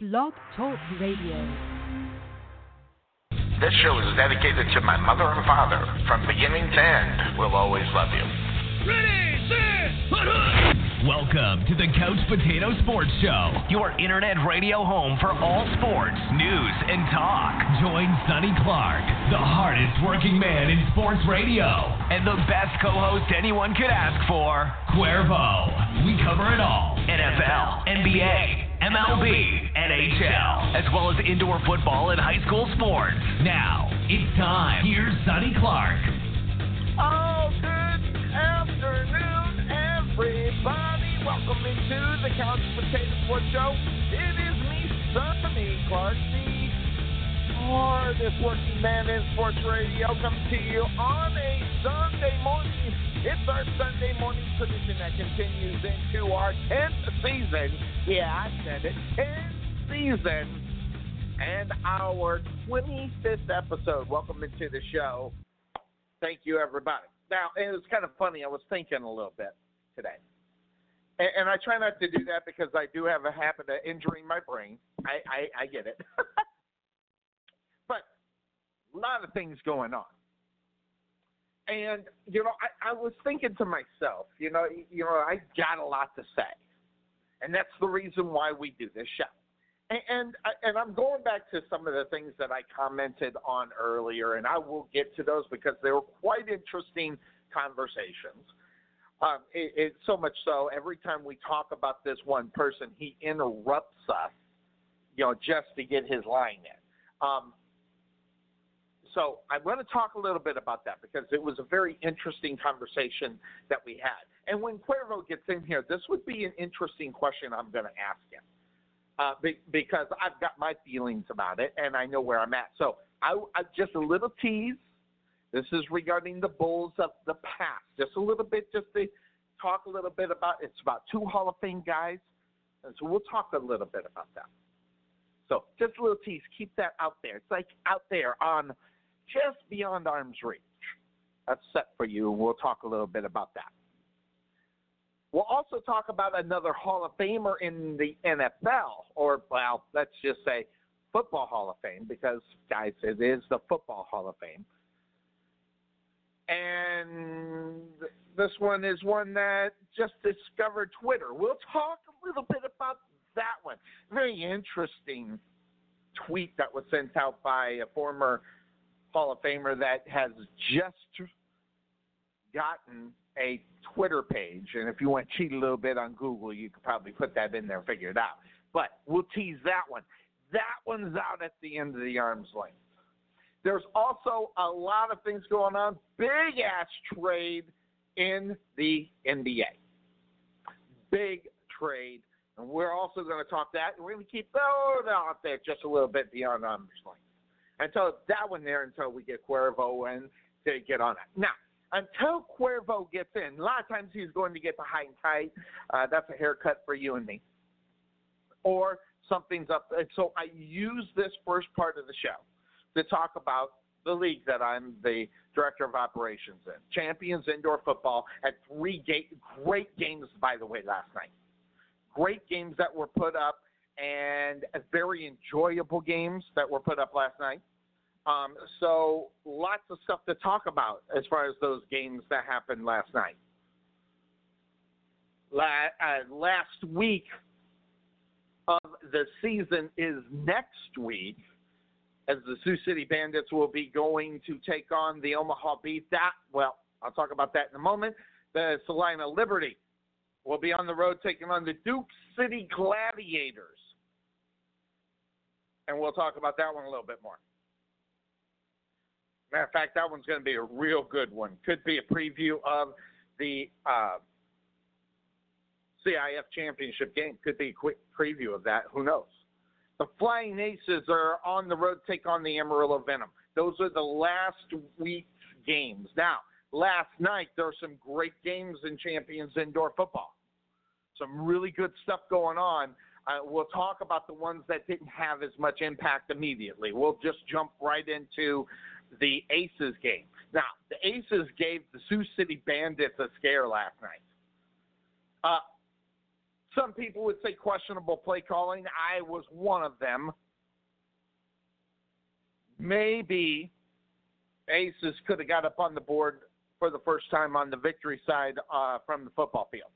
Blog Talk Radio. This show is dedicated to my mother and father. From beginning to end, we'll always love you. Ready, set, put hook! Welcome to the Couch Potato Sports Show, your internet radio home for all sports, news, and talk. Join Sonny Clark, the hardest working man in sports radio, and the best co host anyone could ask for, Cuervo. We cover it all NFL, NBA, MLB, NHL, as well as indoor football and high school sports. Now, it's time. Here's Sonny Clark. Oh, good afternoon, everybody. Welcome into the Couch Potato Sports Show. It is me, Sonny Clark, the hardest working man in sports radio, coming to you on a Sunday morning. It's our Sunday morning tradition that continues into our 10th season. Yeah, I said it. 10th season and our 25th episode. Welcome into the show. Thank you, everybody. Now, it was kind of funny. I was thinking a little bit today. And, and I try not to do that because I do have a habit of injuring my brain. I, I, I get it. a lot of things going on. And, you know, I, I was thinking to myself, you know, you know, I got a lot to say. And that's the reason why we do this show. And, and and I'm going back to some of the things that I commented on earlier, and I will get to those because they were quite interesting conversations. Um, it, it, so much so, every time we talk about this one person, he interrupts us, you know, just to get his line in. Um, so I want to talk a little bit about that because it was a very interesting conversation that we had. And when Cuervo gets in here, this would be an interesting question I'm going to ask him uh, be, because I've got my feelings about it and I know where I'm at. So I, I just a little tease this is regarding the Bulls of the past. Just a little bit, just to talk a little bit about. It's about two Hall of Fame guys, and so we'll talk a little bit about that. So just a little tease. Keep that out there. It's like out there on just beyond arm's reach. That's set for you. and We'll talk a little bit about that. We'll also talk about another Hall of Famer in the NFL, or well, let's just say Football Hall of Fame, because guys, it is the Football Hall of Fame and this one is one that just discovered Twitter. We'll talk a little bit about that one. Very interesting tweet that was sent out by a former Hall of Famer that has just gotten a Twitter page. And if you want to cheat a little bit on Google, you could probably put that in there and figure it out. But we'll tease that one. That one's out at the end of the arm's length. There's also a lot of things going on. Big ass trade in the NBA. Big trade. And we're also going to talk that. And we're going to keep those out there just a little bit beyond arm's length. Until that one there, until we get Cuervo in to get on it. Now, until Cuervo gets in, a lot of times he's going to get and tight. Uh, that's a haircut for you and me. Or something's up. And so I use this first part of the show to talk about the league that I'm the director of operations in. Champions Indoor Football had three ga- great games, by the way, last night. Great games that were put up and very enjoyable games that were put up last night. Um, so lots of stuff to talk about as far as those games that happened last night. La- uh, last week of the season is next week as the Sioux City Bandits will be going to take on the Omaha Beef. That, well, I'll talk about that in a moment. The Salina Liberty will be on the road taking on the Duke City Gladiators. And we'll talk about that one a little bit more. Matter of fact, that one's going to be a real good one. Could be a preview of the uh, CIF championship game. Could be a quick preview of that. Who knows? The Flying Aces are on the road to take on the Amarillo Venom. Those are the last week's games. Now, last night there were some great games in Champions Indoor Football. Some really good stuff going on. Uh, we'll talk about the ones that didn't have as much impact immediately. We'll just jump right into the Aces game. Now, the Aces gave the Sioux City Bandits a scare last night. Uh, Some people would say questionable play calling. I was one of them. Maybe Aces could have got up on the board for the first time on the victory side uh, from the football field.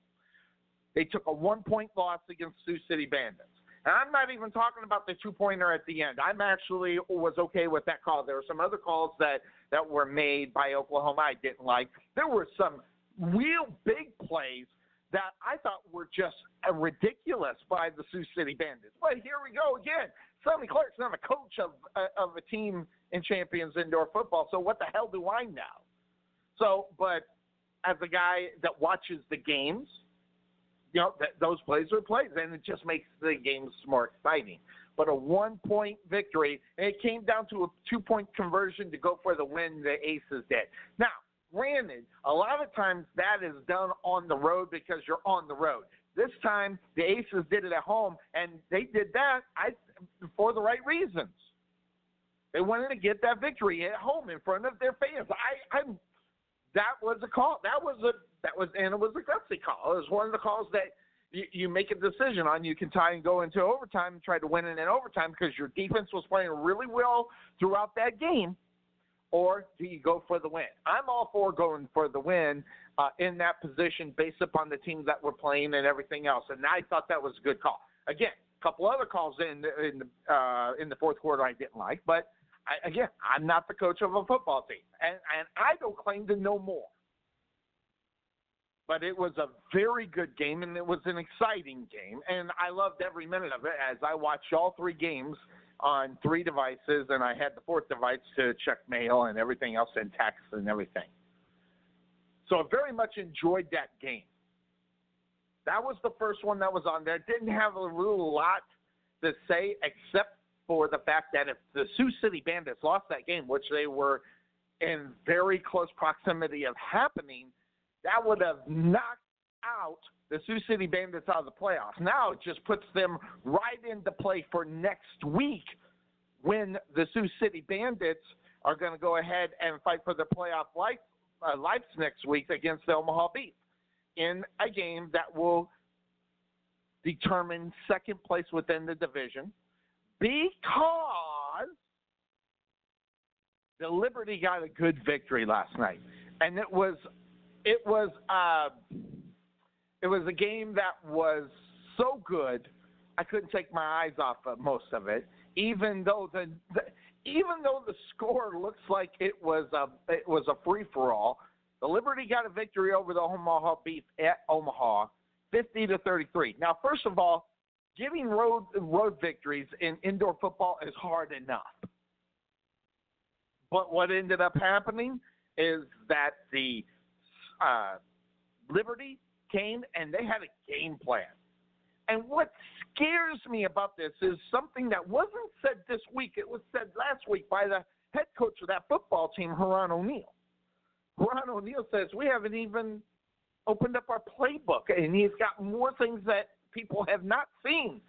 They took a one point loss against Sioux City Bandits. And I'm not even talking about the two pointer at the end. I'm actually was okay with that call. There were some other calls that, that were made by Oklahoma I didn't like. There were some real big plays that I thought were just ridiculous by the Sioux City Bandits. But here we go again. Sonny Clark's not a coach of uh, of a team in Champions Indoor Football, so what the hell do I know? So, but as a guy that watches the games, you know, th- those plays are plays, and it just makes the games more exciting. But a one point victory, and it came down to a two point conversion to go for the win, the Aces did. Now, granted, a lot of times that is done on the road because you're on the road. This time, the Aces did it at home, and they did that I, for the right reasons. They wanted to get that victory at home in front of their fans. I, I'm that was a call. That was a that was and it was a gutsy call. It was one of the calls that you, you make a decision on. You can tie and go into overtime and try to win it in overtime because your defense was playing really well throughout that game, or do you go for the win? I'm all for going for the win uh, in that position based upon the teams that were playing and everything else. And I thought that was a good call. Again, a couple other calls in in the uh, in the fourth quarter I didn't like, but I, again, I'm not the coach of a football team, and and I don't claim to know more. But it was a very good game, and it was an exciting game, and I loved every minute of it as I watched all three games on three devices, and I had the fourth device to check mail and everything else and text and everything. So I very much enjoyed that game. That was the first one that was on there. Didn't have a real lot to say except for the fact that if the Sioux City Bandits lost that game, which they were in very close proximity of happening, that would have knocked out the Sioux City Bandits out of the playoffs. Now it just puts them right into play for next week when the Sioux City Bandits are going to go ahead and fight for the playoff life, uh, lives next week against the Omaha Beef in a game that will determine second place within the division because the Liberty got a good victory last night, and it was it was uh, it was a game that was so good I couldn't take my eyes off of most of it, even though the, the even though the score looks like it was a it was a free for all. The Liberty got a victory over the Omaha Beef at Omaha, 50 to 33. Now, first of all, getting road road victories in indoor football is hard enough. But what ended up happening is that the uh, Liberty came and they had a game plan. And what scares me about this is something that wasn't said this week. It was said last week by the head coach of that football team, Heron O'Neal. Heron O'Neal says we haven't even opened up our playbook, and he's got more things that people have not seen.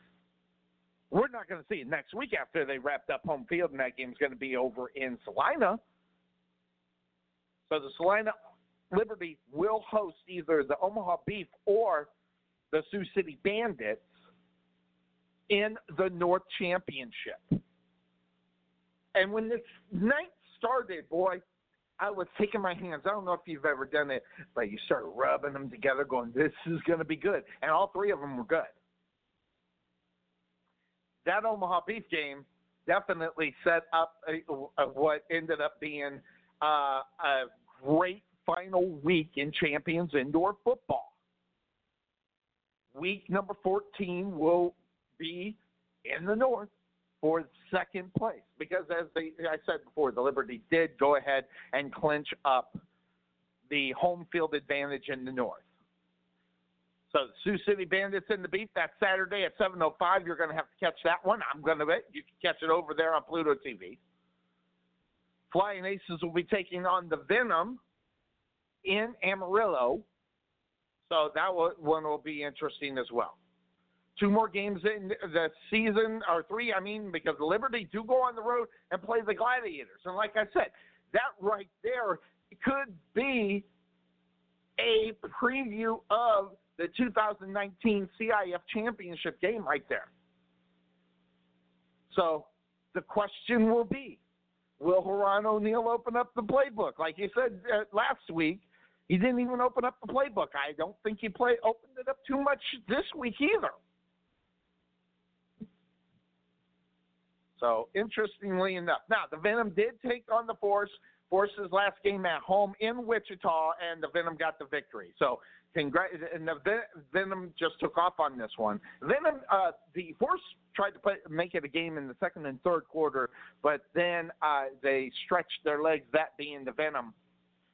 We're not going to see it next week after they wrapped up home field, and that game's going to be over in Salina. So the Salina Liberty will host either the Omaha Beef or the Sioux City Bandits in the North Championship. And when this night started, boy, I was taking my hands. I don't know if you've ever done it, but you start rubbing them together, going, "This is going to be good," and all three of them were good. That Omaha Beef game definitely set up a, a, what ended up being uh, a great final week in Champions Indoor Football. Week number 14 will be in the North for second place because, as they, I said before, the Liberty did go ahead and clinch up the home field advantage in the North. So Sioux City Bandits in the Beef that Saturday at 7:05. You're going to have to catch that one. I'm going to bet you can catch it over there on Pluto TV. Flying Aces will be taking on the Venom in Amarillo. So that one will be interesting as well two more games in the season, or three, I mean, because Liberty do go on the road and play the Gladiators. And like I said, that right there could be a preview of the 2019 CIF championship game right there. So the question will be will Heron O'Neal open up the playbook? Like you said uh, last week, he didn't even open up the playbook. I don't think he play opened it up too much this week either. So interestingly enough, now the Venom did take on the Force. Force's last game at home in Wichita, and the Venom got the victory. So congrats, and the Venom just took off on this one. Venom, uh, the Force tried to put, make it a game in the second and third quarter, but then uh, they stretched their legs, that being the Venom,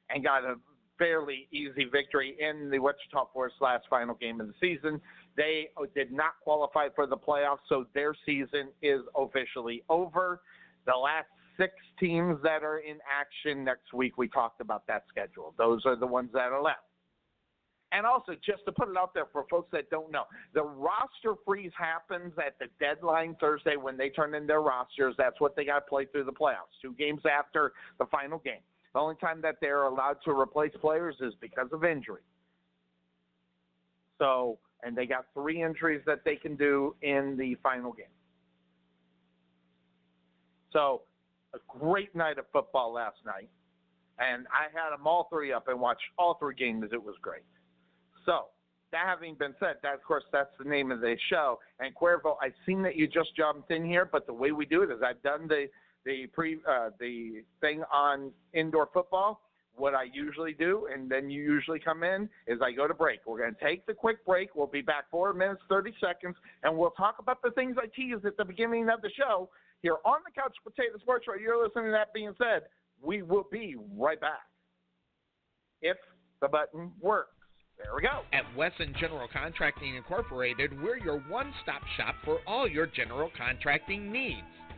and got a fairly easy victory in the Wichita Force last final game of the season. They uh, did not qualify for the playoffs, so their season is officially over. The last six teams that are in action next week, we talked about that schedule. Those are the ones that are left. And also, just to put it out there for folks that don't know, the roster freeze happens at the deadline Thursday when they turn in their rosters. That's what they got to play through the playoffs, two games after the final game. The only time that they're allowed to replace players is because of injury. So, and they got three injuries that they can do in the final game. So, a great night of football last night, and I had them all three up and watched all three games. It was great. So, that having been said, that of course that's the name of the show. And Cuervo, I've seen that you just jumped in here, but the way we do it is I've done the the pre uh, the thing on indoor football. What I usually do, and then you usually come in, is I go to break. We're going to take the quick break. We'll be back four minutes, 30 seconds, and we'll talk about the things I teased at the beginning of the show here on the Couch Potato Sports Show. You're listening to that being said, we will be right back. If the button works. There we go. At Wesson General Contracting Incorporated, we're your one stop shop for all your general contracting needs.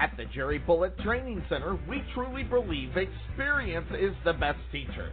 At the Jerry Bullet Training Center, we truly believe experience is the best teacher.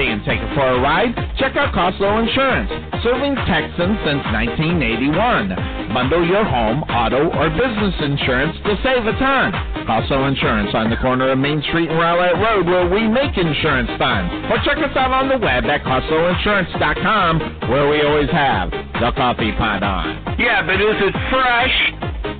www.mychanglees.com. take taken for a ride? Check out Coslow Insurance, serving Texans since 1981. Bundle your home, auto, or business insurance to save a ton. Costo Insurance on the corner of Main Street and Rowlett Road where we make insurance fun. Or check us out on the web at CostoInsurance.com where we always have the coffee pot on. Yeah, but is it fresh?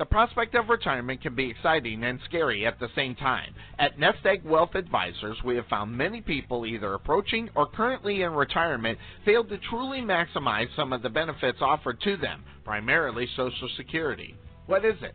The prospect of retirement can be exciting and scary at the same time. At Nest Egg Wealth Advisors, we have found many people either approaching or currently in retirement fail to truly maximize some of the benefits offered to them, primarily Social Security. What is it?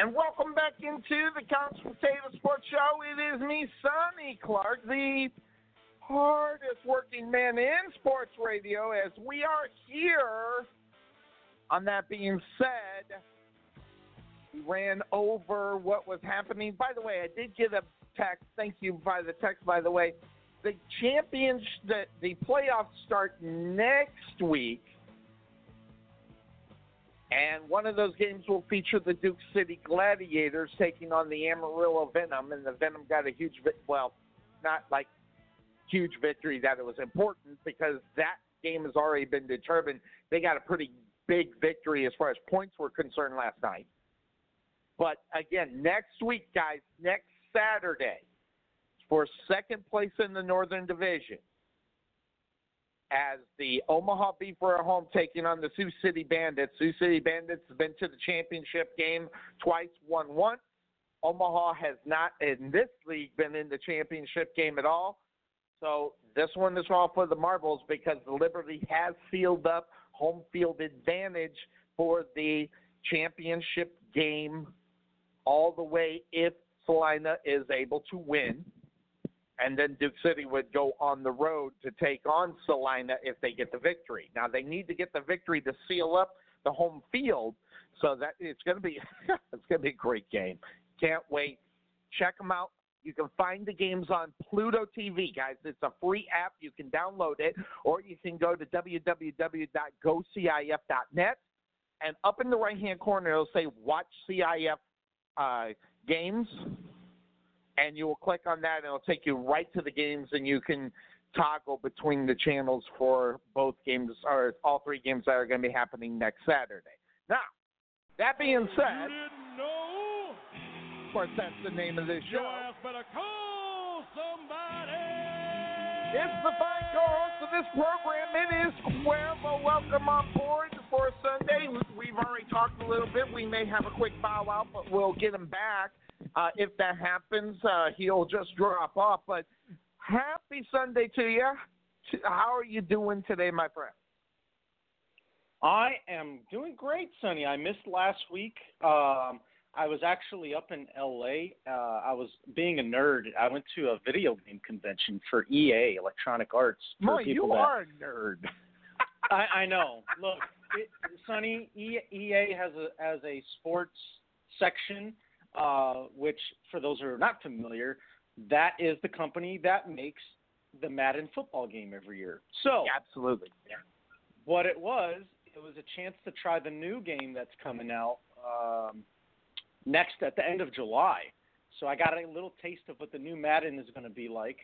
And welcome back into the Potato Sports Show. It is me, Sonny Clark, the hardest working man in sports radio, as we are here. On that being said, we ran over what was happening. By the way, I did get a text. Thank you by the text, by the way. The champions, the, the playoffs start next week. And one of those games will feature the Duke City Gladiators taking on the Amarillo Venom, and the Venom got a huge, vi- well, not like huge victory that it was important because that game has already been determined. They got a pretty big victory as far as points were concerned last night. But again, next week, guys, next Saturday, for second place in the Northern Division, as the Omaha Beef are home taking on the Sioux City Bandits. Sioux City Bandits have been to the championship game twice, won once. Omaha has not in this league been in the championship game at all. So this one is all for the marbles because the Liberty has sealed up home field advantage for the championship game all the way if Salina is able to win and then Duke City would go on the road to take on Salina if they get the victory. Now they need to get the victory to seal up the home field, so that it's going to be it's going to be a great game. Can't wait. Check them out. You can find the games on Pluto TV, guys. It's a free app. You can download it, or you can go to www.gocif.net, and up in the right hand corner it'll say Watch CIF uh, Games and you will click on that and it'll take you right to the games and you can toggle between the channels for both games or all three games that are going to be happening next Saturday. Now, that being said, of course that's the name of this show. ass better call somebody. It's the fine co-host of this program. It is Cuervo. Welcome on board for Sunday. We've already talked a little bit. We may have a quick bow out, but we'll get him back. Uh, if that happens, uh, he'll just drop off. But happy Sunday to you. How are you doing today, my friend? I am doing great, Sonny. I missed last week. Um, I was actually up in LA. Uh, I was being a nerd. I went to a video game convention for EA, Electronic Arts. For Boy, you that, are a nerd. I, I know. Look, it, Sonny, EA has a has a sports section, uh, which for those who are not familiar, that is the company that makes the Madden football game every year. So Absolutely. what it was, it was a chance to try the new game that's coming out um, next at the end of July. So I got a little taste of what the new Madden is going to be like,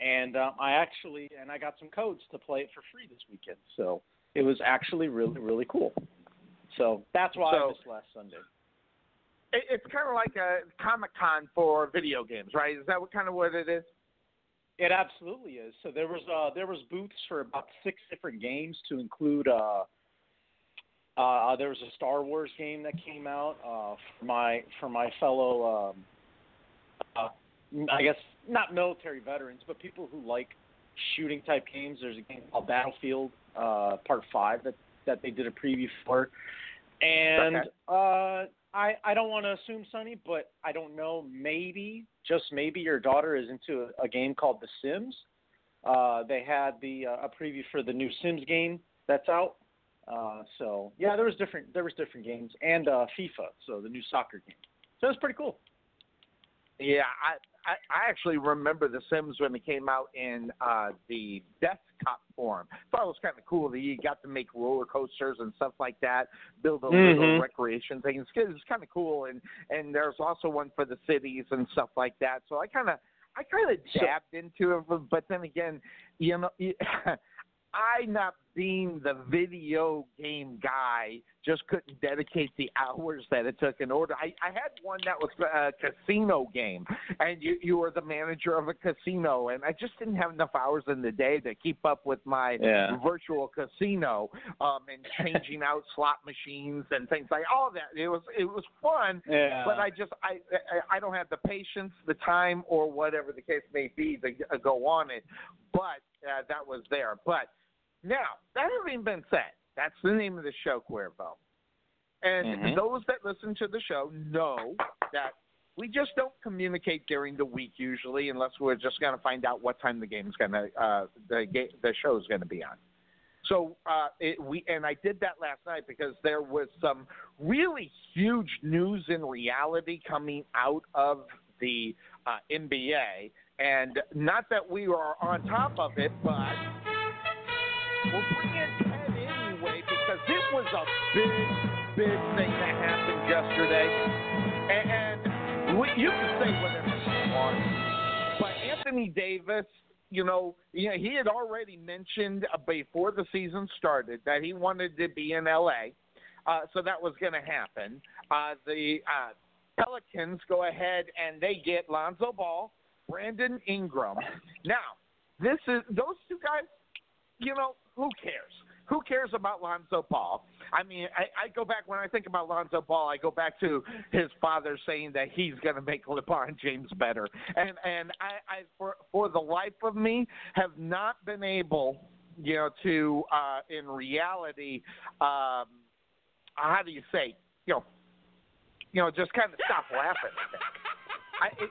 and um, I actually and I got some codes to play it for free this weekend. So it was actually really really cool. So that's why I So- missed last Sunday. It, it's kind of like a Comic Con for video games, right? Is that what kind of what it is? It absolutely is. So there was uh, there was booths for about six different games to include. Uh, uh, there was a Star Wars game that came out uh, for my for my fellow, um, uh, I guess not military veterans, but people who like shooting type games. There's a game called Battlefield uh, Part Five that that they did a preview for, and Okay. uh, I I don't want to assume Sonny, but I don't know. Maybe just maybe your daughter is into a, a game called The Sims. Uh, they had the uh, a preview for the new Sims game that's out. Uh, so yeah, there was different there was different games and uh, FIFA, so the new soccer game. So it was pretty cool. Yeah, I, I I actually remember The Sims when it came out in uh the desktop form. Thought it was kind of cool that you got to make roller coasters and stuff like that, build a little Mhm. recreation thing. It's, it's kind of cool, and and there's also one for the cities and stuff like that. So I kind of I kind of dabbed into it, but- but then again, you know. I, not being the video game guy, just couldn't dedicate the hours that it took in order. I, I had one that was a casino game, and you you were the manager of a casino, and I just didn't have enough hours in the day to keep up with my Yeah. virtual casino um, and changing out slot machines and things like all that. It was it was fun, Yeah. but I just I, I I don't have the patience, the time, or whatever the case may be to g- go on it. But uh, that was there. But now that having been said, that's the name of the show, Cuervo. And Mhm. those that listen to the show know that we just don't communicate during the week usually, unless we're just going to find out what time the game's going to uh, the ga- the show's going to be on. So uh, it, we and I did that last night because there was some really huge news in reality coming out of the uh, NBA, and not that we are on top of it, but we'll bring in Ted anyway because it was a big, big thing that happened yesterday, and, you can say whatever you want, but Anthony Davis you know, yeah, he had already mentioned uh, before the season started that he wanted to be in LA, uh, so that was going to happen. Uh, the uh, Pelicans go ahead and they get Lonzo Ball, Brandon Ingram. Now, this is those two guys. You know, who cares? Who cares about Lonzo Ball? I mean, I, I go back when I think about Lonzo Ball. I go back to his father saying that he's going to make LeBron James better, and and I, I for for the life of me have not been able, you know, to uh, in reality, um, how do you say, you know, you know, just kind of stop laughing. I, it,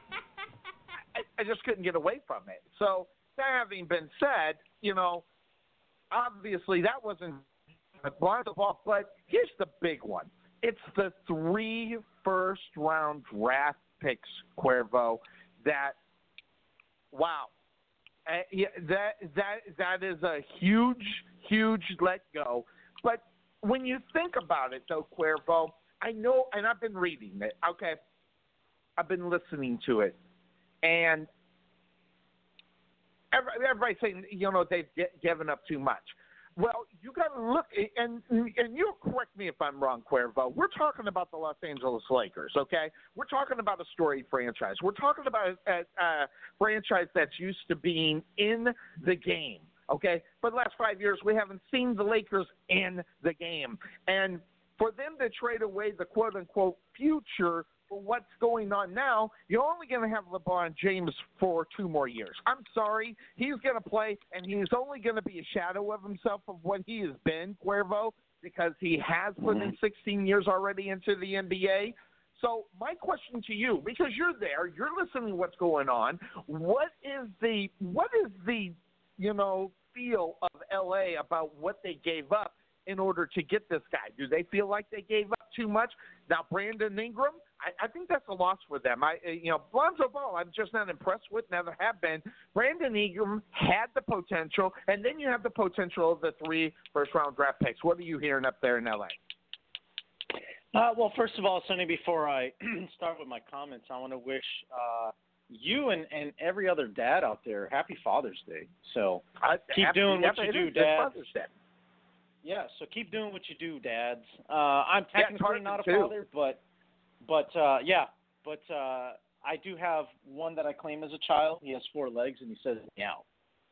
I I just couldn't get away from it. So that having been said, you know, obviously that wasn't Lonzo Ball, but here's the big one. It's the three first round draft picks, Cuervo, that wow. Uh, yeah, that that that is a huge, huge let go. But when you think about it, though, Cuervo, I know, and I've been reading it. Okay, I've been listening to it, and everybody's saying, you know, they've gi- given up too much. Well, you got to look, and and you'll correct me if I'm wrong, Cuervo. We're talking about the Los Angeles Lakers, okay? We're talking about a storied franchise. We're talking about a, a franchise that's used to being in the game, okay? For the last five years, we haven't seen the Lakers in the game, and for them to trade away the quote unquote future what's going on now, you're only going to have LeBron James for two more years. I'm sorry. He's going to play, and he's only going to be a shadow of himself of what he has been, Cuervo, because he has put in mm-hmm. 16 years already into the NBA. So my question to you, because you're there, you're listening to what's going on. What is the what is the you know feel of LA about what they gave up in order to get this guy? Do they feel like they gave up too much? Now Brandon Ingram, I, I think that's a loss for them. I uh, you know Lonzo Ball, I'm just not impressed with, never have been. Brandon Ingram had the potential, and then you have the potential of the three first round draft picks. What are you hearing up there in LA? Uh, well, first of all, Sonny, before I start with my comments, I want to wish uh, you and, and every other dad out there happy Father's Day. So I, Keep happy- doing what you do, Dad. Yeah, so keep doing what you do, dads. Uh, I'm technically Tarkin not a too. father, but but uh, yeah, but uh, I do have one that I claim as a child. He has four legs and he says meow.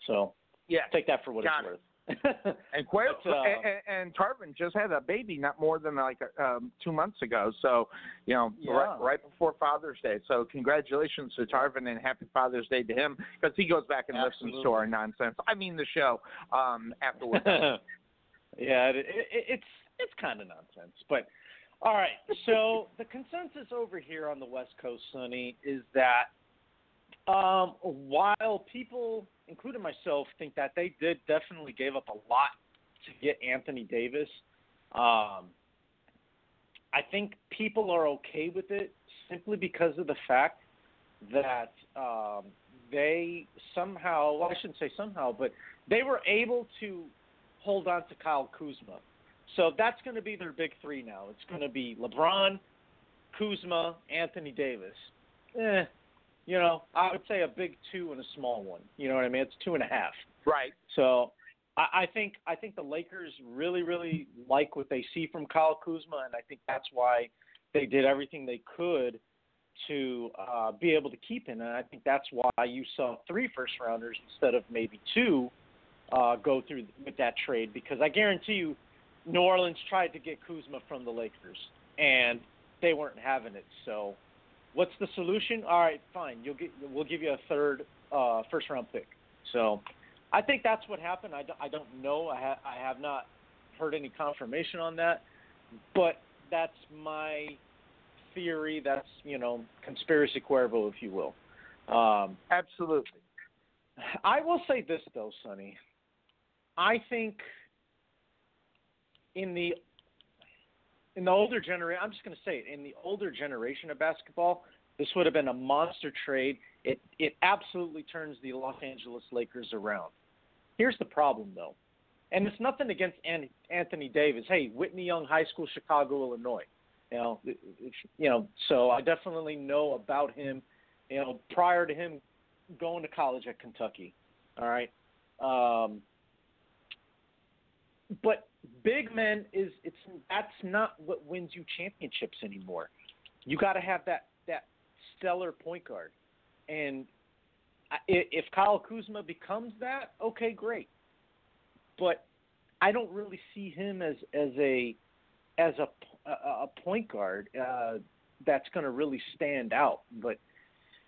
So Yeah. take that for what Got it's it. worth. And Quail But, uh, and, and Tarvin just had a baby not more than like um, two months ago. So, you know, Yeah. right, right before Father's Day. So, congratulations to Tarvin and happy Father's Day to him because he goes back and listens to our nonsense. I mean, the show um, afterwards. yeah, it, it, it's it's kind of nonsense, but all right. So the consensus over here on the West Coast, Sonny, is that um, while people, including myself, think that they did definitely gave up a lot to get Anthony Davis, um, I think people are okay with it simply because of the fact that um, they somehow, well, I shouldn't say somehow, but they were able to hold on to Kyle Kuzma. So that's going to be their big three now. It's going to be LeBron, Kuzma, Anthony Davis. Eh, you know, I would say a big two and a small one. You know what I mean? It's two and a half. right. So I, I think I think the Lakers really really like what they see from Kyle Kuzma, and I think that's why they did everything they could to uh, be able to keep him. And I think that's why you saw three first rounders instead of maybe two uh, go through with that trade because I guarantee you, New Orleans tried to get Kuzma from the Lakers and they weren't having it. So, what's the solution? All right, fine. You'll get we'll give you a third uh, first round pick. So, I think that's what happened. I, don't- I don't know. I, ha- I have not heard any confirmation on that, but that's my theory. That's you know conspiracy cuervo, if you will. Um, Absolutely. I will say this though, Sonny. I think in the in the older generation, I'm just going to say it. In the older generation of basketball, this would have been a monster trade. It it absolutely turns the Los Angeles Lakers around. Here's the problem though, and it's nothing against An- Anthony Davis. Hey, Whitney Young High School, Chicago, Illinois. You know, you know. So I definitely know about him. You know, prior to him going to college at Kentucky. All right. Um, but big men is it's that's not what wins you championships anymore. You got to have that that stellar point guard, and if Kyle Kuzma becomes that, okay, great. But I don't really see him as as a as a a, a point guard uh, that's going to really stand out. But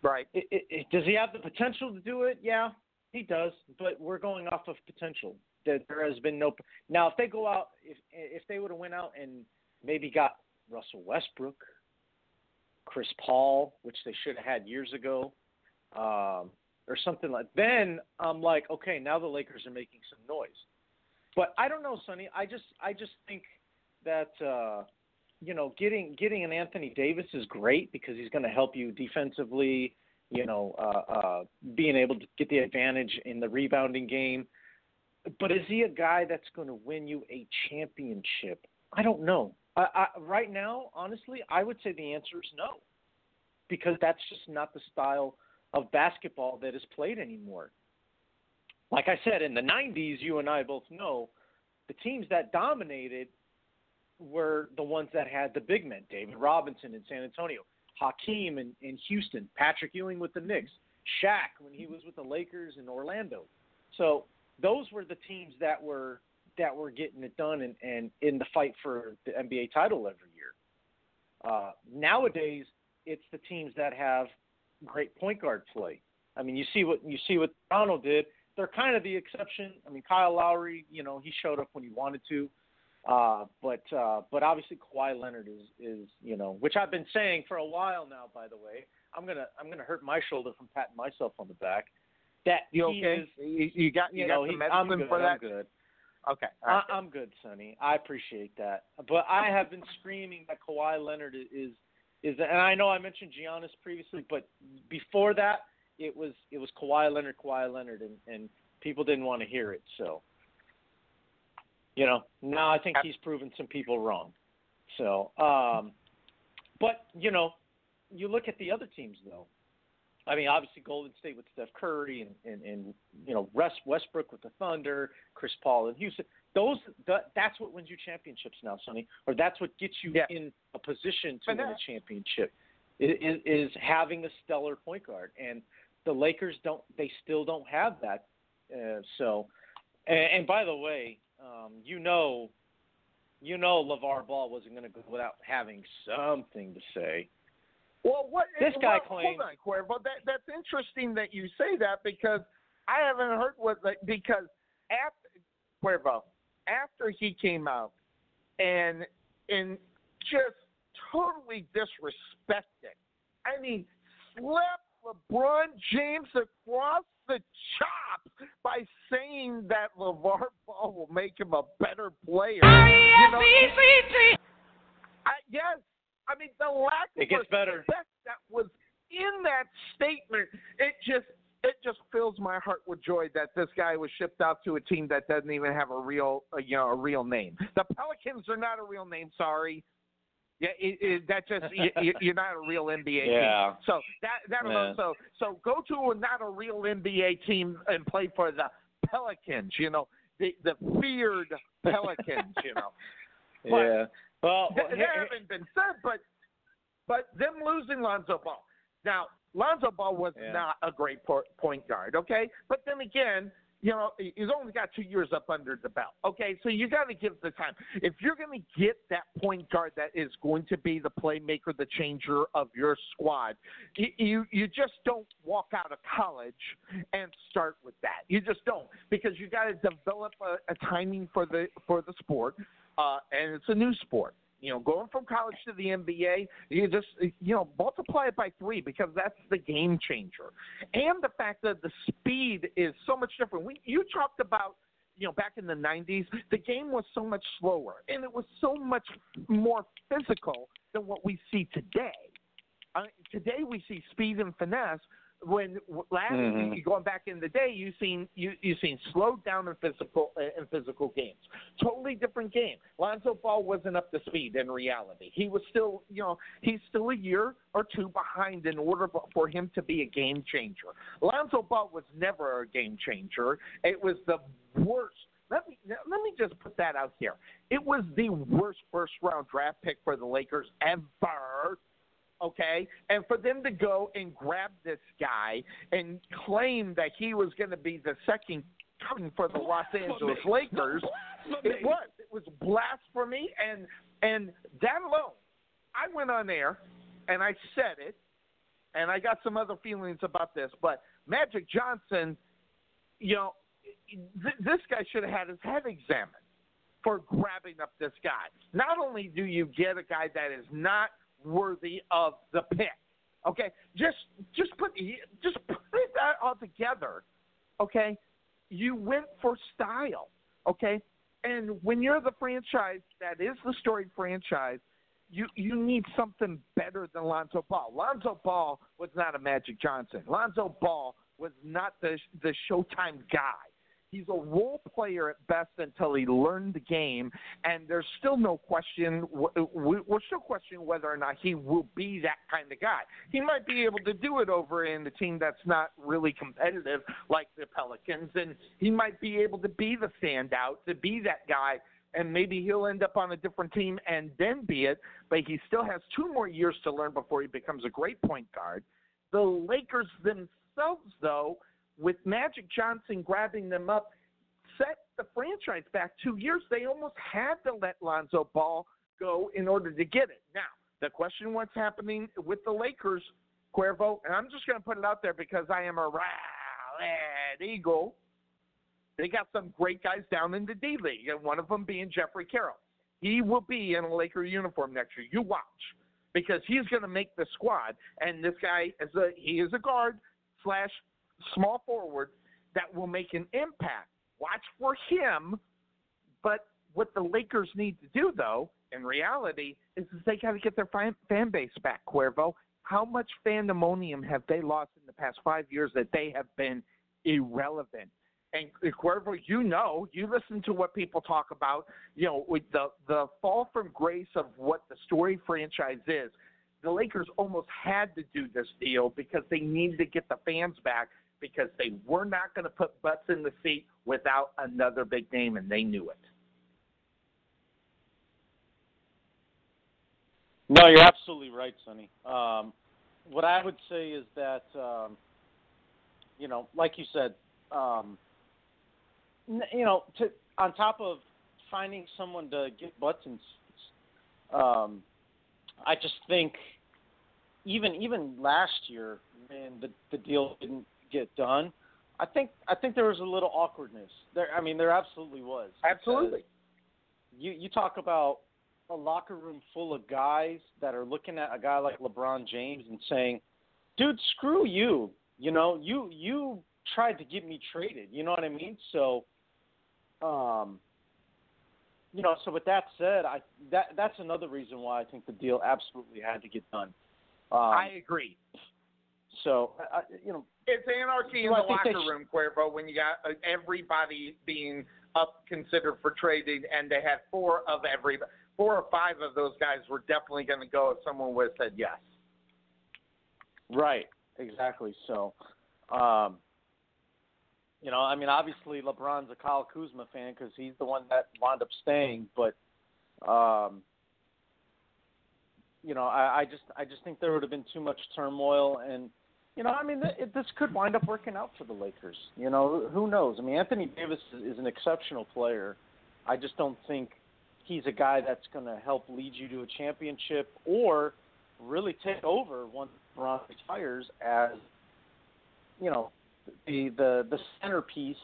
Right. it, it, it, does he have the potential to do it? Yeah, he does. But we're going off of potential. That there has been no. Now, if they go out, if if they would have went out and maybe got Russell Westbrook, Chris Paul, which they should have had years ago, um, or something like, then I'm like, okay, now the Lakers are making some noise. But I don't know, Sonny. I just I just think that. Uh, you know, getting getting an Anthony Davis is great because he's going to help you defensively. You know, uh, uh, being able to get the advantage in the rebounding game. But is he a guy that's going to win you a championship? I don't know. I, I, right now, honestly, I would say the answer is no, because that's just not the style of basketball that is played anymore. Like I said, in the '90s, you and I both know the teams that dominated were the ones that had the big men, David Robinson in San Antonio, Hakeem in, in Houston, Patrick Ewing with the Knicks, Shaq when he was with the Lakers in Orlando. So those were the teams that were that were getting it done and, and in the fight for the NBA title every year. Uh, nowadays, it's the teams that have great point guard play. I mean, you see what you see what Toronto did. They're kind of the exception. I mean, Kyle Lowry, you know, he showed up when he wanted to. Uh, but uh, but obviously Kawhi Leonard is is you know which I've been saying for a while now. By the way, I'm gonna I'm gonna hurt my shoulder from patting myself on the back. That You okay? is, you, got you, you got know, some medicine I'm good. for that? I'm good. Okay. right. I, I'm good, Sonny. I appreciate that. But I have been screaming that Kawhi Leonard is is, and I know I mentioned Giannis previously, but before that, it was it was Kawhi Leonard, Kawhi Leonard, and and people didn't want to hear it. So, you know, now I think he's proven some people wrong. So, um, but you know, you look at the other teams though. I mean, obviously Golden State with Steph Curry and and, and you know West Westbrook with the Thunder, Chris Paul in Houston. Those that, that's what wins you championships now, Sonny, or that's what gets you Yeah. in a position to But win a championship. is, is having a stellar point guard, and the Lakers don't. They still don't have that. Uh, so, and, and by the way, um, you know, you know, LeVar Ball wasn't going to go without having something to say. Well, what This guy well, claims- Hold on, Cuervo. That that's interesting that you say that because I haven't heard what like, because after Cuervo after he came out and and just totally disrespected. I mean, slapped LeBron James across the chops by saying that LaVar Ball will make him a better player. You know, I, yes, I mean the lack It of gets better. respect that was in that statement. It just it just fills my heart with joy that this guy was shipped out to a team that doesn't even have a real uh, you know a real name. The Pelicans are not a real name. Sorry. Yeah, it, it, that just you, you're not a real NBA Yeah. team. So that that Yeah. so so go to a not a real NBA team and play for the Pelicans. You know the the feared Pelicans. You know. But- yeah. Well, well, that here- haven't been said, but but them losing Lonzo Ball. Now, Lonzo Ball was Yeah. not a great point guard, okay? But then again, you know, he's only got two years up under the belt, okay? So you got to give the time. If you're going to get that point guard that is going to be the playmaker, the changer of your squad, you you, you just don't walk out of college and start with that. You just don't because you got to develop a, a timing for the for the sport, uh, and it's a new sport. You know, going from college to the NBA, you just you know multiply it by three because that's the game changer, and the fact that the speed is so much different. We you talked about you know back in the '90s, the game was so much slower and it was so much more physical than what we see today. Uh, today we see speed and finesse. When last Mhm. you going back in the day, you seen you you seen slowed down in physical in physical games. Totally different game. Lonzo Ball wasn't up to speed in reality. He was still you know he's still a year or two behind in order for- for him to be a game changer. Lonzo Ball was never a game changer. It was the worst. Let me let me just put that out here. It was the worst first round draft pick for the Lakers ever okay? And for them to go and grab this guy and claim that he was going to be the second coming for the Los Angeles Lakers, it was. It was blasphemy, and and that alone, I went on there and I said it, and I got some other feelings about this, but Magic Johnson, you know, th- this guy should have had his head examined for grabbing up this guy. Not only do you get a guy that is not worthy of the pick, okay, just just put just put that all together, okay. You went for style, okay, and when you're the franchise that is the storied franchise, you you need something better than Lonzo Ball. Lonzo Ball was not a Magic Johnson. Lonzo Ball was not the the Showtime guy. He's a role player at best until he learned the game, and there's still no question. we- We're still questioning whether or not he will be that kind of guy. He might be able to do it over in the team that's not really competitive like the Pelicans, and he might be able to be the standout, to be that guy and maybe he'll end up on a different team and then be it. But he still has two more years to learn before he becomes a great point guard. The Lakers themselves, though, with Magic Johnson grabbing them up, set the franchise back two years. They almost had to let Lonzo Ball go in order to get it. Now, the question what's happening with the Lakers, Cuervo, and I'm just going to put it out there because I am a rad eagle. They got some great guys down in the D League, and one of them being Jeffrey Carroll. He will be in a Laker uniform next year. You watch, because he's going to make the squad. And this guy is a he is a guard slash small forward that will make an impact. Watch for him. But what the Lakers need to do, though, in reality, is they got to get their fan, fan base back. Cuervo, how much fandemonium have they lost in the past five years that they have been irrelevant? And Cuervo, you know, you listen to what people talk about. You know, with the the fall from grace of what the story franchise is. The Lakers almost had to do this deal because they needed to get the fans back because they were not going to put butts in the seat without another big name, and they knew it. No, you're absolutely right, Sonny. Um, what I would say is that um, you know, like you said, um, you know, to on top of finding someone to get butts in seats, um, I just think even even last year when the the deal didn't get done, I think I think there was a little awkwardness. There, I mean, there absolutely was. Absolutely. You you talk about a locker room full of guys that are looking at a guy like LeBron James and saying, "Dude, screw you. You know, you you tried to get me traded. You know what I mean?" So, um, you know, so with that said, I that that's another reason why I think the deal absolutely had to get done. Um, I agree. so, I, you know, It's anarchy in Well, the I think locker sh- room, Cuervo, when you got uh, everybody being up considered for trading, and they had four of every four or five of those guys were definitely going to go if someone would have said yes. Right, exactly. So, um, you know, I mean, obviously LeBron's a Kyle Kuzma fan because he's the one that wound up staying, but, um, you know, I, I just, I just think there would have been too much turmoil, and, you know, I mean, th- it, this could wind up working out for the Lakers. You know, who knows? I mean, Anthony Davis is, an exceptional player. I just don't think he's a guy that's going to help lead you to a championship or really take over once LeBron retires as you know the the the centerpiece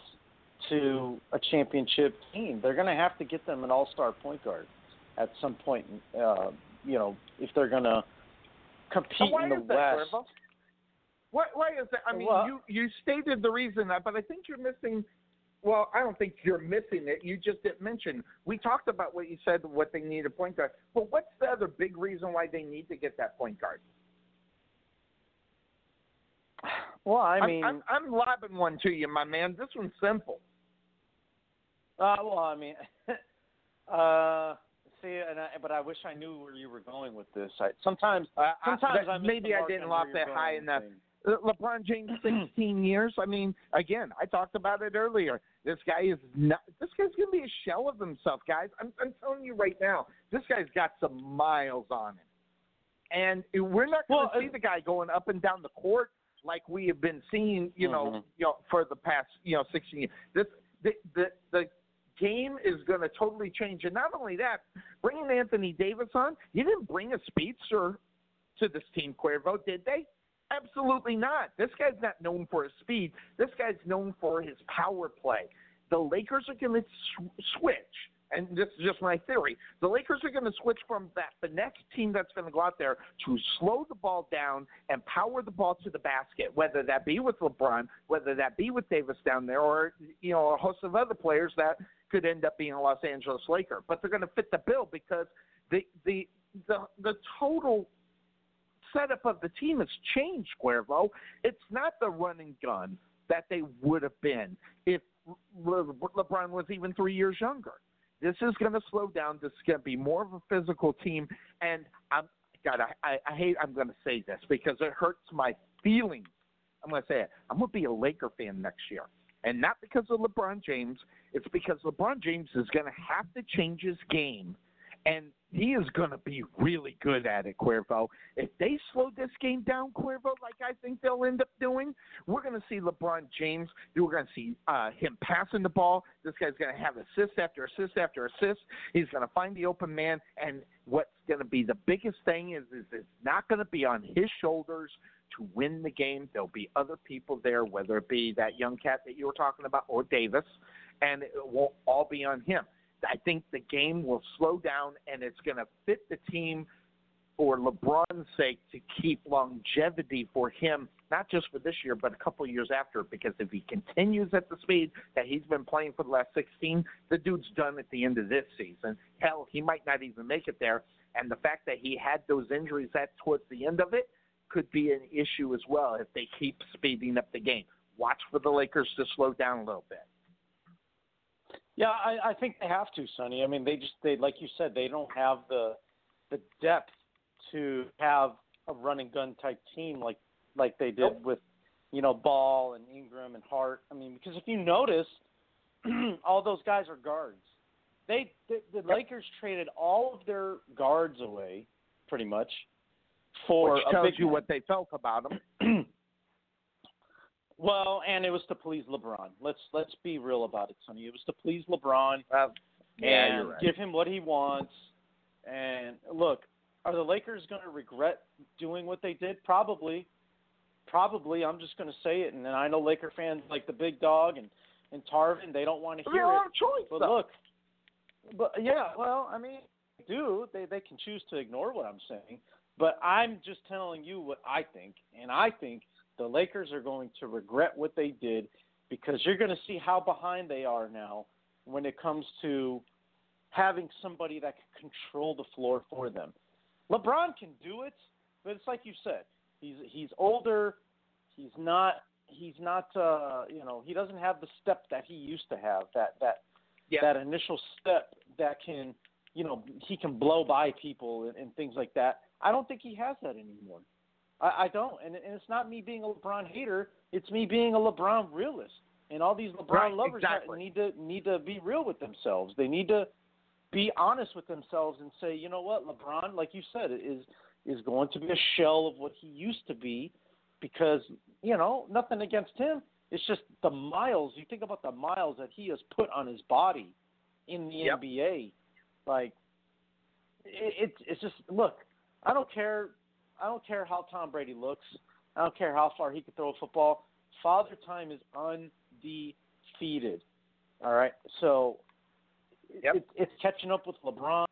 to a championship team. They're going to have to get them an all-star point guard at some point. Uh, you know, if they're going to compete in the West. Cuervo? Why, why is that? I mean, Well- you you stated the reason that, but I think you're missing. Well, I don't think you're missing it. You just didn't mention. We talked about what you said, what they need a point guard. But what's the other big reason why they need to get that point guard? Well, I I'm- mean, I'm, I'm lobbing one to you, my man. This one's simple. Uh, well, I mean, uh, see, and I, but I wish I knew where you were going with this. I, sometimes, Uh, sometimes that- I maybe I didn't lob that high enough. things. Uh, LeBron James, 16 years. I mean, again, I talked about it earlier. This guy is not. This guy's gonna be a shell of himself, guys. I'm, I'm telling you right now. This guy's got some miles on him, and we're not gonna Well, see the guy going up and down the court like we have been seeing. You know, Mhm. you know, for the past you know 16 years. This the the the game is going to totally change. And not only that, bringing Anthony Davis on, you didn't bring a speedster to this team, Cuervo, did they? Absolutely not. This guy's not known for his speed. This guy's known for his power play. The Lakers are going to sw- switch, and this is just my theory. The Lakers are going to switch from that the next team that's going to go out there to slow the ball down and power the ball to the basket, whether that be with LeBron, whether that be with Davis down there, or you know a host of other players that could end up being a Los Angeles Laker. But they're going to fit the bill because the the the the total setup of the team has changed, Cuervo. It's not the running gun that they would have been if Le- LeBron was even three years younger. This is going to slow down. This is going to be more of a physical team. And I'm, God, I, I, I hate I'm going to say this because it hurts my feelings. I'm going to say it. I'm going to be a Laker fan next year. And not because of LeBron James. It's because LeBron James is going to have to change his game and he is going to be really good at it, Cuervo. If they slow this game down, Cuervo, like I think they'll end up doing, we're going to see LeBron James. We're going to see uh, him passing the ball. This guy's going to have assist after assist after assist. He's going to find the open man, and what's going to be the biggest thing is, is it's not going to be on his shoulders to win the game. There'll be other people there, whether it be that young cat that you were talking about or Davis, and it won't all be on him. I think the game will slow down and it's going to fit the team for LeBron's sake to keep longevity for him, not just for this year, but a couple of years after. Because if he continues at the speed that he's been playing for the last 16, the dude's done at the end of this season. Hell, he might not even make it there. And the fact that he had those injuries at towards the end of it could be an issue as well if they keep speeding up the game. Watch for the Lakers to slow down a little bit. Yeah, I, I think they have to, Sonny. I mean, they just they like you said, they don't have the the depth to have a running gun type team like like they did Nope. with you know Ball and Ingram and Hart. I mean, because if you notice, all those guys are guards. They the, the Lakers traded all of their guards away, pretty much, for which a tells big you what they felt about him. well, and it was to please LeBron. Let's let's be real about it, Sonny. It was to please LeBron Uh, yeah, and right. give him what he wants. And look, are the Lakers going to regret doing what they did? Probably. Probably. I'm just going to say it. And I know Laker fans like the big dog and and Tarvin. They don't want to hear it. choice. But though. look, but yeah, well, I mean, they do they they can choose to ignore what I'm saying, but I'm just telling you what I think, and I think the Lakers are going to regret what they did because you're going to see how behind they are now when it comes to having somebody that can control the floor for them. LeBron can do it, but it's like you said, he's he's older, he's not he's not uh you know he doesn't have the step that he used to have that that Yeah. that initial step that can you know he can blow by people and, and things like that i don't think he has that anymore i, I don't and, and it's not me being a lebron hater it's me being a lebron realist and all these lebron Right, lovers exactly. need to need to be real with themselves they need to be honest with themselves and say you know what lebron like you said is is going to be a shell of what he used to be because you know nothing against him. It's just the miles. You think about the miles that he has put on his body in the Yep. NBA. Like it, it's it's just look. I don't care. I don't care how Tom Brady looks. I don't care how far he can throw a football. Father Time is undefeated. All right, so Yep. it, it's catching up with LeBron.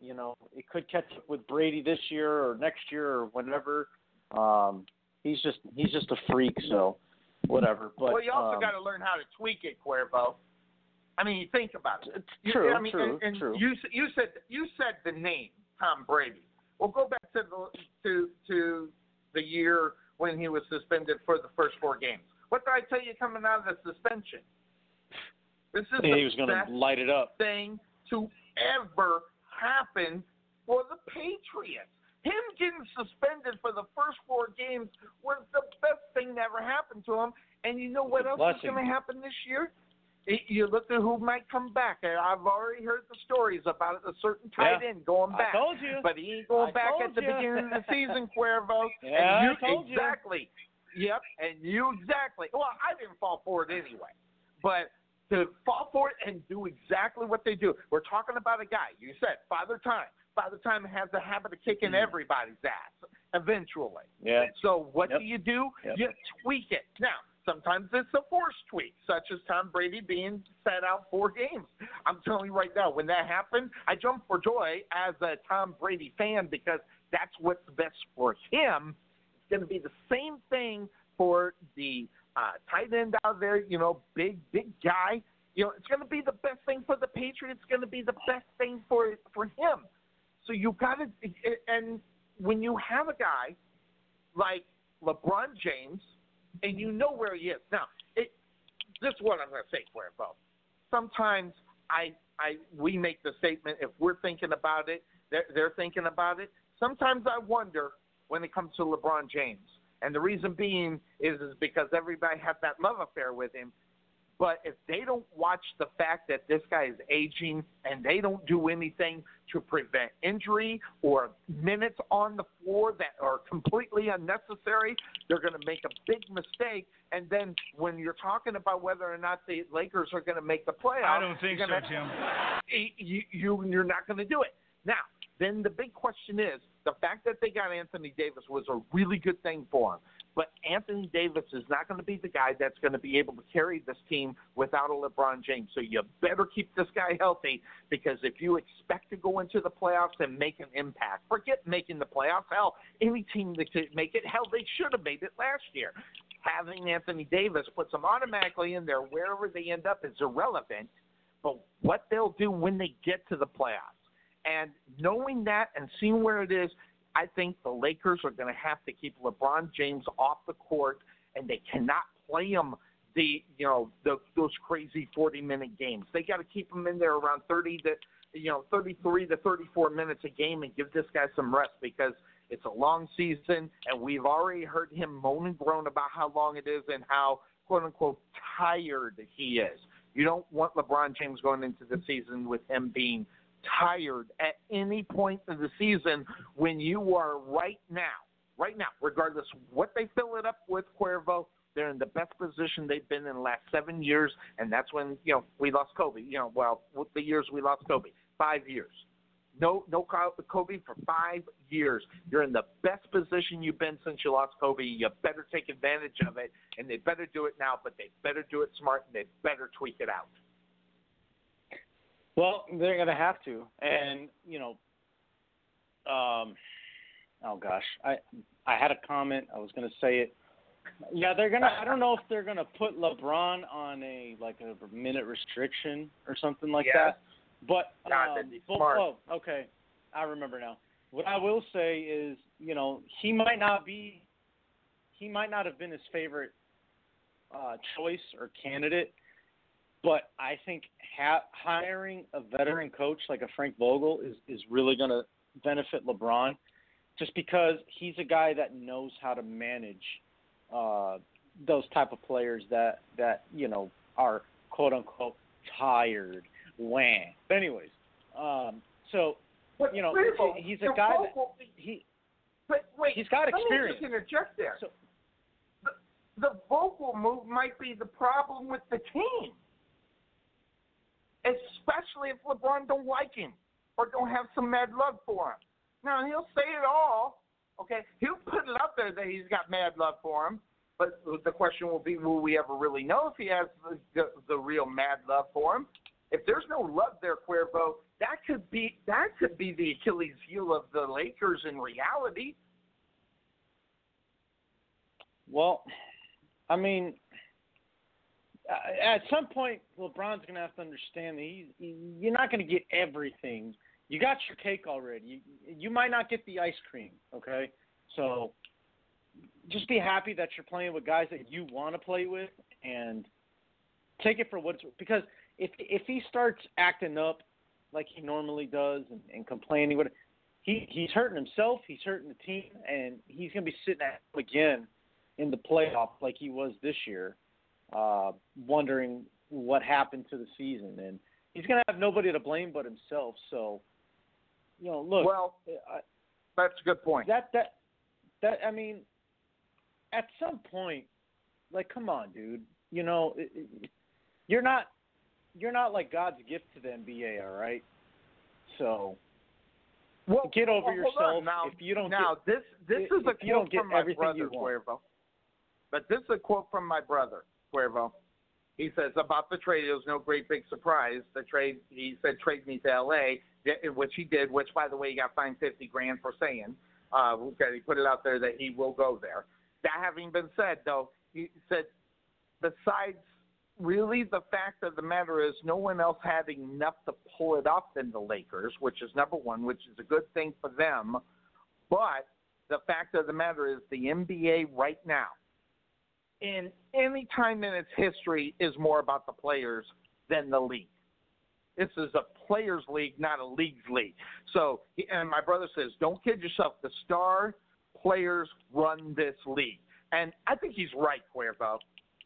You know, it could catch up with Brady this year or next year or whenever. Um, he's just he's just a freak. So whatever. But well, you also um, got to learn how to tweak it, Cuervo. I mean, you think about it. You- True, I mean, true, and, and true. You you said you said the name Tom Brady. Well, go back to the to to the year when he was suspended for the first four games. What did I tell you coming out of the suspension? This is he the was going to light it up. thing to ever happen for the Patriots. Him getting suspended for the first four games was the best thing that ever happened to him. And you know what else blessing. is going to happen this year? It, you look at who might come back. I've already heard the stories about a certain tight Yeah. end going back. I told you. But he ain't going I back at the you. beginning of the season, Cuervo. Yeah, and you, I told you. exactly. Yep, and you exactly. Well, I didn't fall for it anyway, but to fall for it and do exactly what they do. We're talking about a guy. You said Father Time. Father Time has the habit of kicking mm-hmm. everybody's ass eventually. Yeah. So what Yep. do you do? Yep. You tweak it. Now, sometimes it's a forced tweak, such as Tom Brady being set out four games. I'm telling you right now, when that happened, I jumped for joy as a Tom Brady fan because that's what's best for him. It's going to be the same thing for the uh, tight end out there, you know, big, big guy. You know, it's going to be the best thing for the Patriots. It's going to be the best thing for for him. So you got to, and when you have a guy like LeBron James, and you know where he is now, it, this is what I'm going to say, Cuervo. Sometimes I, I, we make the statement if we're thinking about it, they're, they're thinking about it. Sometimes I wonder when it comes to LeBron James, and the reason being is is because everybody has that love affair with him. But if they don't watch the fact that this guy is aging and they don't do anything to prevent injury or minutes on the floor that are completely unnecessary, they're going to make a big mistake. And then when you're talking about whether or not the Lakers are going to make the playoffs, I don't think you're so, Jim. you, you you're not going to do it. Now, then the big question is the fact that they got Anthony Davis was a really good thing for him. But Anthony Davis is not going to be the guy that's going to be able to carry this team without a LeBron James. So you better keep this guy healthy because if you expect to go into the playoffs and make an impact, forget making the playoffs. Hell, any team that could make it, hell, they should have made it last year. Having Anthony Davis puts them automatically in there wherever they end up is irrelevant. But what they'll do when they get to the playoffs. And knowing that and seeing where it is, I think the Lakers are going to have to keep LeBron James off the court, and they cannot play him the you know the, those crazy 40 minute games. They got to keep him in there around 30 to you know 33 to 34 minutes a game and give this guy some rest because it's a long season, and we've already heard him moan and groan about how long it is and how quote unquote tired he is. You don't want LeBron James going into the season with him being tired at any point of the season when you are right now, right now, regardless what they fill it up with, Cuervo, they're in the best position they've been in the last seven years, and that's when you know we lost Kobe. You know, well, the years we lost Kobe, five years. No, no Kobe for five years. You're in the best position you've been since you lost Kobe. You better take advantage of it, and they better do it now. But they better do it smart, and they better tweak it out. Well, they're going to have to, and you know, um, oh gosh, I I had a comment. I was going to say it. Yeah, they're gonna. I don't know if they're gonna put LeBron on a like a minute restriction or something like yes. that. But God, um, but, smart. oh, okay, I remember now. What I will say is, you know, he might not be, he might not have been his favorite uh, choice or candidate, but I think ha- hiring a veteran coach like a Frank Vogel is is really going to benefit LeBron, just because he's a guy that knows how to manage uh, those type of players that that you know are quote unquote tired wham. But anyways, um, so but you know Grable, he's a guy that he but wait, he's got experience. Let me just interject there. So, the, the Vogel move might be the problem with the team, especially if LeBron don't like him or don't have some mad love for him. Now he'll say it all, okay? He'll put it out there that he's got mad love for him. But the question will be, will we ever really know if he has the, the, the real mad love for him? If there's no love there, Cuervo, that could be that could be the Achilles heel of the Lakers in reality. Well, I mean, Uh, at some point, LeBron's going to have to understand that he's, you're not going to get everything. You got your cake already. You, you might not get the ice cream, okay? So just be happy that you're playing with guys that you want to play with and take it for what it's worth. because if if he starts acting up like he normally does and, and complaining, what he he's hurting himself, he's hurting the team, and he's going to be sitting at home again in the playoff like he was this year, uh, wondering what happened to the season, and he's going to have nobody to blame but himself. So, you know, look, well, I, that's a good point. That that that I mean, at some point, like, come on, dude. You know, it, it, you're not you're not like God's gift to the NBA, all right? So well, get over well, yourself. Now, if you don't now get, this this if, is a if you don't quote from my brother. Cuervo. But this is a quote from my brother Cuervo. He says about the trade, it was no great big surprise. The trade, he said, trade me to L.A., which he did. Which, by the way, he got fined fifty grand for saying. Uh, he put it out there that he will go there. That having been said, though, he said, besides really the fact of the matter is no one else had enough to pull it off than the Lakers, which is number one, which is a good thing for them. But the fact of the matter is the NBA right now, in any time in its history, is more about the players than the league. This is a players' league, not a league's league. So, and my brother says, don't kid yourself. The star players run this league, and I think he's right, Cuervo.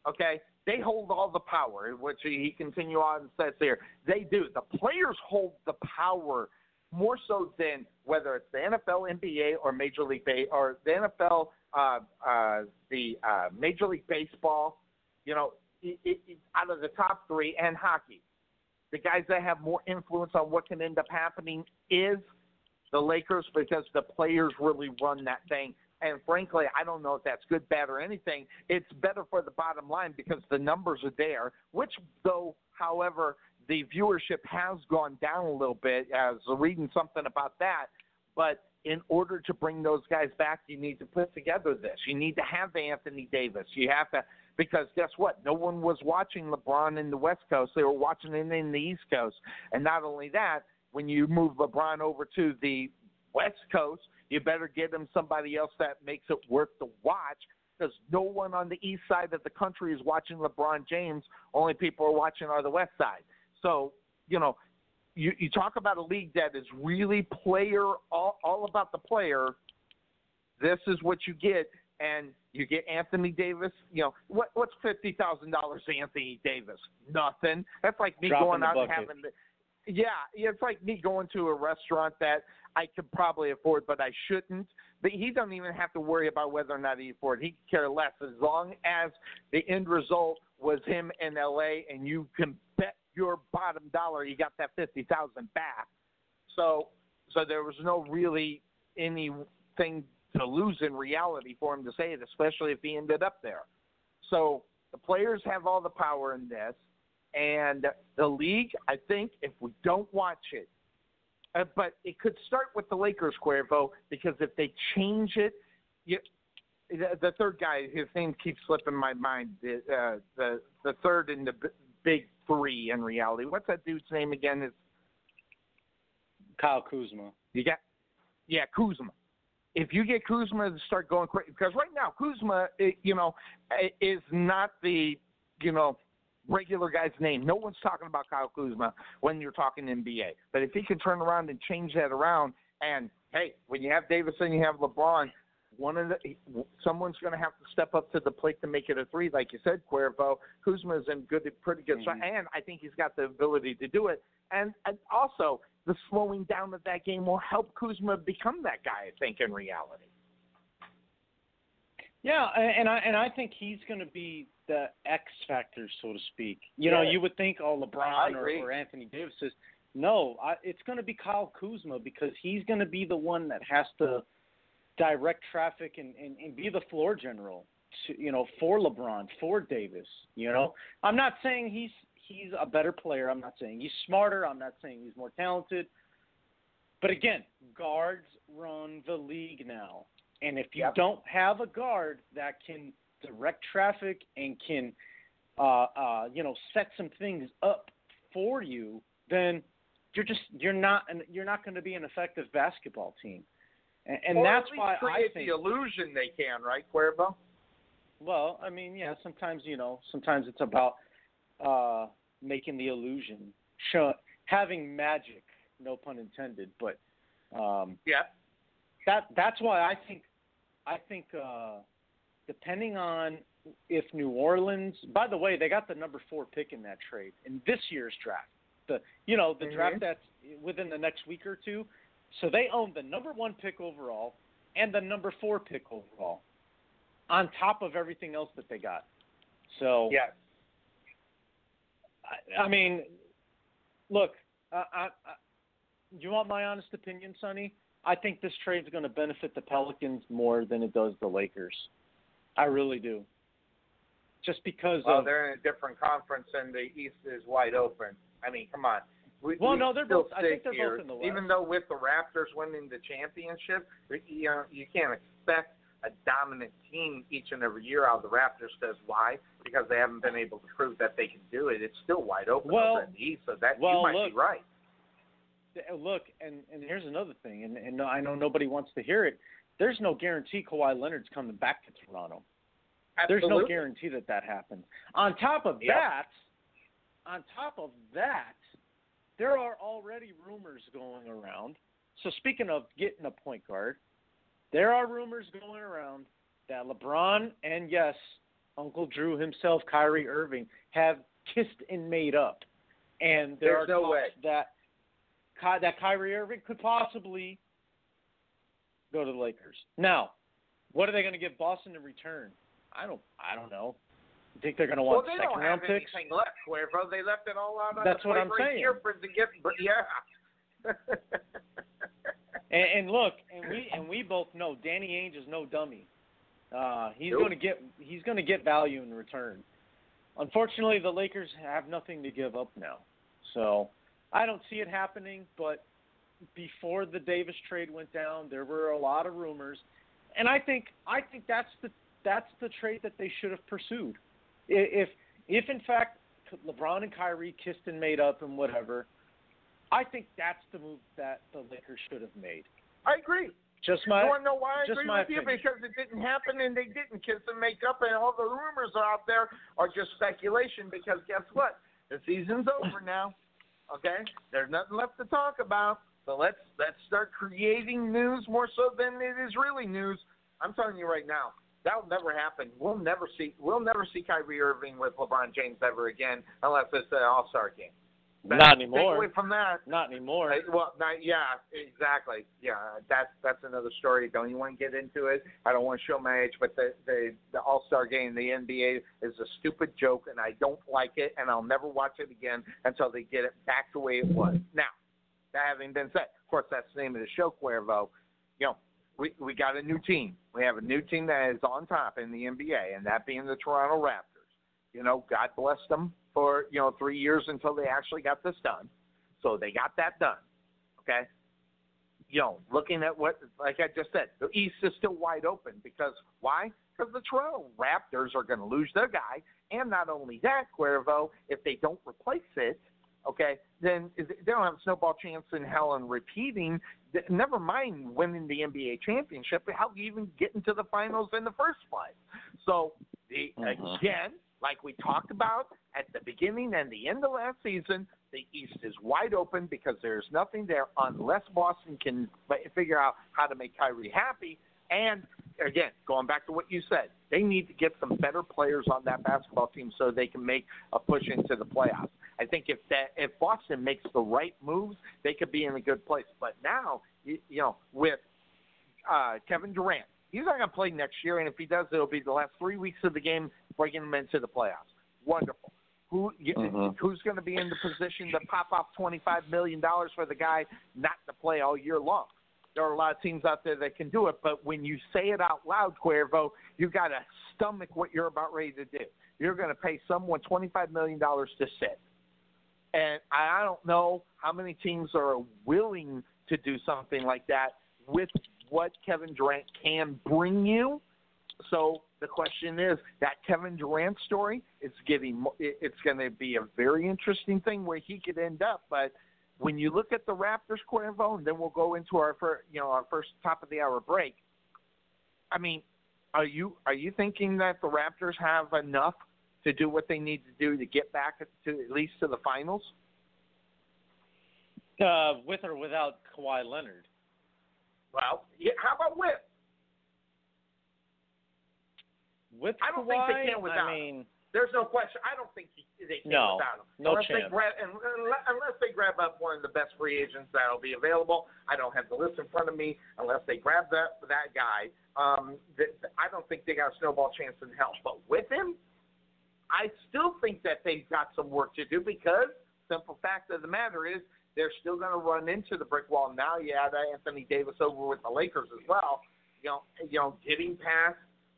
Okay, they hold all the power, which he continue on and says here. They do. The players hold the power more so than whether it's the NFL, NBA, or Major League Bay or the NFL, uh, uh, the uh, Major League Baseball. You know, it, it, out of the top three, and hockey, the guys that have more influence on what can end up happening is the Lakers because the players really run that thing. And frankly, I don't know if that's good, bad, or anything. It's better for the bottom line because the numbers are there, which, though, however, the viewership has gone down a little bit. I was reading something about that. But in order to bring those guys back, you need to put together this. You need to have Anthony Davis. You have to, because guess what? No one was watching LeBron in the West Coast. They were watching him in the East Coast. And not only that, when you move LeBron over to the West Coast, you better get him somebody else that makes it worth the watch because no one on the east side of the country is watching LeBron James. Only people are watching are the west side. So, you know, you, you talk about a league that is really player, all, all about the player. This is what you get. And you get Anthony Davis. You know what? What's fifty thousand dollars to Anthony Davis? Nothing. That's like me Drop in going out and having the, Yeah, it's like me going to a restaurant that I could probably afford, but I shouldn't. But he doesn't even have to worry about whether or not he afford. He could care less as long as the end result was him in L.A. and you can your bottom dollar he got that fifty thousand back. So, so there was no really anything to lose in reality for him to say it, especially if he ended up there. So the players have all the power in this, and the league. I think if we don't watch it, uh, but it could start with the Lakers, Cuervo, because if they change it, you, the, the third guy, his name keeps slipping my mind. The uh, the the third in the b- big three in reality. What's that dude's name again? Is Kyle Kuzma. you got yeah Kuzma. If you get Kuzma to start going crazy, because right now Kuzma, eh, you know, eh, is not the you know regular guy's name. No one's talking about Kyle Kuzma when you're talking NBA. But if he can turn around and change that around, and hey, when you have Davis and you have LeBron, one of the someone's going to have to step up to the plate to make it a three, like you said, Cuervo. Kuzma's in good, pretty good Mhm. shape, and I think he's got the ability to do it. And, and also, the slowing down of that game will help Kuzma become that guy. I think in reality. Yeah, and I and I think he's going to be the X factor, so to speak. You know, you would think, oh, LeBron or, or Anthony Davis is. No, I, it's going to be Kyle Kuzma because he's going to be the one that has to direct traffic and, and, and be the floor general, to, you know, for LeBron, for Davis. You know, I'm not saying he's he's a better player. I'm not saying he's smarter. I'm not saying he's more talented. But again, guards run the league now. And if you Yep. don't have a guard that can direct traffic and can, uh, uh, you know, set some things up for you, then you're just you're not an, you're not going to be an effective basketball team. And, and Or that's why I create think. the illusion they can, right, Cuervo? Well, I mean, yeah, sometimes you know, sometimes it's about uh, making the illusion, show, having magic. No pun intended, but um, Yeah. that that's why I think I think uh, depending on if New Orleans. By the way, they got the number four pick in that trade in this year's draft. The you know the Mhm. draft that's within the next week or two. So they own the number one pick overall and the number four pick overall, on top of everything else that they got. So Yeah. I, I mean, look, I, I, I, you want my honest opinion, Sonny? I think this trade is going to benefit the Pelicans more than it does the Lakers. I really do. Just because Well, of they're in a different conference, and the East is wide open. I mean, come on. We, Well, we no, they're both- I think they're here. both in the West. Even though with the Raptors winning the championship, you know, you can't expect a dominant team each and every year out of the Raptors. Because why? Because they haven't been able to prove that they can do it. It's still wide open Well- over in the East, so that well, you might look, be right. Look, and and here's another thing, and and I know nobody wants to hear it. There's no guarantee Kawhi Leonard's coming back to Toronto. There's no guarantee that that happens. On top of Yep. that, on top of that, there are already rumors going around. So speaking of getting a point guard, there are rumors going around that LeBron and yes, Uncle Drew himself, Kyrie Irving, have kissed and made up. And there There's are no talks way. that Ky- that Kyrie Irving could possibly go to the Lakers. Now, what are they going to give Boston in return? I don't. I don't know. You think they're going to Well, want they second don't round have picks? anything left, Cuervo. They left it all out That's the what I'm right saying. here for to get, but yeah. And, and look, and we and we both know Danny Ainge is no dummy. Uh, he's Nope. going to get he's going to get value in return. Unfortunately, the Lakers have nothing to give up now, so I don't see it happening. But before the Davis trade went down, there were a lot of rumors, and I think I think that's the that's the trade that they should have pursued. If if in fact LeBron and Kyrie kissed and made up and whatever, I think that's the move that the Lakers should have made. I agree. Just my you want to know why I agree with you? Because it didn't happen and they didn't kiss and make up, and all the rumors out there are just speculation. Because guess what? The season's over now. Okay, there's nothing left to talk about. So let's let's start creating news more so than it is really news. I'm telling you right now, that'll never happen. We'll never see we'll never see Kyrie Irving with LeBron James ever again unless it's an All Star game. But Not anymore. away from that. Not anymore. Uh, well, not, yeah, exactly. Yeah, that's that's another story. Don't you want to get into it. I don't want to show my age, but the the, the All Star game, the NBA, is a stupid joke, and I don't like it, and I'll never watch it again until they get it back the way it was. Now, that having been said, of course, that's the name of the show, Cuervo. You know, we we got a new team. We have a new team that is on top in the NBA, and that being the Toronto Raptors. You know, God bless them for you know three years until they actually got this done. So they got that done. Okay. You know, looking at what, like I just said, the East is still wide open because why? Because the Toronto Raptors are going to lose their guy, and not only that, Cuervo, if they don't replace it, okay, then they don't have a snowball chance in hell in repeating. Never mind winning the NBA championship, how do you even get into the finals in the first place? So the, Mhm. again, like we talked about at the beginning and the end of last season, the East is wide open because there's nothing there unless Boston can figure out how to make Kyrie happy. And again, going back to what you said, they need to get some better players on that basketball team so they can make a push into the playoffs. I think if that if Boston makes the right moves, they could be in a good place. But now, you, you know, with uh, Kevin Durant, he's not going to play next year, and if he does, it'll be the last three weeks of the game bringing him into the playoffs. Wonderful. Who Mhm. who's going to be in the position to pop off twenty five million dollars for the guy not to play all year long? There are a lot of teams out there that can do it, but when you say it out loud, Cuervo, you've got to stomach what you're about ready to do. You're going to pay someone twenty five million dollars to sit, and I don't know how many teams are willing to do something like that with what Kevin Durant can bring you. So the question is that Kevin Durant story is mo- it's going to be a very interesting thing where he could end up. But when you look at the Raptors, Cuervo, and then we'll go into our first, you know our first top of the hour break. I mean, are you are you thinking that the Raptors have enough to do what they need to do to get back to at least to the finals? Uh, with or without Kawhi Leonard. Well, yeah, how about with? With I don't Kawhi, think they can without I mean, There's no question. I don't think he, they can No, without him. no unless They chance. grab, unless, unless they grab up one of the best free agents that'll be available. I don't have the list in front of me. Unless they grab that that guy, um, th- I don't think they got a snowball chance in hell. But with him, I still think that they've got some work to do because simple fact of the matter is they're still going to run into the brick wall. Now you add Anthony Davis over with the Lakers as well. You know, you know, getting past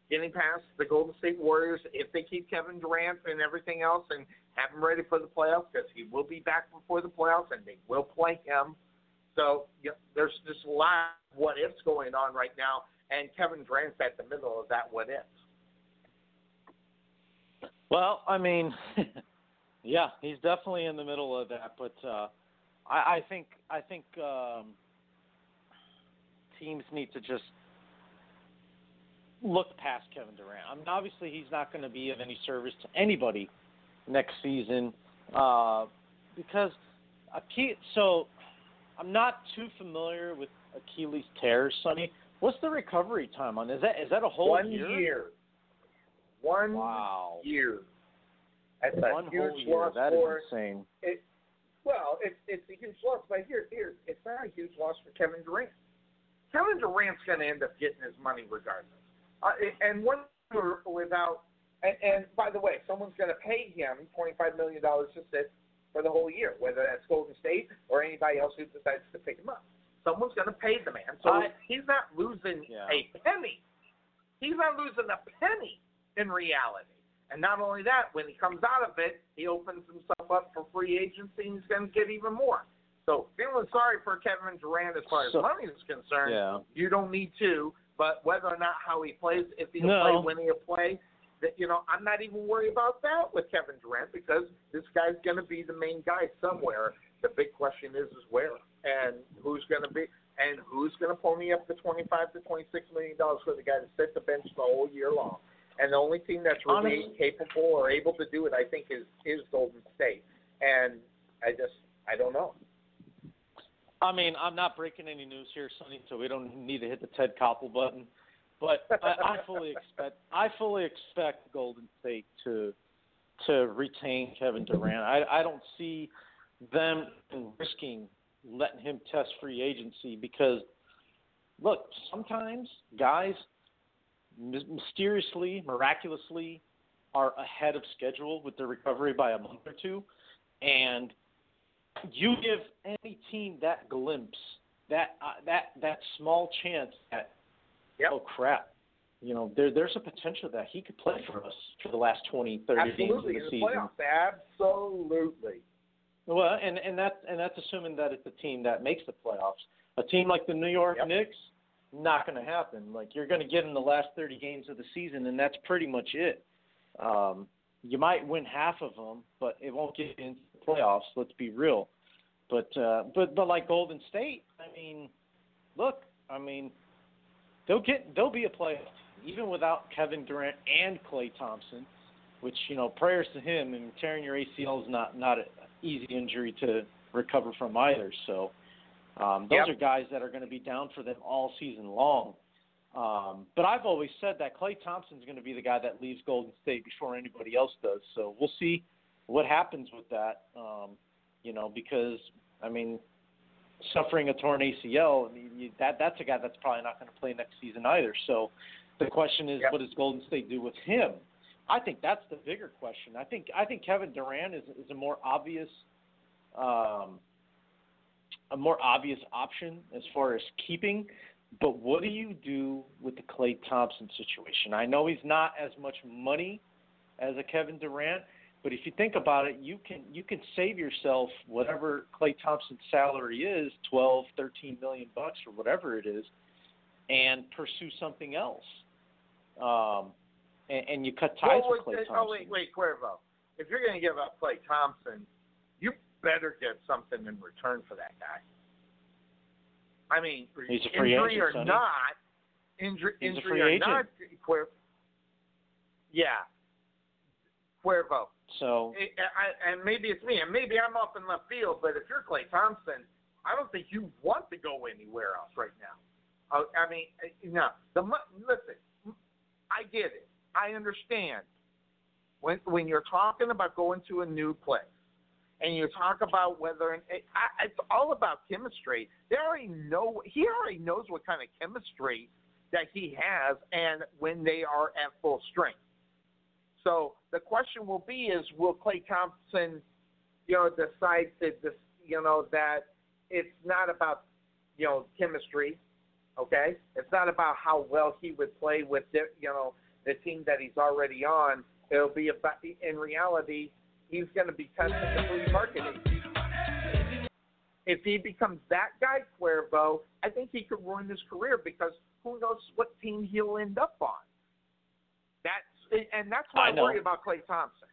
getting past the Golden State Warriors if they keep Kevin Durant and everything else and have him ready for the playoffs because he will be back before the playoffs and they will play him. So you know, there's just a lot of what ifs going on right now, and Kevin Durant's at the middle of that what ifs. Well, I mean, yeah, he's definitely in the middle of that. But uh, I, I think I think um, teams need to just look past Kevin Durant. I mean, obviously, he's not going to be of any service to anybody next season uh, because Ache- so I'm not too familiar with Achilles tears, Sonny. What's the recovery time on? Is that is that a whole One year? year. One Wow. year. That's a huge loss That is for insane. it. Well, it's it's a huge loss, but here, here, it's not a huge loss for Kevin Durant. Kevin Durant's going to end up getting his money regardless. Uh, and one year without, and, and by the way, someone's going to pay him twenty five million dollars to sit for the whole year, whether that's Golden State or anybody else who decides to pick him up. Someone's going to pay the man, so I- he's not losing Yeah. a penny. He's not losing a penny in reality. And not only that, when he comes out of it, he opens himself up for free agency and he's going to get even more. So feeling sorry for Kevin Durant as far as So- money is concerned. Yeah. You don't need to, but whether or not how he plays, if he'll No. play, when he'll play, that you know, I'm not even worried about that with Kevin Durant because this guy's going to be the main guy somewhere. The big question is, is where and who's going to be and who's going to pony up the 25 to 26 million dollars for the guy to sit the bench the whole year long. And the only team that's really Honestly- capable or able to do it, I think, is is Golden State. And I just, I don't know. I mean, I'm not breaking any news here, Sonny, so we don't need to hit the Ted Koppel button. But I, I fully expect I fully expect Golden State to to retain Kevin Durant. I I don't see them risking letting him test free agency because look, sometimes guys mysteriously, miraculously are ahead of schedule with their recovery by a month or two, and you give any team that glimpse, that uh, that that small chance that Yep. oh crap, you know there there's a potential that he could play for us for the last 20, 30 Absolutely, games of the the season. playoffs, absolutely. Well, and and that and that's assuming that it's a team that makes the playoffs. A team like the New York Yep. Knicks, not going to happen. Like you're going to get in the last 30 games of the season, and that's pretty much it. Um, you might win half of them, but it won't get into the playoffs. Let's be real. But uh, but but like Golden State, I mean, look, I mean, they'll get they'll be a playoff even without Kevin Durant and Klay Thompson. Which you know, prayers to him. And tearing your ACL is not not an easy injury to recover from either. So um, those Yep. are guys that are going to be down for them all season long. Um, but I've always said that Klay Thompson's going to be the guy that leaves Golden State before anybody else does. So we'll see what happens with that. Um, you know, because I mean, suffering a torn ACL, I mean, you, that that's a guy that's probably not going to play next season either. So the question is, Yep. what does Golden State do with him? I think that's the bigger question. I think I think Kevin Durant is is a more obvious um, a more obvious option as far as keeping. But what do you do with the Klay Thompson situation? I know he's not as much money as a Kevin Durant, but if you think about it, you can you can save yourself whatever Klay Thompson's salary is, twelve, thirteen million bucks or whatever it is, and pursue something else. Um, and, and you cut ties Well, with Klay Thompson. oh, wait, wait, Cuervo. If you're going to give up Klay Thompson, better get something in return for that guy. I mean, He's a free injury agent, or Sonny. not, injury, He's a free or agent. not, Cuervo. Yeah, Cuervo. So I, I, and maybe it's me, and maybe I'm off in left field, but if you're Klay Thompson, I don't think you want to go anywhere else right now. Uh, I mean, uh, no. The listen, I get it. I understand when when you're talking about going to a new place, and you talk about whether and it, I, it's all about chemistry. They already know. He already knows what kind of chemistry that he has, and when they are at full strength. So the question will be: Is will Klay Thompson, you know, decide to, this, you know, that it's not about, you know, chemistry, okay? It's not about how well he would play with, the, you know, the team that he's already on. It'll be about, in reality, he's going to be testing the free marketing. If he becomes that guy, Cuervo, I think he could ruin his career because who knows what team he'll end up on. That's and that's why I I, worry about Klay Thompson.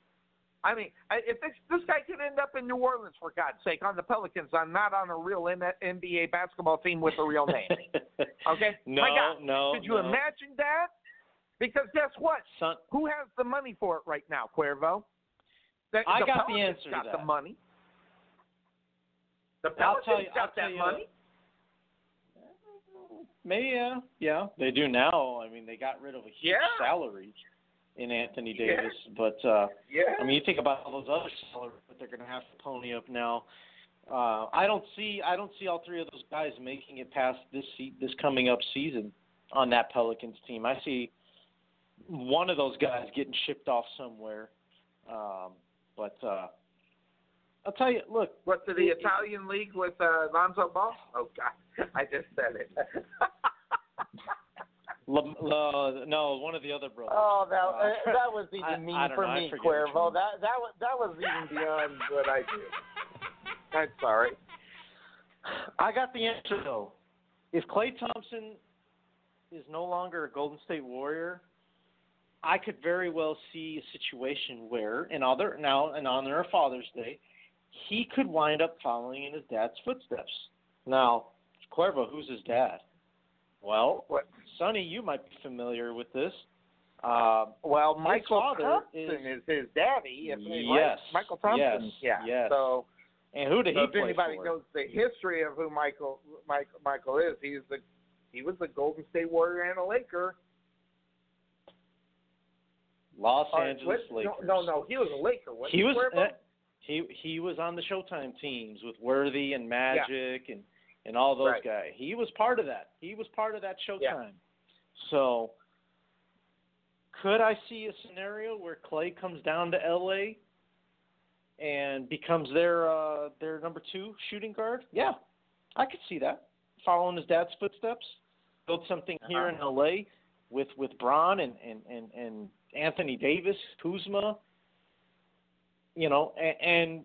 I mean, if this this guy could end up in New Orleans for God's sake on the Pelicans, I'm not on a real NBA basketball team with a real name. Okay, no, My God, no. could you no. imagine that? Because guess what? Son, Who has the money for it right now, Cuervo? The, I the got the answer to got that. the money. The Pelicans you- got that money. Maybe yeah, yeah, they do now. I mean, they got rid of a huge Yeah. salary in Anthony Yeah. Davis, but uh Yeah. I mean, you think about all those other salaries that they're going to have to pony up now. Uh, I don't see I don't see all three of those guys making it past this se- this coming up season on that Pelicans team. I see one of those guys getting shipped off somewhere. Um, but uh, I'll tell you, look, What to the it- it- Italian league with uh, Lonzo Ball? Oh God, I just said it. La, La, no, one of the other brothers. oh, that Uh, that was even I- mean I don't for know, me, forget Cuervo. That that was that was even beyond what I do. I'm sorry. I got the answer though. If Klay Thompson is no longer a Golden State Warrior, I could very well see a situation where, in other now in honor of Father's Day, he could wind up following in his dad's footsteps. Now, Cuervo, who's his dad? Well, What? Sonny, you might be familiar with this. Uh, Well, Mychal father Thompson is- is, his daddy. If Yes, right? Mychal Thompson. yes, yeah. yes. So, and who did so he if anybody for? knows the history of who Michael Michael, Michael is, he's the he was the Golden State Warrior and a Laker. Los Uh, Angeles what? Lakers. No, no, no, he was a Laker. Wasn't He was. Uh, He he was on the Showtime teams with Worthy and Magic and and all those Right. guys. He was part of that. He was part of that Showtime. Yeah. So could I see a scenario where Klay comes down to LA and becomes their uh their number 2 shooting guard? Yeah. I could see that. Following his dad's footsteps, build something here in LA with with Bron and and and, and Anthony Davis, Kuzma, you know, and, and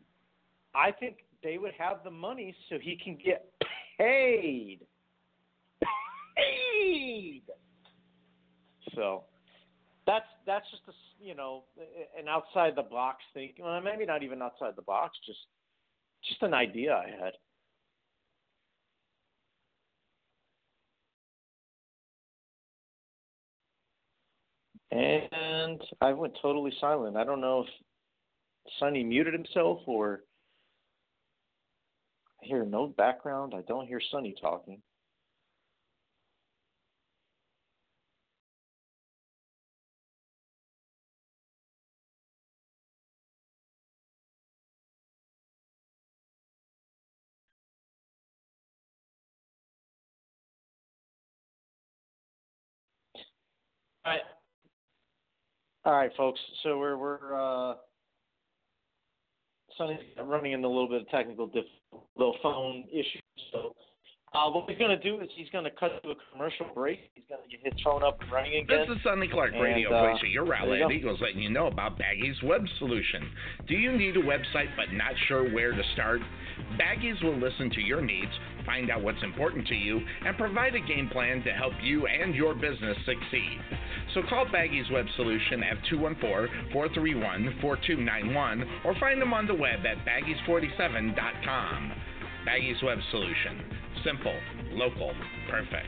I think they would have the money so he can get paid. Paid. So that's that's just a you know an outside the box thing. Well, maybe not even outside the box, just just an idea I had. And I went totally silent. I don't know if Sonny muted himself or I hear no background. I don't hear Sonny talking. All right, folks. So we're we're uh, running into a little bit of technical diff, little phone issues. So uh, what he's going to do is he's going to cut to a commercial break. He's going to get his phone up and running again. This is Sonny Clark, And, radio uh, your you go. Eagles, letting you know about Baggy's web solution. Do you need a website but not sure where to start? Baggies will listen to your needs, find out what's important to you, and provide a game plan to help you and your business succeed. So call Baggy's Web Solution at 214-431-4291 or find them on the web at baggies47.com. Baggy's Web Solution. Simple, local, perfect.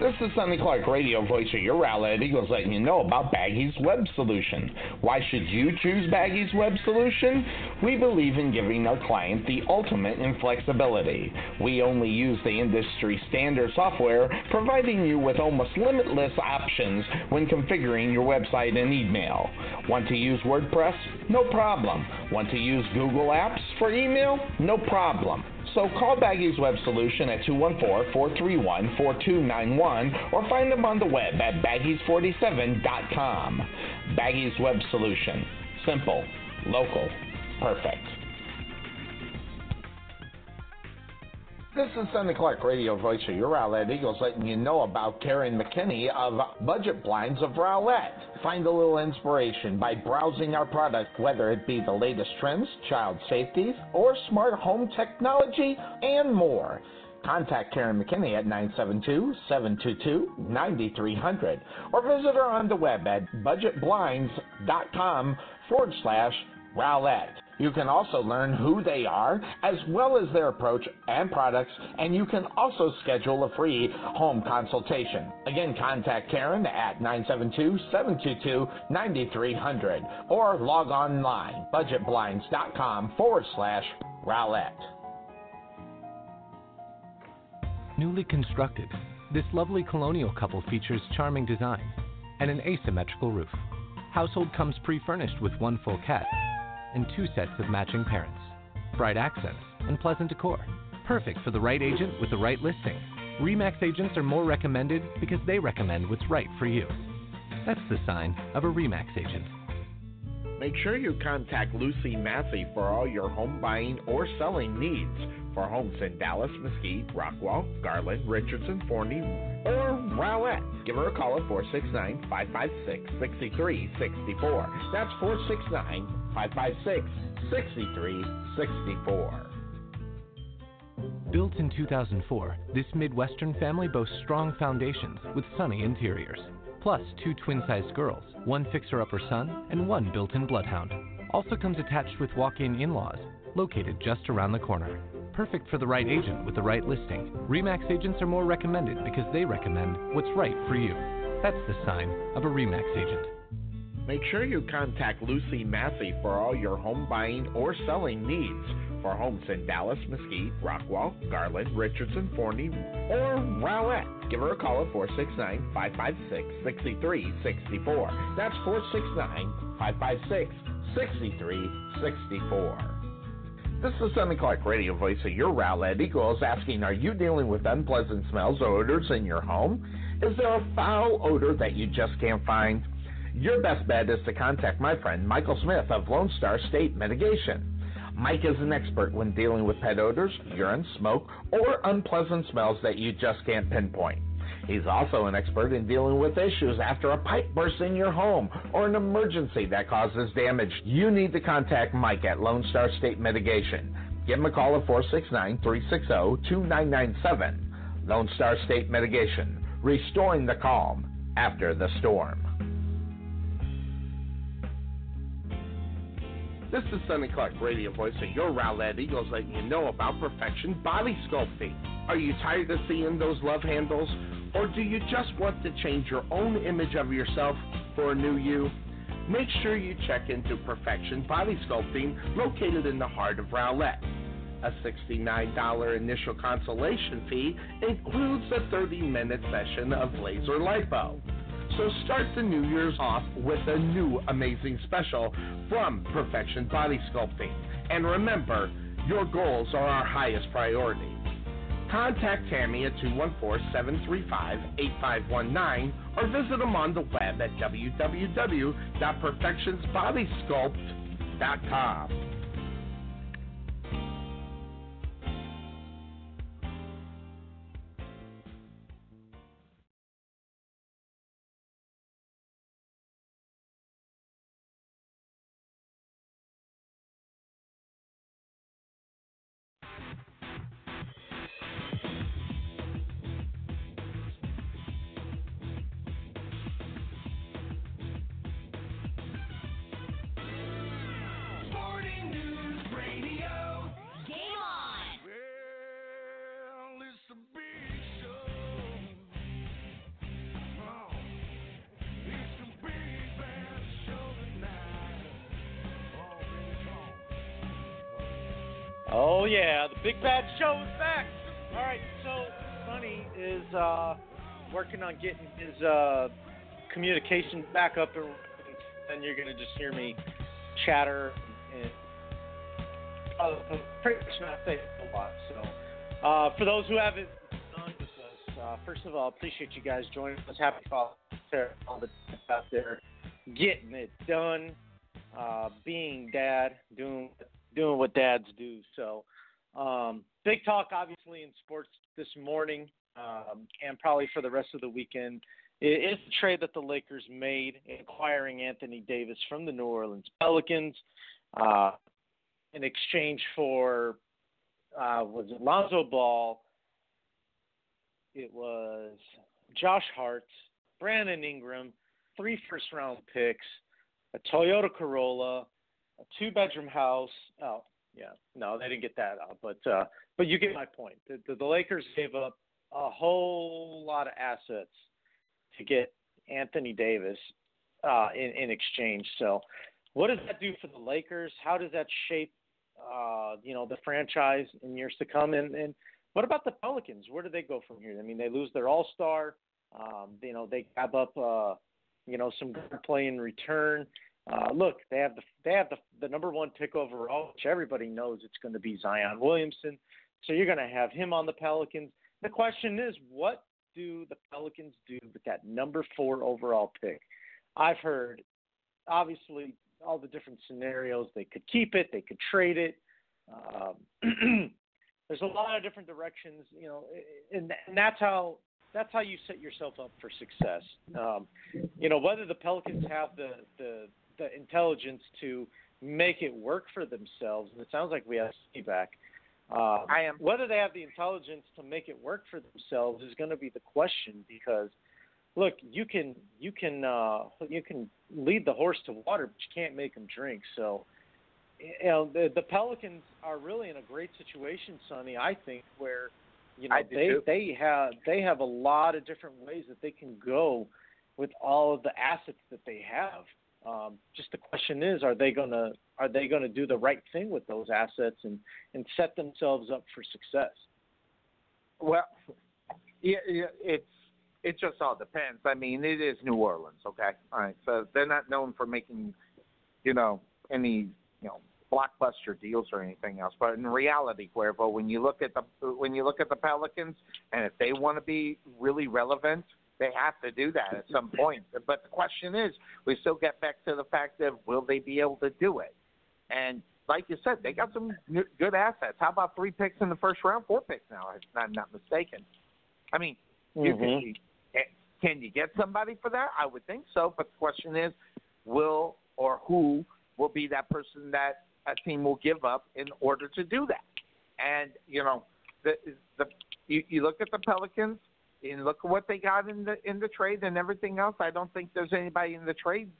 This is Sonny Clark, radio voice of your Rowlett Eagles, letting you know about Baggy's Web Solution. Why should you choose Baggy's Web Solution? We believe in giving our client the ultimate in flexibility. We only use the industry standard software, providing you with almost limitless options when configuring your website and email. Want to use WordPress? No problem. Want to use Google Apps for email? No problem. So call Baggy's Web Solution at 214-431-4291 or find them on the web at baggies47.com. Baggy's Web Solution. Simple, local, perfect. This is Sonny Clark, radio voice of your Rowlett Eagles, letting you know about Karen McKinney of Budget Blinds of Rowlett. Find a little inspiration by browsing our product, whether it be the latest trends, child safety, or smart home technology, and more. Contact Karen McKinney at 972-722-9300 or visit her on the web at budgetblinds.com forward slash Rowlett. You can also learn who they are, as well as their approach and products, and you can also schedule a free home consultation. Again, contact Karen at 972-722-9300 or log online, budgetblinds.com forward slash Rowlett. Newly constructed, this lovely colonial couple features charming design and an asymmetrical roof. Household comes pre-furnished with one full cat and two sets of matching parents. Bright accents and pleasant decor. Perfect for the right agent with the right listing. REMAX agents are more recommended because they recommend what's right for you. That's the sign of a REMAX agent. Make sure you contact Lucy Massey for all your home buying or selling needs for homes in Dallas, Mesquite, Rockwall, Garland, Richardson, Forney, or Rowlett. Give her a call at 469 556 6364. That's 469 556 6364. Built in 2004, this Midwestern family boasts strong foundations with sunny interiors. Plus, two twin sized girls, one fixer upper son, and one built in bloodhound. Also comes attached with walk in in laws, located just around the corner. Perfect for the right agent with the right listing. REMAX agents are more recommended because they recommend what's right for you. That's the sign of a REMAX agent. Make sure you contact Lucy Massey for all your home buying or selling needs for homes in Dallas, Mesquite, Rockwall, Garland, Richardson, Forney, or Rowlett. Give her a call at 469 556 6364. That's 469 556 6364. This is Sonny Clark, radio voice of your Rowlett Eagles, asking Are you dealing with unpleasant smells or odors in your home? Is there a foul odor that you just can't find? Your best bet is to contact my friend Michael Smith of Lone Star State Mitigation. Mike is an expert when dealing with pet odors, urine, smoke, or unpleasant smells that you just can't pinpoint. He's also an expert in dealing with issues after a pipe bursts in your home or an emergency that causes damage. You need to contact Mike at Lone Star State Mitigation. Give him a call at 469 360 2997. Lone Star State Mitigation, restoring the calm after the storm. This is Sonny Clark, radio voice of your Rowlett Eagles, letting you know about Perfection Body Sculpting. Are you tired of seeing those love handles? Or do you just want to change your own image of yourself for a new you? Make sure you check into Perfection Body Sculpting, located in the heart of Rowlett. A $69 initial consultation fee includes a 30 minute session of laser lipo. So start the new year's off with a new amazing special from Perfection Body Sculpting. And remember, your goals are our highest priority. Contact Tammy at 214-735-8519 or visit them on the web at www.perfectionsbodysculpt.com. is uh, working on getting his uh, communication back up, and then you're gonna just hear me chatter and uh, pretty much not say a lot. So, uh, for those who haven't done with us, uh, first of all, appreciate you guys joining us. Happy Day to all the out there getting it done, uh, being dad, doing doing what dads do. So, um, big talk, obviously, in sports this morning um, and probably for the rest of the weekend is the trade that the Lakers made, acquiring Anthony Davis from the New Orleans Pelicans uh, in exchange for uh, was it Lonzo Ball? It was Josh Hart, Brandon Ingram, three first round picks, a Toyota Corolla, a two bedroom house. Oh, yeah, no, they didn't get that out, but uh, but you get my point. The, the, the Lakers gave up a whole lot of assets to get Anthony Davis uh, in in exchange. So, what does that do for the Lakers? How does that shape, uh, you know, the franchise in years to come? And and what about the Pelicans? Where do they go from here? I mean, they lose their All Star. Um, you know, they grab up, uh, you know, some good play in return. Uh, look, they have the they have the the number one pick overall, which everybody knows it's going to be Zion Williamson. So you're going to have him on the Pelicans. The question is, what do the Pelicans do with that number four overall pick? I've heard, obviously, all the different scenarios. They could keep it, they could trade it. Um, there's a lot of different directions, you know, and, and that's how that's how you set yourself up for success. Um, you know, whether the Pelicans have the the the intelligence to make it work for themselves. And it sounds like we have Steve back. Uh, I am. Whether they have the intelligence to make it work for themselves is going to be the question because, look, you can you can uh, you can lead the horse to water, but you can't make him drink. So, you know, the, the Pelicans are really in a great situation, Sonny. I think where you know they too. they have they have a lot of different ways that they can go with all of the assets that they have. Um, just the question is, are they gonna are they gonna do the right thing with those assets and and set themselves up for success? Well, yeah, yeah, it's it just all depends. I mean, it is New Orleans, okay? All right, so they're not known for making, you know, any you know blockbuster deals or anything else. But in reality, Cuervo, when you look at the when you look at the Pelicans, and if they want to be really relevant, they have to do that at some point. But the question is, we still get back to the fact of will they be able to do it? And like you said, they got some good assets. How about three picks in the first round, four picks now, if I'm not mistaken. I mean, you Mm-hmm. can, can you get somebody for that? I would think so. But the question is, will or who will be that person that a team will give up in order to do that? And you know, the the you, you look at the Pelicans and look at what they got in the in the trade and everything else. I don't think there's anybody in the trades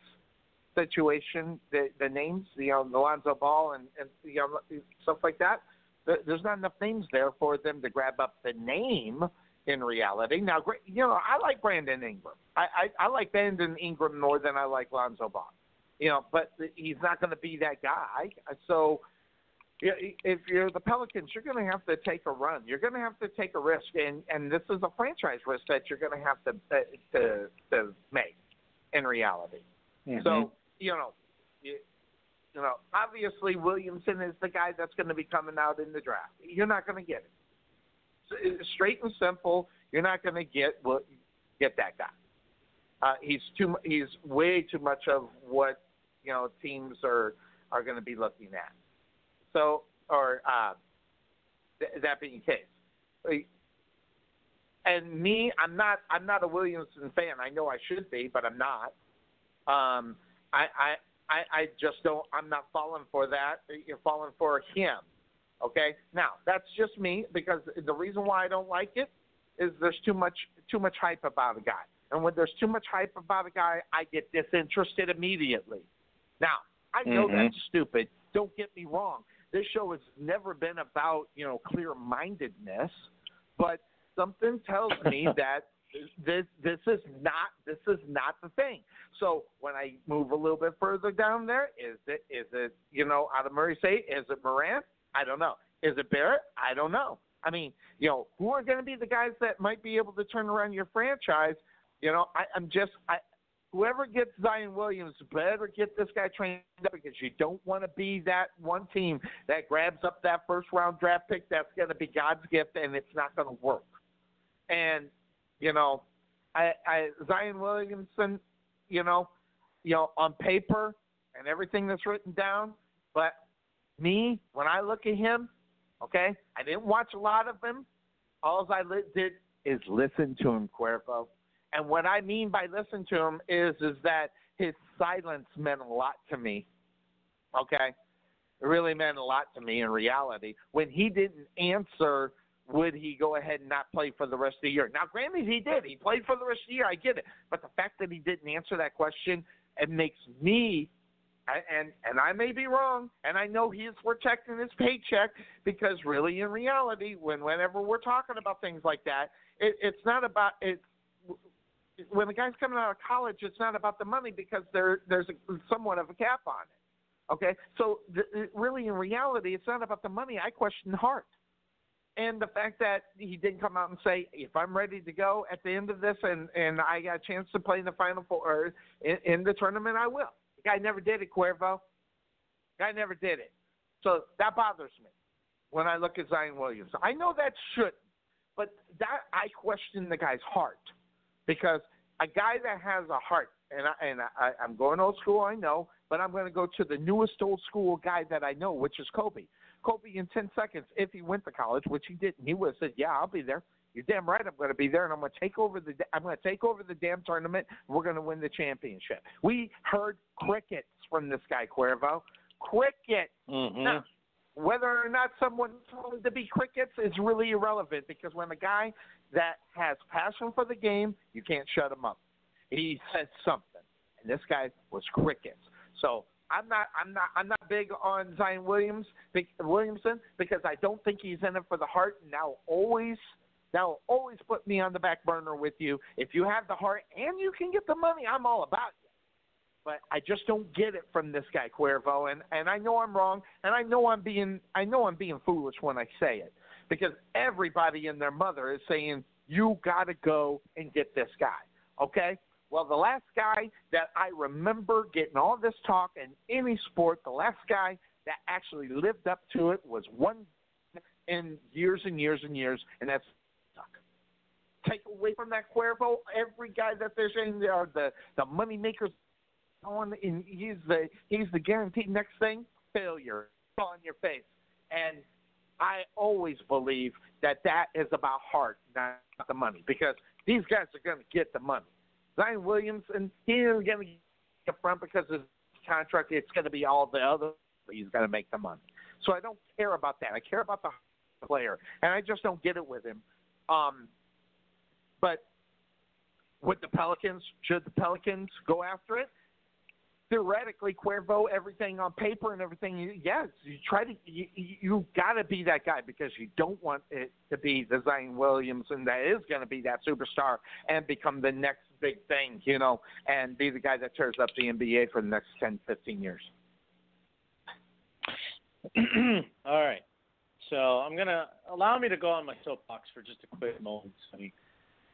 situation. The the names, you know, Alonzo Ball and and you know stuff like that. There's not enough names there for them to grab up the name. In reality, now you know I like Brandon Ingram. I I, I like Brandon Ingram more than I like Lonzo Ball. You know, but he's not going to be that guy. So if you're the Pelicans, you're going to have to take a run. You're going to have to take a risk, and and this is a franchise risk that you're going to have to uh, to to make in reality. Mm-hmm. So you know, you, you know, obviously Williamson is the guy that's going to be coming out in the draft. You're not going to get it. Straight and simple. You're not going to get well, get that guy. Uh, he's too. He's way too much of what you know teams are are going to be looking at. So, or uh, th- that being the case, and me, I'm not. I'm not a Williamson fan. I know I should be, but I'm not. Um, I, I, I, I just don't. I'm not falling for that. You're falling for him. Okay. Now that's just me because the reason why I don't like it is there's too much too much hype about a guy, and when there's too much hype about a guy, I get disinterested immediately. Now I know Mhm. that's stupid. Don't get me wrong. This show has never been about you know clear mindedness, but something tells me that this this is not this is not the thing. So when I move a little bit further down there, is it is it you know out of Murray State? Is it Morant? I don't know. Is it Barrett? I don't know. I mean, you know, who are going to be the guys that might be able to turn around your franchise? You know, I, I'm just I whoever gets Zion Williams better get this guy trained up because you don't want to be that one team that grabs up that first round draft pick that's going to be God's gift and it's not going to work. And you know, I, I Zion Williamson, you know, you know, on paper and everything that's written down, but me when I look at him, okay, I didn't watch a lot of him. All I li- did is listen to him, Cuervo. And what I mean by listen to him is is that his silence meant a lot to me. Okay? It really meant a lot to me in reality. When he didn't answer, would he go ahead and not play for the rest of the year? Now, granted, he did. He played for the rest of the year. I get it. But the fact that he didn't answer that question, it makes me and and I may be wrong, and I know he is protecting his paycheck because really, in reality, when whenever we're talking about things like that, it, it's not about it. When the guy's coming out of college, it's not about the money because there there's a, somewhat of a cap on it. Okay, so th- really, in reality, it's not about the money. I question Hart. And the fact that he didn't come out and say, if I'm ready to go at the end of this and, and I got a chance to play in the final four or in, in the tournament, I will. The guy never did it, Cuervo. Guy never did it. So that bothers me when I look at Zion Williams. I know that should, but that I question the guy's heart because a guy that has a heart, and I, and I, I'm going old school, I know, but I'm going to go to the newest old school guy that I know, which is Kobe. Kobe in 10 seconds, if he went to college, which he didn't, he would have said, "Yeah, I'll be there." You're damn right. I'm going to be there, and I'm going to take over the. I'm going to take over the damn tournament. We're going to win the championship. We heard crickets from this guy Cuervo. Crickets. Mm-hmm. Now, whether or not someone told him to be crickets is really irrelevant because when a guy that has passion for the game, you can't shut him up. He said something, and this guy was crickets. So I'm not, I'm not, I'm not big on Zion Williams, Williamson because I don't think he's in it for the heart. And now always, now always put me on the back burner with you. If you have the heart and you can get the money, I'm all about you but I just don't get it from this guy Cuervo, and and I know I'm wrong, and I know I'm being I know I'm being foolish when I say it, because everybody and their mother is saying you got to go and get this guy, okay? Well, the last guy that I remember getting all this talk in any sport, the last guy that actually lived up to it was one in years and years and years, and that's. Take away from that Cuervo, every guy that they're saying they are the the money makers on, and he's the he's the guaranteed next thing failure on your face, and I always believe that that is about heart, not the money, because these guys are going to get the money. Zion Williams, and he isn't going to get up front because his contract, it's going to be all the other, but he's going to make the money. So I don't care about that. I care about the player, and I just don't get it with him. Um, but with the Pelicans, should the Pelicans go after it? theoretically, Cuervo, everything on paper and everything, yes, you try to, you, you got to be that guy because you don't want it to be the Zion Williams and that is going to be that superstar and become the next big thing, you know, and be the guy that tears up the NBA for the next 10, 15 years. All right. So I'm going to allow me to go on my soapbox for just a quick moment, Sonny.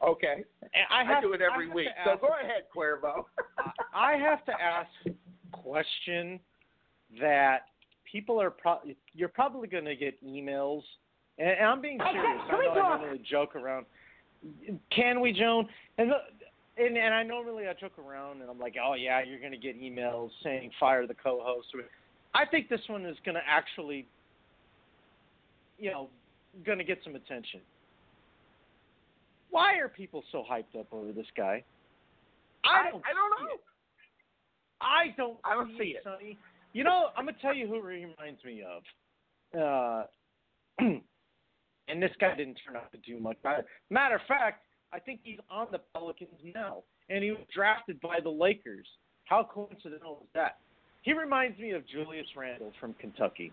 Okay. I, have, I do it every week. So go ahead, Cuervo. I have to ask a question that people are pro- you're probably going to get emails, and, and I'm being serious. I know I normally joke around. Can we, Joan? And, the, and and I normally I joke around and I'm like, oh yeah, you're going to get emails saying fire the co-host. I think this one is going to actually, you know, going to get some attention. Why are people so hyped up over this guy? I don't. I, I don't know. It. I don't. I don't see, see it, Sonny. You know, I'm gonna tell you who he reminds me of. Uh, and this guy didn't turn out to do much. Matter of fact, I think he's on the Pelicans now, and he was drafted by the Lakers. How coincidental is that? He reminds me of Julius Randle from Kentucky.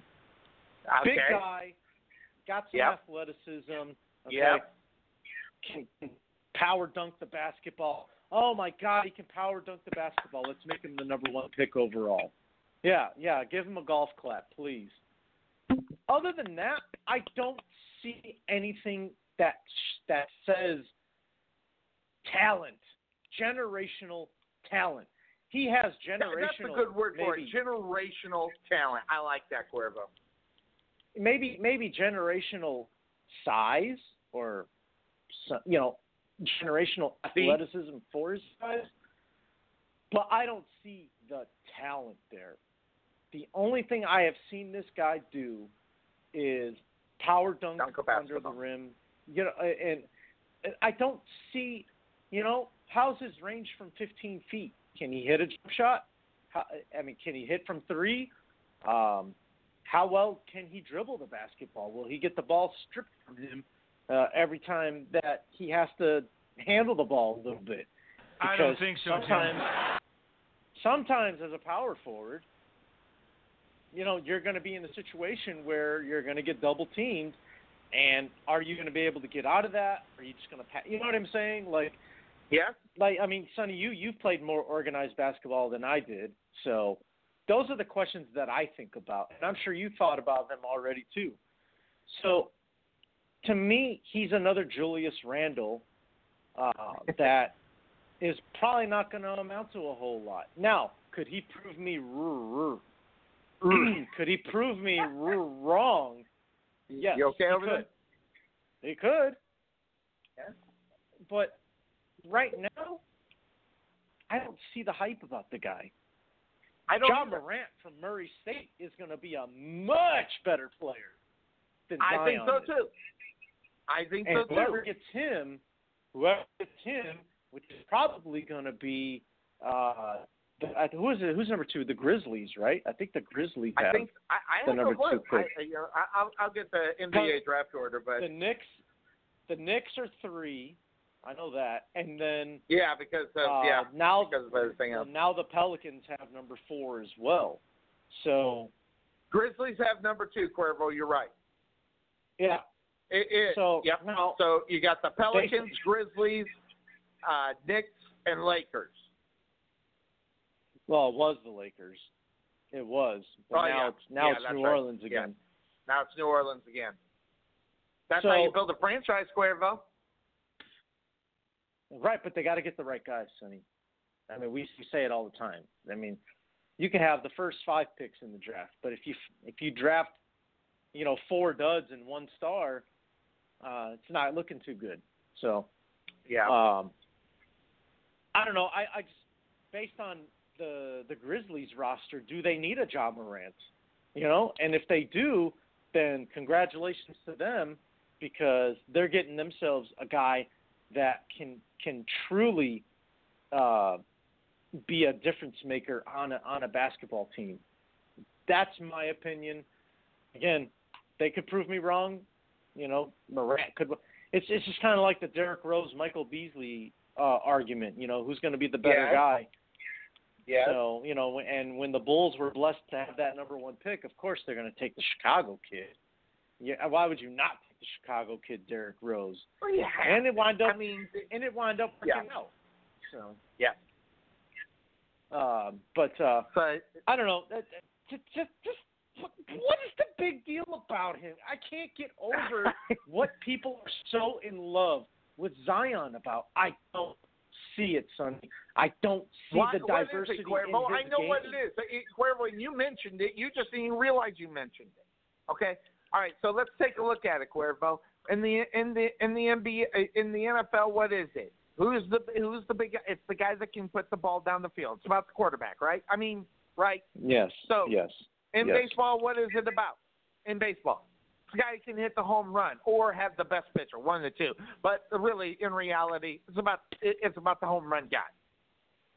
Okay. Big guy, got some yep. athleticism. Okay. Yep. Can power dunk the basketball. Oh my God, he can power dunk the basketball. Let's make him the number one pick overall. Yeah, yeah, give him a golf clap, please. Other than that, I don't see anything that that says talent, generational talent. He has generational. That's a good word for it. Generational talent. I like that, Cuervo. Maybe maybe generational size or you know generational athleticism for his size, but I don't see the talent there. The only thing I have seen this guy do is power dunk, dunk under the rim. You know, and I don't see. You know, how's his range from 15 feet? Can he hit a jump shot? How, I mean, can he hit from three? Um, how well can he dribble the basketball? Will he get the ball stripped from him uh, every time that he has to handle the ball a little bit? I don't think so. Sometimes, sometimes as a power forward, you know, you're going to be in a situation where you're going to get double teamed, and are you going to be able to get out of that? Are you just going to, pass? you know what I'm saying? Like, yeah, like I mean, Sonny, you you've played more organized basketball than I did, so those are the questions that I think about, and I'm sure you thought about them already too. So, to me, he's another Julius Randle uh, that is probably not going to amount to a whole lot. Now, could he prove me could he prove me wrong? Yes. You okay he could. there? He could. Yeah. But right now, I don't see the hype about the guy. I don't. John either. Morant from Murray State is going to be a much better player than Zion I think so is. too. I think And so whoever too. gets him, whoever gets him, which is probably going to be, uh, the, uh, who is it? Who's number two? The Grizzlies, right? I think the Grizzlies I have think I, I the number two pick. I, you know, I, I'll, I'll get the NBA draft order, but the Knicks. The Knicks are three. I know that, and then yeah, because of, uh, yeah, now because of everything else. now the Pelicans have number four as well. So Grizzlies have number two, Cuervo. You're right. yeah, It, it, So, yep. now- so you got the Pelicans, Grizzlies, uh, Knicks, and Lakers. well, it was the Lakers. It was, but Oh, now yeah. it's now Yeah, it's New right. Orleans Yeah. again. Now it's New Orleans again. That's So- how you build a franchise, Cuervo. Right, but they got to get the right guys, Sonny. I mean, we, we say it all the time. I mean, you can have the first five picks in the draft, but if you if you draft, you know, four duds and one star, uh, it's not looking too good. So, Yeah. um, I don't know. I, I just based on the the Grizzlies roster, do they need a John Morant? You know, and if they do, then congratulations to them because they're getting themselves a guy that can can truly uh, be a difference maker on a on a basketball team. That's my opinion. Again, they could prove me wrong. You know, Morant could. It's it's just kind of like the Derrick Rose, Michael Beasley uh, argument. You know, who's going to be the better Yeah. guy? yeah. So you know, and when the Bulls were blessed to have that number one pick, of course they're going to take the Chicago kid. Yeah, why would you not take the Chicago kid, Derrick Rose? Well, yeah. And it wound up, I mean, and it wound up Yeah. out. So Yeah. Um, but uh, but I don't know. That- that- Just, just, just what, is the big deal about him? I can't get over what people are so in love with Zion about. I don't see it, Sonny. I don't see What- the diversity it, Cuervo? I know game. what it is. Cuervo, you mentioned it. You just didn't realize you mentioned it. Okay. All right. So let's take a look at it, Cuervo. In the in the in the NBA uh, in the NFL, what is it? Who's the who's the big? It's the guy that can put the ball down the field. It's about the quarterback, right? I mean, right? Yes. So- yes. In Yes. baseball, what is it about? In baseball, the guy can hit the home run or have the best pitcher, one of the two. But really, in reality, it's about it's about the home run guy.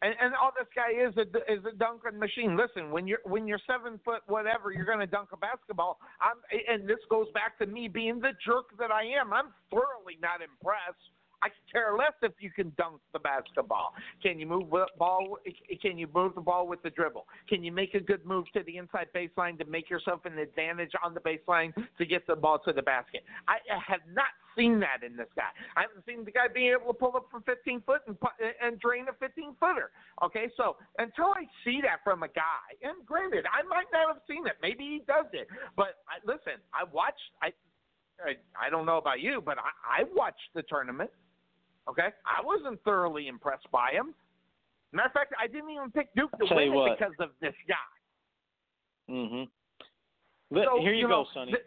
And, and all this guy is a, is a dunking machine. Listen, when you're when you're seven foot whatever, you're going to dunk a basketball. I'm, and this goes back to me being the jerk that I am. I'm thoroughly not impressed. I care less if you can dunk the basketball. Can you move the ball? Can you move the ball with the dribble? Can you make a good move to the inside baseline to make yourself an advantage on the baseline to get the ball to the basket? I, I have not seen that in this guy. I haven't seen the guy being able to pull up from 15 foot and and drain a 15 footer. Okay, so until I see that from a guy, and granted, I might not have seen it. Maybe he does it, but I, listen, I watched. I, I I don't know about you, but I, I watched the tournament. Okay, I wasn't thoroughly impressed by him. Matter of fact, I didn't even pick Duke to Tell win it because of this guy. Mhm. So, here you, you go, know, Sonny. th-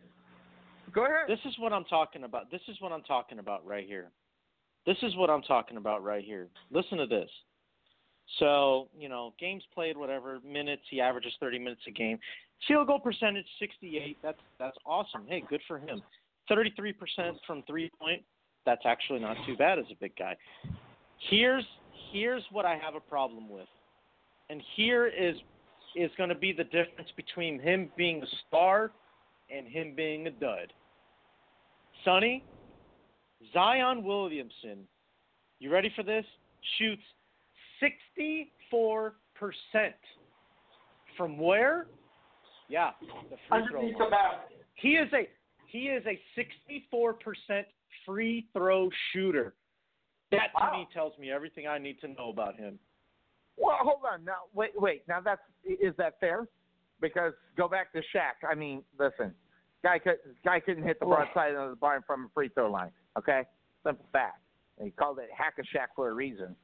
go ahead. This is what I'm talking about. This is what I'm talking about right here. This is what I'm talking about right here. Listen to this. So, you know, games played, whatever, minutes, he averages 30 minutes a game. Field goal percentage, 68. That's that's awesome. Hey, good for him. 33% from three point. That's actually not too bad as a big guy. Here's here's what I have a problem with. And here is is going to be the difference between him being a star and him being a dud. Sonny, Zion Williamson, you ready for this? Shoots 64% from where? Yeah, the free throw line. He is a he is a 64% free throw shooter. That to Wow. me tells me everything I need to know about him. Well, hold on. Now, wait, wait. Now, that's is that fair? Because go back to Shaq. I mean, listen, guy could guy couldn't hit the broadside of the barn from a free throw line. Okay, simple fact. And he called it hack a Shaq for a reason.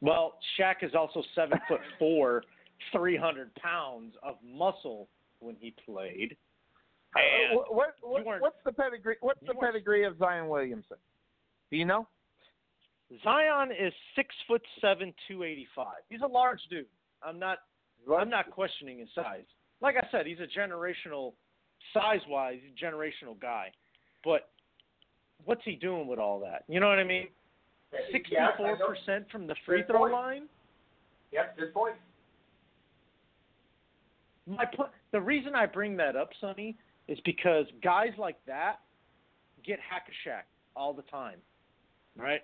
Well, Shaq is also seven foot four, three hundred pounds of muscle when he played. And Uh, what, what, you what's the pedigree? What's the pedigree of Zion Williamson? Do you know? Zion is six foot seven, two eighty five. He's a large dude. I'm not I'm not questioning his size. Like I said, he's a generational size wise, generational guy. But what's he doing with all that? You know what I mean? Sixty four percent from the free throw line? Yep, good point. My po- the reason I bring that up, Sonny, is because guys like that get hack a Shaq all the time, right?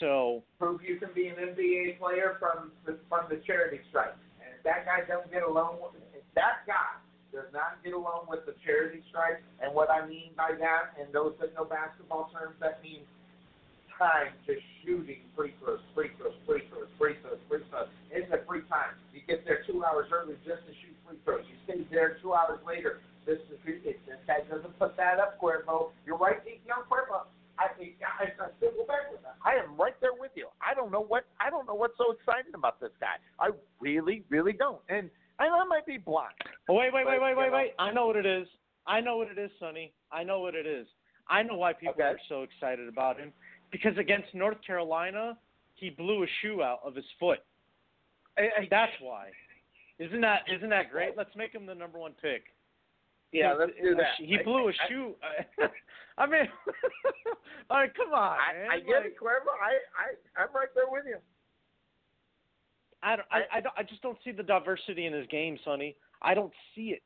So Prove you can be an NBA player from the, from the charity stripe. And if that guy doesn't get along with if that guy does not get along with the charity stripe, and what I mean by that, and those that know basketball terms, that means time to shooting free throws, free throws, free throws, free throws, free throws. It's a free time. You get there two hours early just to shoot free throws. You stay there two hours later. This is if this guy doesn't put that up, Cuervo. You're right, young Cuervo. I think I, I still go back with that. I am right there with you. I don't know what I don't know what's so exciting about this guy. I really, really don't. And and I might be blind. Oh, wait, wait, wait, But, wait, you wait, know- wait. I know what it is. I know what it is, Sonny. I know what it is. I know why people Okay. are so excited about him. Because against North Carolina, he blew a shoe out of his foot. I, I, That's why. Isn't that isn't that great? Let's make him the number one pick. yeah, He- let's do that. He blew a I- shoe. I mean, all right, come on, I, man. I get Like, it, Cuervo. I, I, I'm right there with you. I, don't, I, I, don't, I just don't see the diversity in his game, Sonny. I don't see it.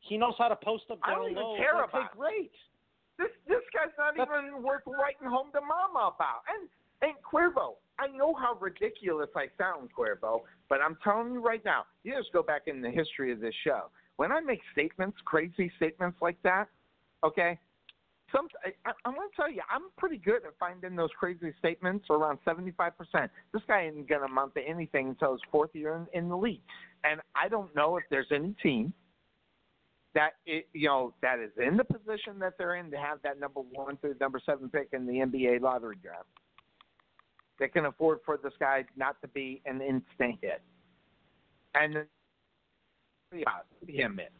He knows how to post up I down don't even low. care about great. This this guy's not That's- even worth writing home to mama about. And and Cuervo, I know how ridiculous I sound, Cuervo, but I'm telling you right now, you just go back in the history of this show. When I make statements, crazy statements like that, okay, some I, I'm going to tell you, I'm pretty good at finding those crazy statements around 75%. This guy isn't going to amount to anything until his fourth year in, in the league. And I don't know if there's any team that it, you know that is in the position that they're in to have that number one through number seven pick in the NBA lottery draft that can afford for this guy not to be an instant hit. And yeah, him is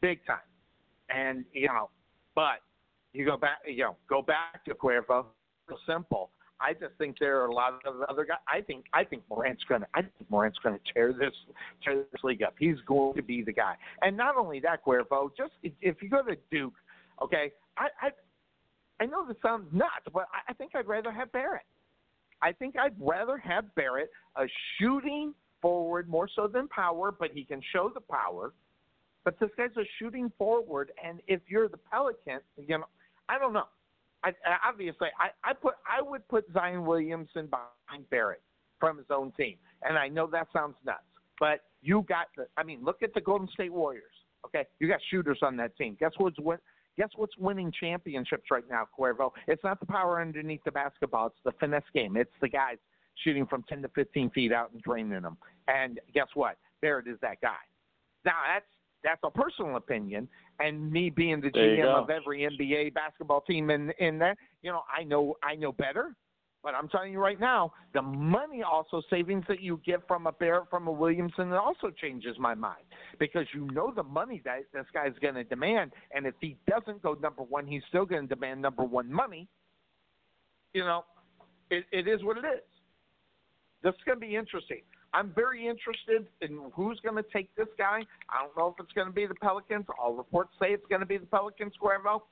big time. And you know, but you go back, you know, go back to Cuervo. Real simple. I just think there are a lot of other guys. I think I think Morant's gonna. I think Morant's gonna tear this tear this league up. He's going to be the guy. And not only that, Cuervo. Just if you go to Duke, okay, I I, I know this sounds nuts, but I, I think I'd rather have Barrett. I think I'd rather have Barrett a shooting forward more so than power, but he can show the power. But this guy's a shooting forward, and if you're the Pelicans, you know, I don't know. I, obviously I, I put I would put Zion Williamson behind Barrett from his own team, and I know that sounds nuts, but you got the. I mean, look at the Golden State Warriors. Okay, you got shooters on that team. Guess what's win, Guess what's winning championships right now, Cuervo? It's not the power underneath the basketball. It's the finesse game. It's the guys shooting from 10 to 15 feet out and draining them. And guess what? Barrett is that guy. Now that's that's a personal opinion, and me being the There GM of every NBA basketball team in in there, you know, I know I know better. But I'm telling you right now, the money also savings that you get from a Barrett, from a Williamson, it also changes my mind because you know the money that this guy's going to demand, and if he doesn't go number one, he's still going to demand number one money. You know, it, it is what it is. This is going to be interesting. I'm very interested in who's going to take this guy. I don't know if it's going to be the Pelicans. All reports say it's going to be the Pelicans, Cuervo.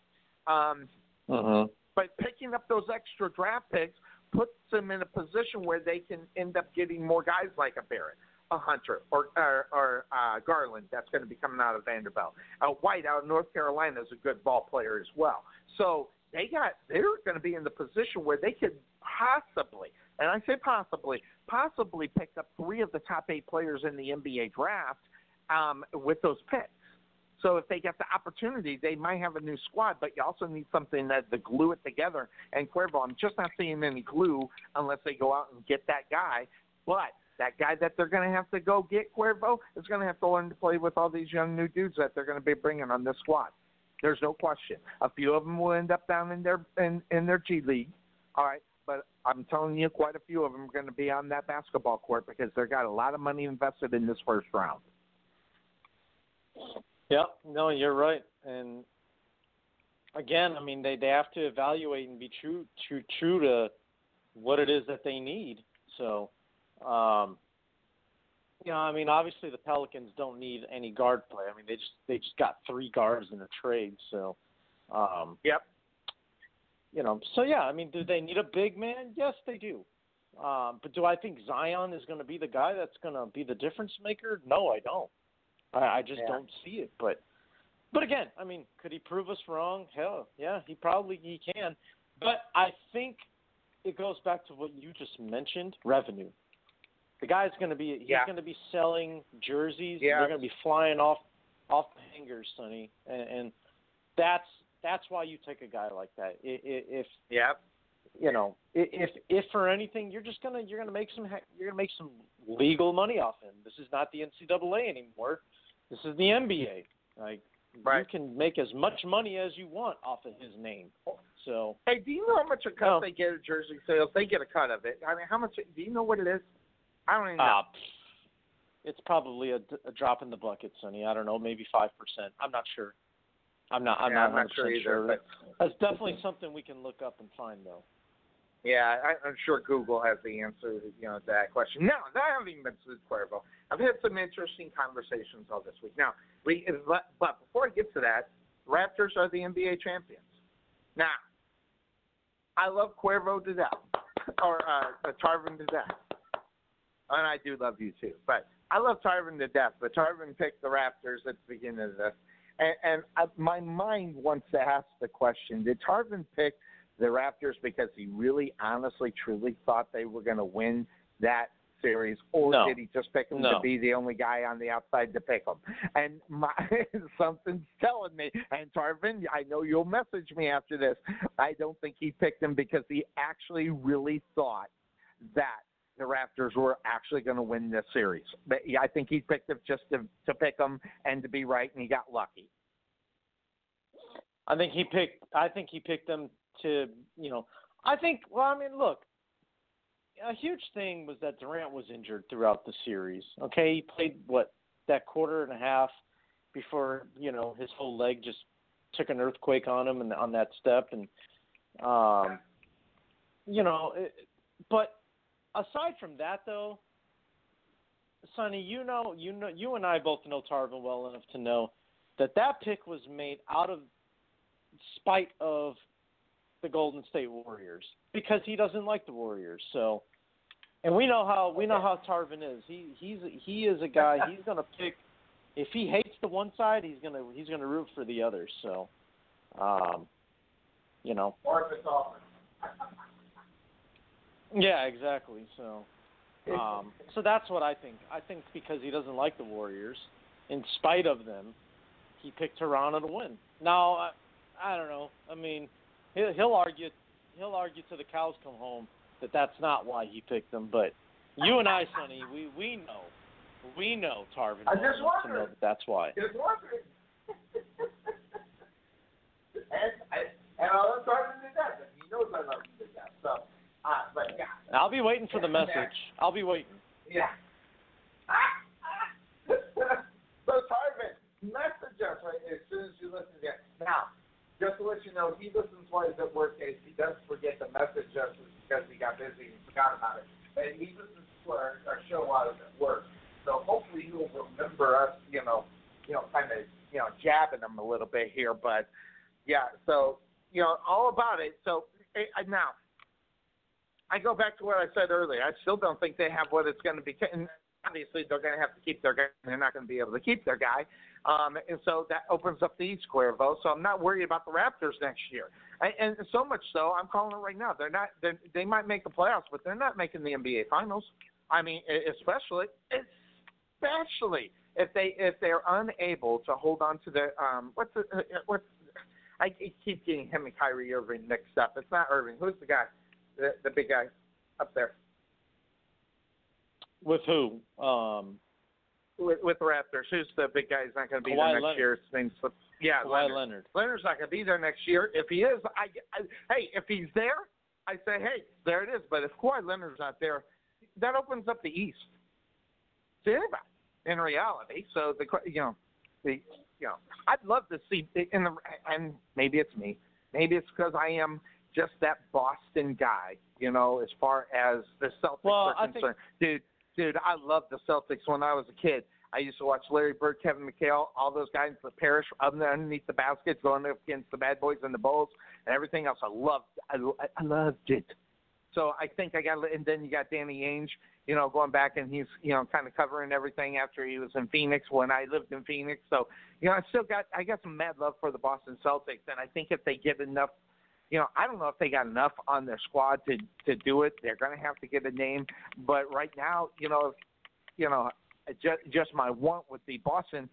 Um, Uh-huh. but picking up those extra draft picks puts them in a position where they can end up getting more guys like a Barrett, a Hunter, or or, or uh, Garland. That's going to be coming out of Vanderbilt. Uh, White out of North Carolina is a good ball player as well. So they got they're going to be in the position where they could possibly, and I say possibly, possibly pick up three of the top eight players in the NBA draft um, with those picks. So if they get the opportunity, they might have a new squad, but you also need something that to glue it together. And Cuervo, I'm just not seeing any glue unless they go out and get that guy. But that guy that they're going to have to go get, Cuervo, is going to have to learn to play with all these young new dudes that they're going to be bringing on this squad. There's no question. A few of them will end up down in their in, in their G League. All right, but I'm telling you, quite a few of them are going to be on that basketball court because they've got a lot of money invested in this first round. Yep. No, you're right. And again, I mean, they they have to evaluate and be true true true to what it is that they need. So, um, you know, I mean, obviously the Pelicans don't need any guard play. I mean, they just they just got three guards in a trade. So, um, Yep. you know, so yeah, I mean, do they need a big man? Yes, they do. Um, but do I think Zion is going to be the guy that's going to be the difference maker? No, I don't. I, I just Yeah. don't see it. But but again, I mean, could he prove us wrong? Hell, yeah, he probably he can. But I think it goes back to what you just mentioned, revenue. The guy's going to be he's Yeah. going to be selling jerseys. Yeah. They're going to be flying off off the hangers, Sonny, and, and that's that's why you take a guy like that. If yeah, you know, if if for anything, you're just gonna you're gonna make some ha- you're gonna make some legal money off him. This is not the NCAA anymore. This is the NBA. Like you can make as much money as you want off of his name. So Hey, do you know how much a cut Oh. they get at jersey sales? They get a cut of it. I mean, how much? Do you know what it is? I don't even know. uh, it's probably a, a drop in the bucket, Sonny. I don't know, maybe five percent. I'm not sure. I'm not. I'm Yeah, not I'm not 100% sure but- That's definitely something we can look up and find, though. Yeah, I, I'm sure Google has the answer, you know, to that question. No, I haven't even been to Cuervo. I've had some interesting conversations all this week. Now, we, but, before I get to that, Raptors are the NBA champions. Now, I love Cuervo to death, or uh, Tarvin to death, and I do love you too. But I love Tarvin to death. But Tarvin picked the Raptors at the beginning of this, and, and I, my mind wants to ask the question: Did Tarvin pick the Raptors because he really, honestly, truly thought they were going to win that series, or No. did he just pick them No. to be the only guy on the outside to pick them? And my something's telling me, and Tarvin, I know you'll message me after this. I don't think he picked them because he actually really thought that the Raptors were actually going to win this series. But yeah, I think he picked them just to to pick them and to be right, and he got lucky. I think he picked. I think he picked them to. You know. I think. Well, I mean, look. A huge thing was that Durant was injured throughout the series. Okay, he played what that quarter and a half before you know his whole leg just took an earthquake on him and on that step and um you know it, but aside from that though Sonny you know you know you and I both know Tarvin well enough to know that that pick was made out of spite of the Golden State Warriors because he doesn't like the Warriors. So, and we know how we know how Tarvin is. He he's he is a guy. He's gonna pick if he hates the one side, he's gonna he's gonna root for the other. So, um, you know. Or if it's off. Yeah, exactly. So, um, so that's what I think. I think because he doesn't like the Warriors, in spite of them, he picked Toronto to win. Now, I, I don't know. I mean, he'll, he'll argue he'll argue to the cows come home that that's not why he picked them. But you and I, Sonny, we we know, we know Tarvin I just wondered. know that that's why. Just wondering. and I and I love Tarvin to death. and He knows I love him to death. So, uh, but yeah, I'll be waiting for the message. I'll be waiting. yeah. so Tarvin, message us right as soon as you listen to it. Now, just to let you know, he listens he's at work. And he does forget to message us, because he got busy and forgot about it. And he listens to our, our show while he's at work. So hopefully he'll remember us, you know, you know, kind of, you know, jabbing him a little bit here. But yeah, so you know, all about it. So eh, now, I go back to what I said earlier. I still don't think they have what it's going to be. And obviously, they're going to have to keep their guy. They're not going to be able to keep their guy. Um, and so that opens up the East vote. So I'm not worried about the Raptors next year. I, and so much so, I'm calling it right now. They're not. They're, they might make the playoffs, but they're not making the NBA Finals. I mean, especially, especially if they if they're unable to hold on to their um what's the uh, what's I keep getting him and Kyrie Irving mixed up. It's not Irving. Who's the guy? The the big guy up there With who? Um, with, with the Raptors. Who's the big guy? He's not going to be Kawhi there next Leonard. year. His name's yeah, Kawhi Leonard. Leonard. Leonard's not going to be there next year. If he is, I, I hey, if he's there, I say hey, there it is. But if Kawhi Leonard's not there, that opens up the East to anybody in reality. So the you know the you know I'd love to see in the and maybe it's me, maybe it's because I am just that Boston guy. You know, as far as the Celtics Well, are I think- concerned, dude, dude, I loved the Celtics when I was a kid. I used to watch Larry Bird, Kevin McHale, all those guys the Parish underneath the baskets, going up against the bad boys and the Bulls and everything else. I loved, I, I loved it. So I think I got, and then you got Danny Ainge, you know, going back and he's, you know, kind of covering everything after he was in Phoenix when I lived in Phoenix. So, you know, I still got, I got some mad love for the Boston Celtics, and I think if they get enough, you know, I don't know if they got enough on their squad to to do it. They're going to have to get a name, but right now, you know, you know, just just my want would be Boston,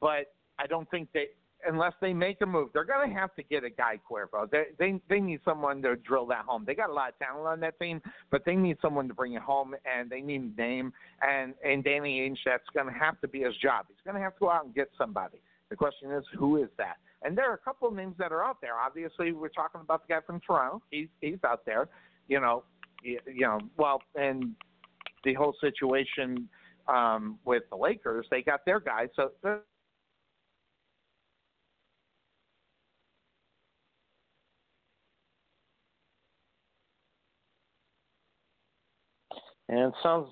but I don't think they unless they make a move, they're going to have to get a guy Cuervo. They they they need someone to drill that home. They got a lot of talent on that team, but they need someone to bring it home, and they need a name. And and Danny Ainge, that's going to have to be his job. He's going to have to go out and get somebody. The question is, who is that? And there are a couple of names that are out there. Obviously, we're talking about the guy from Toronto. He's he's out there. You know, you, you know. Well, and the whole situation um, with the Lakers, they got their guy. So. And it sounds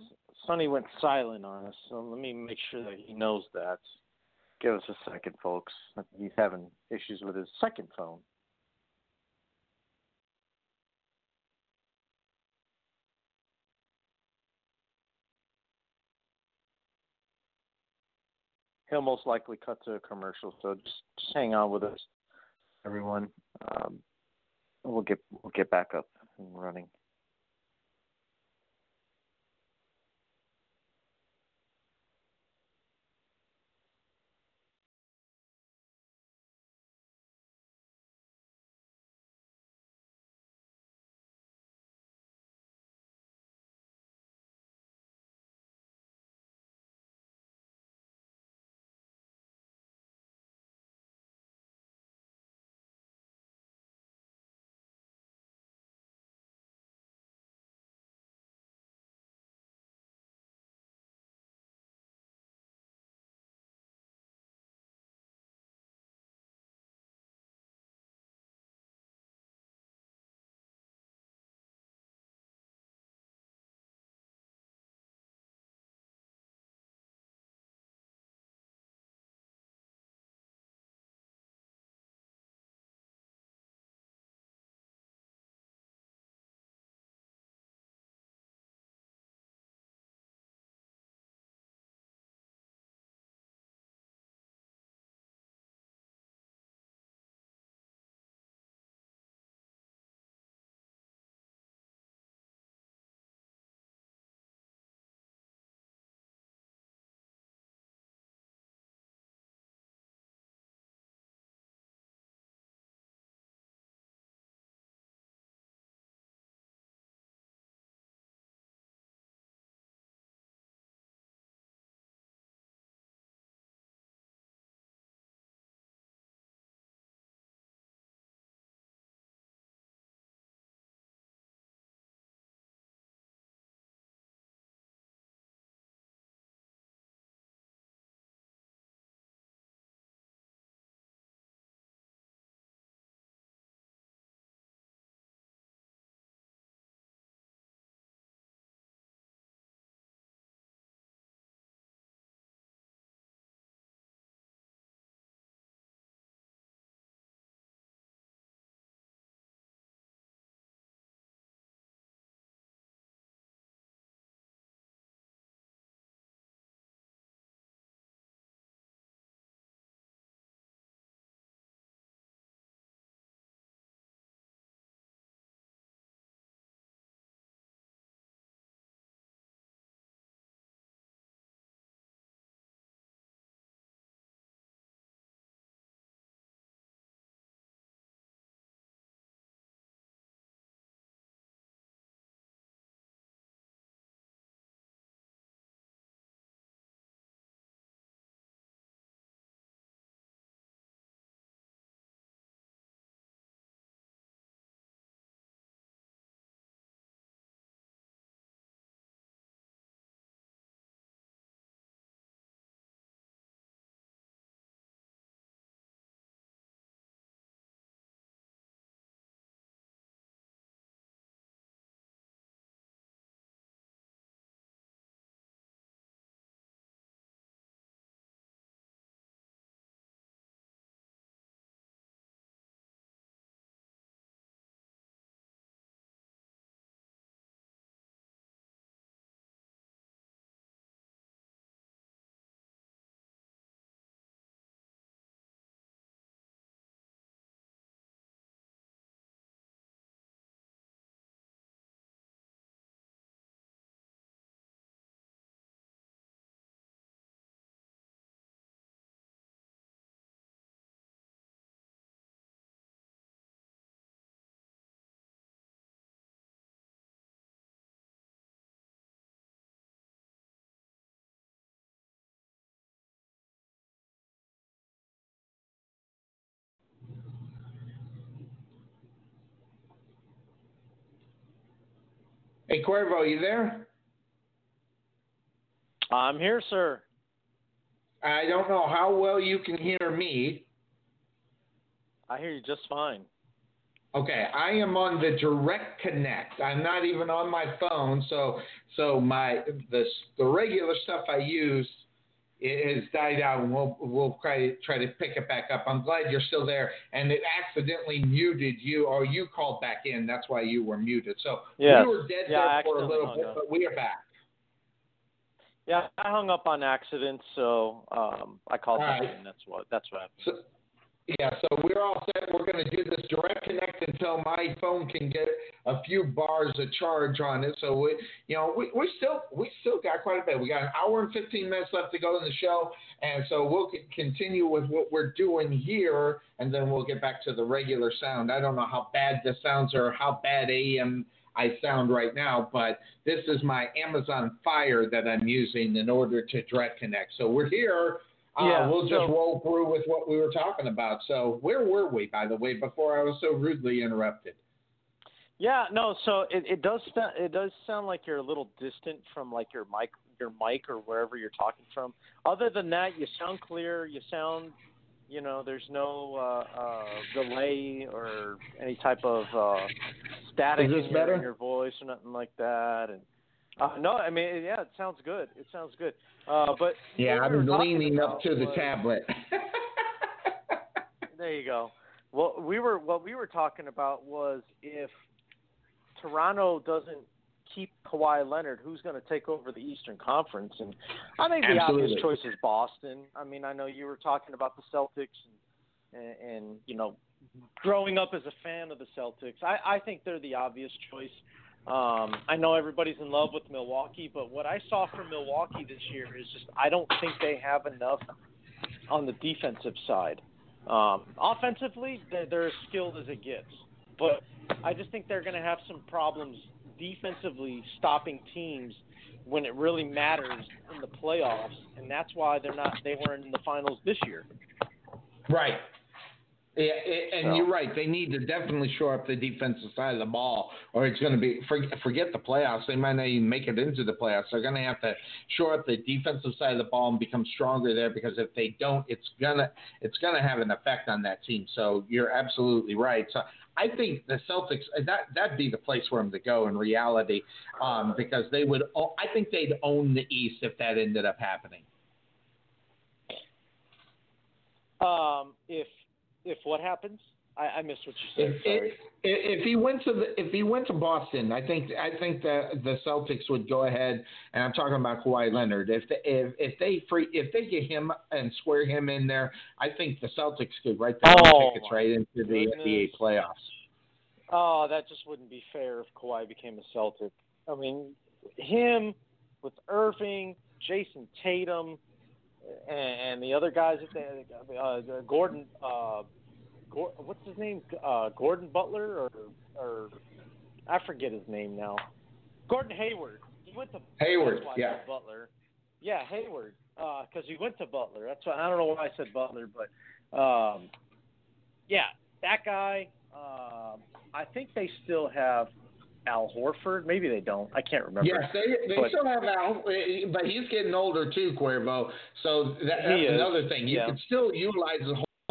Sonny went silent on us, so let me make sure that he knows that. Give us a second, folks. He's having issues with his second phone. He'll most likely cut to a commercial, so just just hang on with us, everyone. Um, we'll get we'll get back up and running. Hey, Cuervo, you there? I'm here, sir. I don't know how well you can hear me. I hear you just fine. Okay, I am on the direct connect. I'm not even on my phone, so so my the the regular stuff I use has died out, and we'll we'll try try to pick it back up. I'm glad you're still there, and it accidentally muted you, or you called back in. That's why you were muted. So Yes. we were dead Yeah, there for a little bit, up. but we are back. Yeah, I hung up on accident, so um, I called All back right. in. That's what that's what happened. So, yeah, so we're all set. We're going to do this direct connect until my phone can get a few bars of charge on it. So we, you know, we, we still we still got quite a bit. We got an hour and 15 minutes left to go in the show, and so we'll continue with what we're doing here, and then we'll get back to the regular sound. I don't know how bad the sounds are, how bad AM I sound right now, but this is my Amazon Fire that I'm using in order to direct connect. So we're here. Uh, Yeah, we'll just roll through with what we were talking about. So where were we, by the way, before I was so rudely interrupted? Yeah, no. So it, it does it does sound like you're a little distant from like your mic your mic or wherever you're talking from. Other than that, you sound clear. You sound, you know, there's no uh, uh, delay or any type of uh, static in your, in your voice or nothing like that. And uh, no, I mean, yeah, it sounds good. It sounds good. Uh, but Yeah, I'm leaning up to the was- tablet. There you go. Well, we were what we were talking about was if Toronto doesn't keep Kawhi Leonard, who's going to take over the Eastern Conference? And I think the Absolutely. obvious choice is Boston. I mean, I know you were talking about the Celtics and, and, and you know, growing up as a fan of the Celtics, I, I think they're the obvious choice. Um, I know everybody's in love with Milwaukee, but what I saw from Milwaukee this year is just I don't think they have enough on the defensive side. Um, offensively, they're, they're as skilled as it gets, but I just think they're going to have some problems defensively stopping teams when it really matters in the playoffs, and that's why they're not. They weren't in the finals this year. right. Yeah, and So- you're right. They need to definitely shore up the defensive side of the ball, or it's going to be forget, forget the playoffs. They might not even make it into the playoffs. They're going to have to shore up the defensive side of the ball and become stronger there. Because if they don't, it's gonna it's gonna have an effect on that team. So you're absolutely right. So I think the Celtics that that'd be the place for them to go in reality, um, because they would. I think they'd own the East if that ended up happening. Um, if if what happens, I, I missed what you said. If, Sorry. if, if he went to the, if he went to Boston, I think I think the the Celtics would go ahead, and I'm talking about Kawhi Leonard. If they, if if they free if they get him and square him in there, I think the Celtics could write their Oh, own tickets right into the goodness. NBA playoffs. Oh, that just wouldn't be fair if Kawhi became a Celtic. I mean, him with Irving, Jayson Tatum, and, and the other guys that they, uh, Gordon, uh, Gor what's his name? Uh, Gordon Butler or or I forget his name now. Gordon Hayward. He went to Hayward, yeah. Butler. Yeah, Hayward. Because he went to Butler. That's why I don't know why I said Butler, but um, yeah, that guy. Um, I think they still have Al Horford. Maybe they don't. I can't remember. Yes, they, they But- still have Al, eh, but he's getting older too, Cuervo. So that, that's is, another thing. You yeah. can still utilize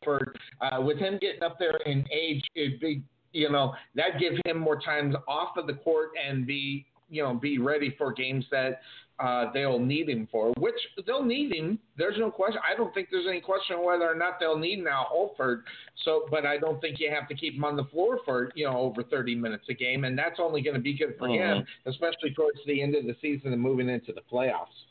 Horford uh, with him getting up there in age. It'd be, you know, that give him more times off of the court and be, you know, be ready for games that uh, they'll need him for. Which they'll need him. There's no question. I don't think there's any question whether or not they'll need now Horford. So, but I don't think you have to keep him on the floor for you know over 30 minutes a game, and that's only going to be good for Mhm. him, especially towards the end of the season and moving into the playoffs.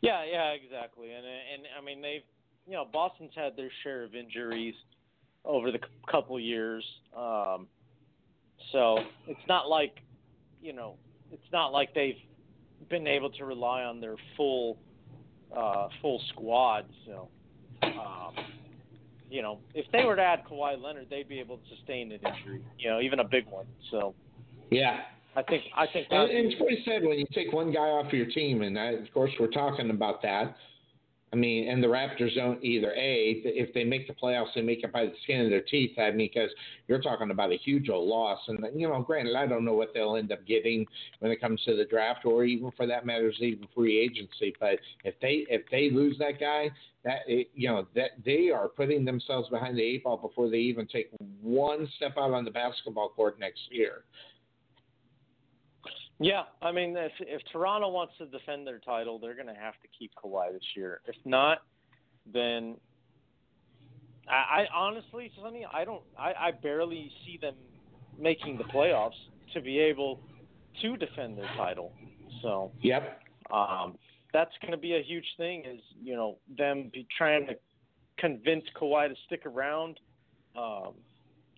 Yeah, yeah, exactly. And and I mean they've you know Boston's had their share of injuries over the c- couple years. Um, so it's not like you know it's not like they've been able to rely on their full uh, full squad. So um, you know if they were to add Kawhi Leonard, they'd be able to sustain an injury. You know even a big one. So Yeah. I think I think And, that and it's what he said when you take one guy off your team, and I, of course we're talking about that. I mean, and the Raptors don't either. A, if they make the playoffs, they make it by the skin of their teeth. I mean, because you're talking about a huge old loss, and you know, granted, I don't know what they'll end up getting when it comes to the draft, or even for that matter, even free agency. But if they if they lose that guy, that you know that they are putting themselves behind the eight ball before they even take one step out on the basketball court next year. Yeah, I mean, if if Toronto wants to defend their title, they're going to have to keep Kawhi this year. If not, then I, I honestly, Sonny, I don't, I, I barely see them making the playoffs to be able to defend their title. So, yep, um, that's going to be a huge thing. Is you know them be trying to convince Kawhi to stick around. Um,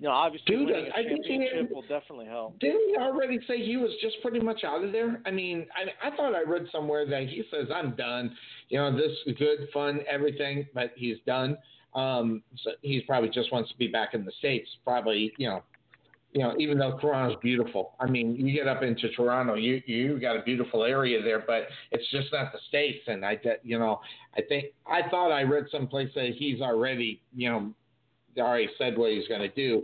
you know, obviously Dude, winning a think he- championship will definitely help. Didn't he already say he was just pretty much out of there? I mean, I, I thought I read somewhere that he says I'm done. You know, this is good, fun, everything, but he's done. Um, so he probably just wants to be back in the states. Probably, you know, you know, even though Toronto's beautiful. I mean, you get up into Toronto, you you got a beautiful area there, but it's just not the states. And I, you know, I think I thought I read someplace that he's already, you know, already said what he's going to do.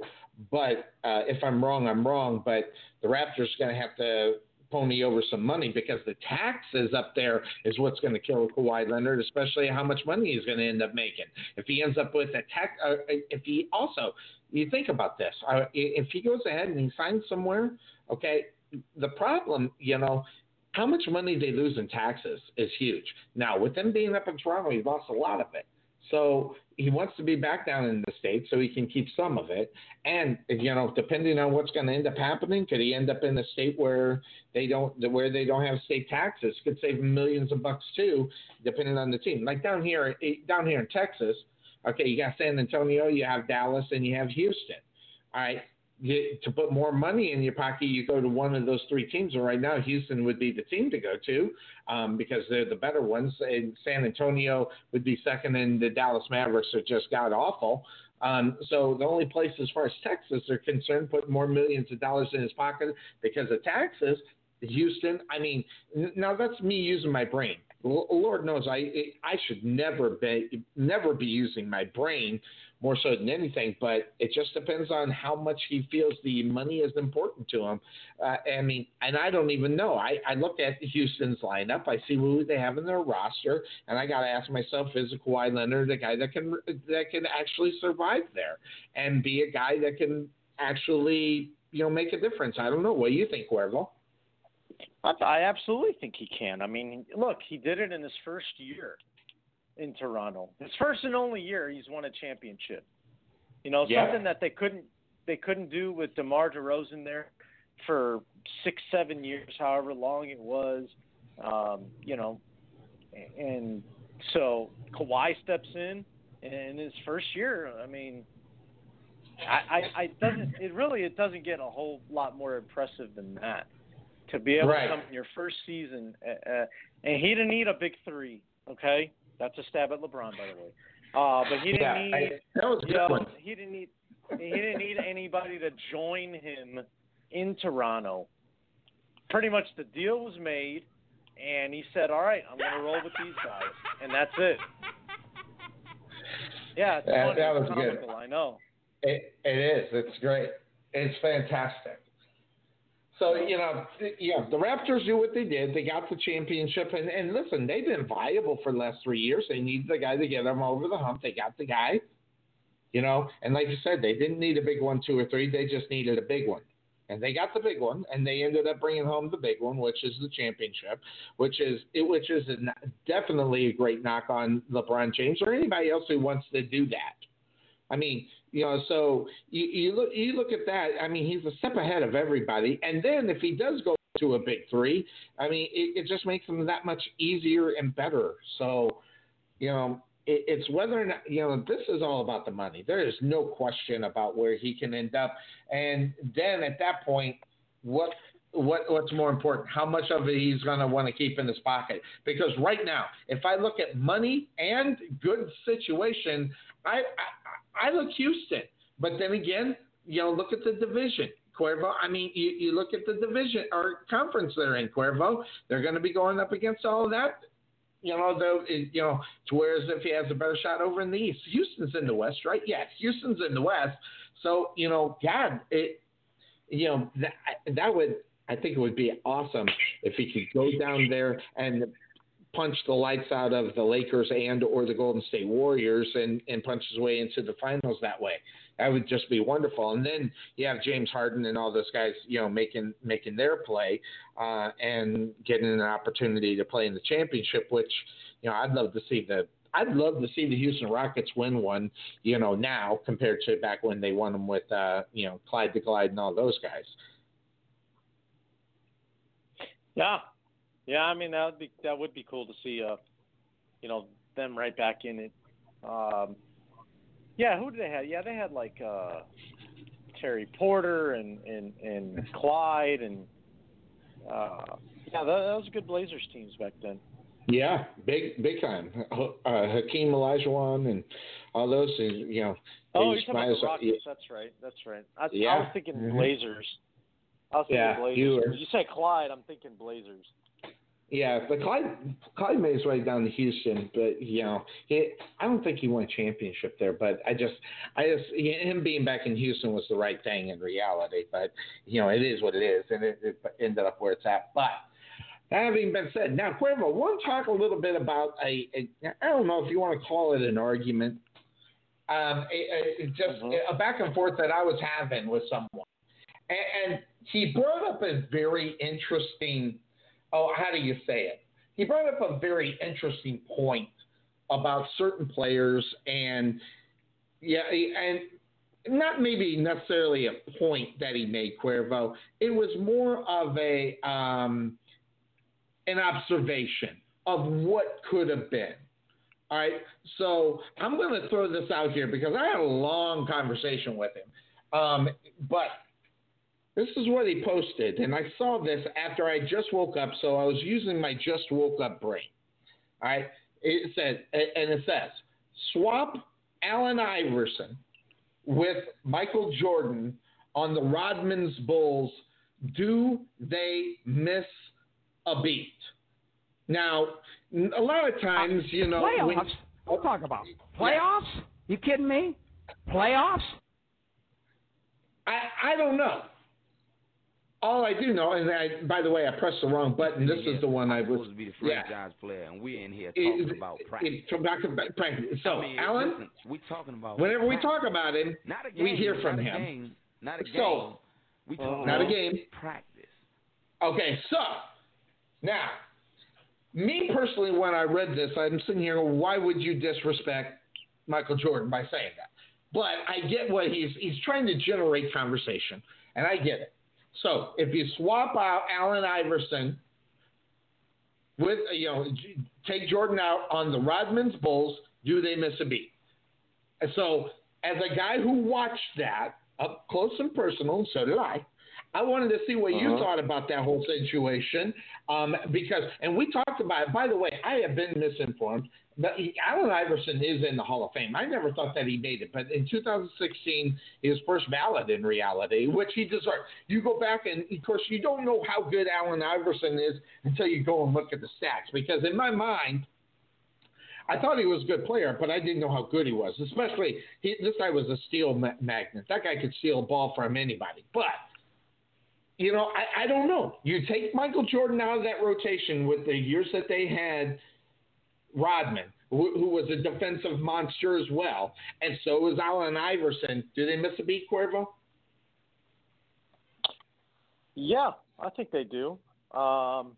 But uh, if I'm wrong, I'm wrong. But the Raptors are going to have to pony over some money because the taxes up there is what's going to kill Kawhi Leonard, especially how much money he's going to end up making. If he ends up with a tax, uh, if he also, you think about this, uh, if he goes ahead and he signs somewhere, okay, the problem, you know, how much money they lose in taxes is huge. Now, with them being up in Toronto, he lost a lot of it. So he wants to be back down in the states so he can keep some of it. And you know, depending on what's going to end up happening, could he end up in a state where they don't where they don't have state taxes? Could save millions of bucks too, depending on the team. Like down here, eh, down here in Texas, okay, you got San Antonio, you have Dallas, and you have Houston. All right. To put more money in your pocket, you go to one of those three teams. And right now, Houston would be the team to go to um, because they're the better ones. And San Antonio would be second, and the Dallas Mavericks are just god awful. Um, so the only place, as far as Texas are concerned, put more millions of dollars in his pocket because of taxes. Houston, I mean, now that's me using my brain. Lord knows I I should never be never be using my brain more so than anything, but it just depends on how much he feels the money is important to him. Uh, I mean, and I don't even know. I, I look at Houston's lineup, I see who they have in their roster, and I got to ask myself: Is Kawhi Leonard a guy that can that can actually survive there and be a guy that can actually you know make a difference? I don't know. What do you think, Cuervo? I absolutely think he can. I mean, look, he did it in his first year in Toronto. His first and only year, he's won a championship. You know, Yeah. something that they couldn't they couldn't do with DeMar DeRozan there for six, seven years, however long it was. Um, you know, and so Kawhi steps in in his first year. I mean, I, I, I doesn't it really it doesn't get a whole lot more impressive than that to be able Right. to come in your first season uh, uh, and he didn't need a big three. Okay, that's a stab at LeBron, by the way. Uh, but he didn't yeah, need I, that was a you good know, one. he didn't need he didn't need anybody to join him in Toronto. Pretty much the deal was made, and he said, "All right, I'm going to roll with these guys," and that's it. Yeah, That- funny, that it's was good. I know. It, it is. It's great. It's fantastic. So you know, yeah, the Raptors do what they did. They got the championship, and, and listen, they've been viable for the last three years. They need the guy to get them over the hump. They got the guy, you know, and like you said, they didn't need a big one, two or three. They just needed a big one, and they got the big one, and they ended up bringing home the big one, which is the championship, which is it, which is a, definitely a great knock on LeBron James or anybody else who wants to do that. I mean, you know, so you, you look you look at that. I mean, he's a step ahead of everybody. And then if he does go to a big three, I mean, it, it just makes him that much easier and better. So, you know, it, it's whether or not you know this is all about the money. There is no question about where he can end up. And then at that point, what what what's more important? How much of it he's going to want to keep in his pocket? Because right now, if I look at money and good situation, I I, look Houston. But then again, you know, look at the division. Cuervo, I mean, you, you look at the division or conference they're in, Cuervo. They're going to be going up against all of that. You know, though, it, you know, to whereas if he has a better shot over in the East, Houston's in the West, right? Yes, Houston's in the West. So you know, God, it, you know, that that would I think it would be awesome if he could go down there and punch the lights out of the Lakers and or the Golden State Warriors and, and punch his way into the finals that way. That would just be wonderful. And then you have James Harden and all those guys, you know, making making their play uh, and getting an opportunity to play in the championship, which you know I'd love to see the I'd love to see the Houston Rockets win one, you know, now compared to back when they won them with uh, you know Clyde the Glide and all those guys. Yeah, yeah. I mean that would be that would be cool to see. Uh, you know, them right back in it. Um, yeah, who did they have? Yeah, they had like uh, Terry Porter and and and Clyde and uh, yeah, that, that was good Blazers teams back then. Yeah, big big time. Uh, Hakeem Olajuwon and all those. You know. Oh, you're talking about the Rockets. That's right. That's right. I, yeah. I was thinking. Blazers. I was thinking Yeah, Blazers. you were. You say Clyde, I'm thinking Blazers. Yeah, but Clyde Clyde made his way down to Houston, but you know, he, I don't think he won a championship there. But I just, I just, him being back in Houston was the right thing in reality. But you know, it is what it is, and it, it ended up where it's at. But having been said, now Cuervo, want to talk a little bit about a, a I don't know if you want to call it an argument, um, a, a, just a back and forth that I was having with someone, and, and he brought up a very interesting oh, how do you say it? He brought up a very interesting point about certain players and yeah, and not maybe necessarily a point that he made, Cuervo. It was more of a um, an observation of what could have been. All right, so I'm going to throw this out here because I had a long conversation with him, um, but this is what he posted, and I saw this after I just woke up, so I was using my just woke up brain. All right, it said, and it says, swap Allen Iverson with Michael Jordan on the Rodman's Bulls. Do they miss a beat? Now, a lot of uh, times, you know, when- Playoffs? We'll talk about playoffs. You kidding me? Playoffs? I I don't know. All I do know, and I, by the way, I pressed the wrong button. This is the one I was. supposed to be the yeah. franchise player, and we're in here It- talking about practice. it- from back to back practice. So, I mean, Allen, listen, we talking about whenever we talk about him, game, we hear from not him. A game, not a game. So, we talking not a game. Practice. Okay, so now, me personally, when I read this, I'm sitting here. Why would you disrespect Michael Jordan by saying that? But I get what he's he's trying to generate conversation, and I get it. So if you swap out Allen Iverson with you know take Jordan out on the Rodman's Bulls, do they miss a beat? And so as a guy who watched that up close and personal, so did I. I wanted to see what you Uh-huh. thought about that whole situation um, because, and we talked about it. By the way, I have been misinformed. But Allen Iverson is in the Hall of Fame. I never thought that he made it, but in 2016, he was first ballot in reality, which he deserved. You go back and, of course, you don't know how good Allen Iverson is until you go and look at the stats. Because in my mind, I thought he was a good player, but I didn't know how good he was. Especially, he, this guy was a steel ma- magnet. That guy could steal a ball from anybody. But you know, I, I don't know. You take Michael Jordan out of that rotation with the years that they had Rodman, who, who was a defensive monster as well, and so was Allen Iverson. Do they miss a beat, Cuervo? Yeah, I think they do. Um,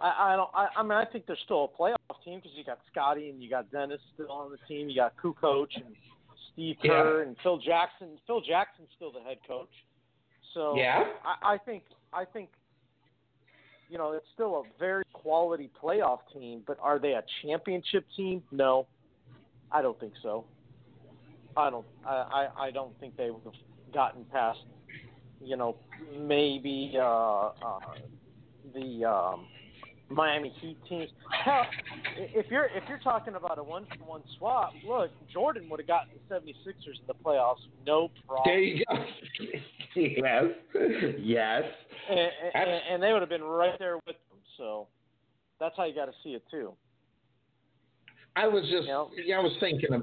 I, I don't. I, I mean, I think they're still a playoff team because you got Scottie and you got Dennis still on the team. You got Kukoc and Steve Kerr and Phil Jackson. Phil Jackson's still the head coach. So Yeah. I, I think I think you know it's still a very quality playoff team, but are they a championship team? No, I don't think so. I don't. I I, I don't think they would have gotten past. You know, maybe uh, uh, the um, Miami Heat teams. Hell, if you're if you're talking about a one for one swap, look, Jordan would have gotten the 76ers in the playoffs, no problem. There you go. yes. Yes. and, and, and they would have been right there with them. So, That's how you got to see it too. I was just, Yep. yeah, I was thinking of,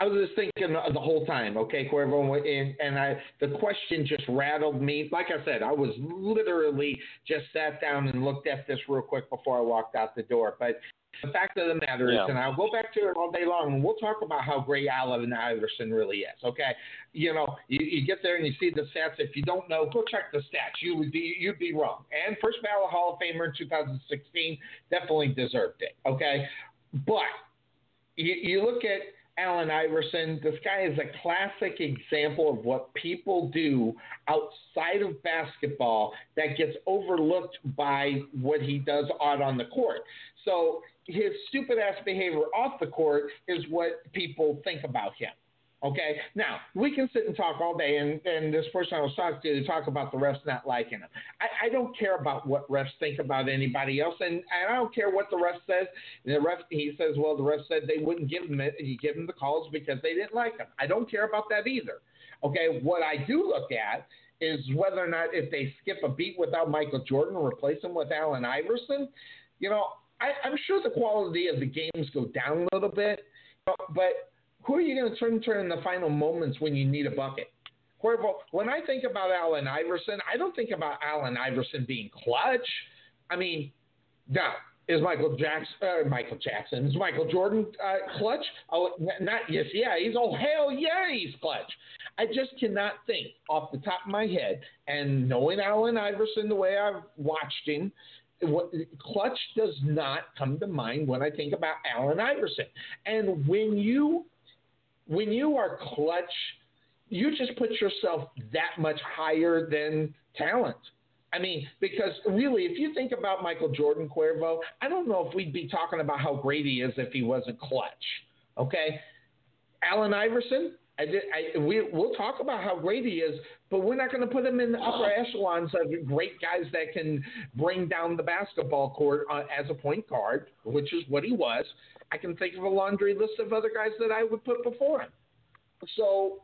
I was just thinking the whole time, okay, Cuervo, and, and I, the question just rattled me. Like I said, I was literally just sat down and looked at this real quick before I walked out the door. But the fact of the matter Yeah. is, and I'll go back to it all day long, and we'll talk about how great Allen and Iverson really is. Okay, you know, you, you get there and you see the stats. If you don't know, go check the stats. You would be you'd be wrong. And first ballot Hall of Famer in 2016 definitely deserved it. Okay, but you, you look at Allen Iverson, this guy is a classic example of what people do outside of basketball that gets overlooked by what he does out on the court. So his stupid ass behavior off the court is what people think about him. Okay, now we can sit and talk all day, and, and this person I was talking to talk about the refs not liking him. I, I don't care about what refs think about anybody else, and, and I don't care what the ref says. The ref he says, well, the ref said they wouldn't give him it. You give him the calls because they didn't like him. I don't care about that either. Okay, what I do look at is whether or not if they skip a beat without Michael Jordan and replace him with Allen Iverson, you know, I, I'm sure the quality of the games go down a little bit, but who are you going to turn to in the final moments when you need a bucket? Cuervo, when I think about Allen Iverson, I don't think about Allen Iverson being clutch. I mean, now is Michael Jackson, uh, Michael Jackson, is Michael Jordan uh, clutch? Oh, not yes, yeah, he's oh hell yeah, he's clutch. I just cannot think off the top of my head, and knowing Allen Iverson the way I've watched him, what, clutch does not come to mind when I think about Allen Iverson. And when you when you are clutch, you just put yourself that much higher than talent. I mean, because really, if you think about Michael Jordan, Cuervo, I don't know if we'd be talking about how great he is if he wasn't clutch. Okay, Allen Iverson. I did, I, we, we'll talk about how great he is, but we're not going to put him in the upper echelons of great guys that can bring down the basketball court uh, as a point guard, which is what he was. I can think of a laundry list of other guys that I would put before him. So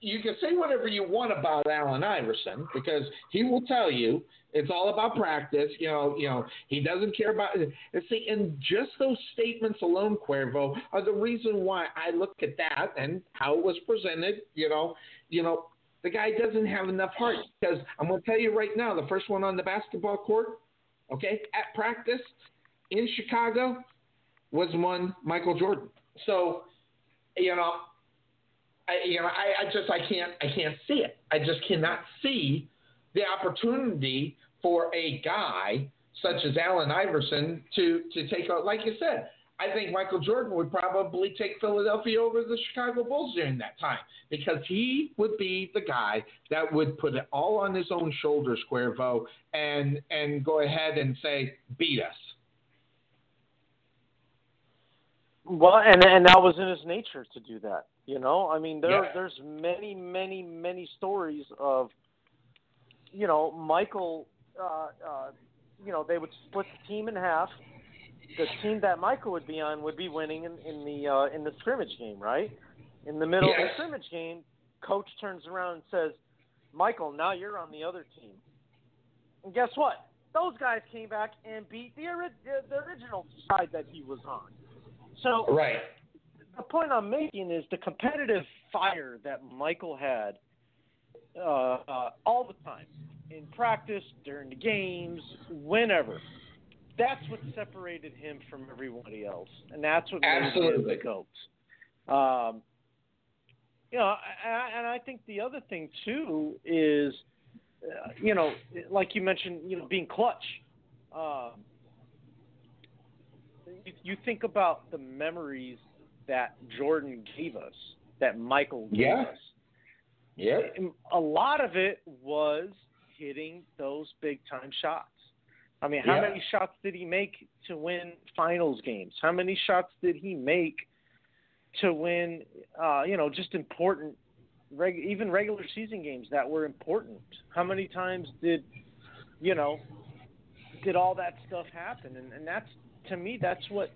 you can say whatever you want about Allen Iverson because he will tell you it's all about practice. You know, you know he doesn't care about. And see, and just those statements alone, Cuervo, are the reason why I look at that and how it was presented. You know, you know the guy doesn't have enough heart because I'm going to tell you right now, the first one on the basketball court, okay, at practice in Chicago was one Michael Jordan. So, you know, I, you know, I, I just I can't I can't see it. I just cannot see the opportunity for a guy such as Allen Iverson to to take out. Like you said, I think Michael Jordan would probably take Philadelphia over the Chicago Bulls during that time because he would be the guy that would put it all on his own shoulders, Cuervo, and and go ahead and say beat us. Well, and and that was in his nature to do that. You know, I mean, there Yeah. there's many, many, many stories of, you know, Michael. Uh, uh, you know, they would split the team in half. The team that Michael would be on would be winning in, in the uh, in the scrimmage game, right? In the middle of the scrimmage game, coach turns around and says, "Michael, now you're on the other team." And guess what? Those guys came back and beat the ori- the original side that he was on. So Right. the point I'm making is the competitive fire that Michael had uh, uh, all the time in practice, during the games, whenever. That's what separated him from everybody else, and that's what made him the goat. Um, you know, and I think the other thing too is, uh, you know, like you mentioned, you know, being clutch. Um, you, you think about the memories that Jordan gave us, that Michael gave Yeah. us. Yeah. A lot of it was hitting those big time shots. I mean, how Yeah. many shots did he make to win finals games? How many shots did he make to win, uh, you know, just important, reg- even regular season games that were important? How many times did, you know, did all that stuff happen? And, and that's, to me, that's what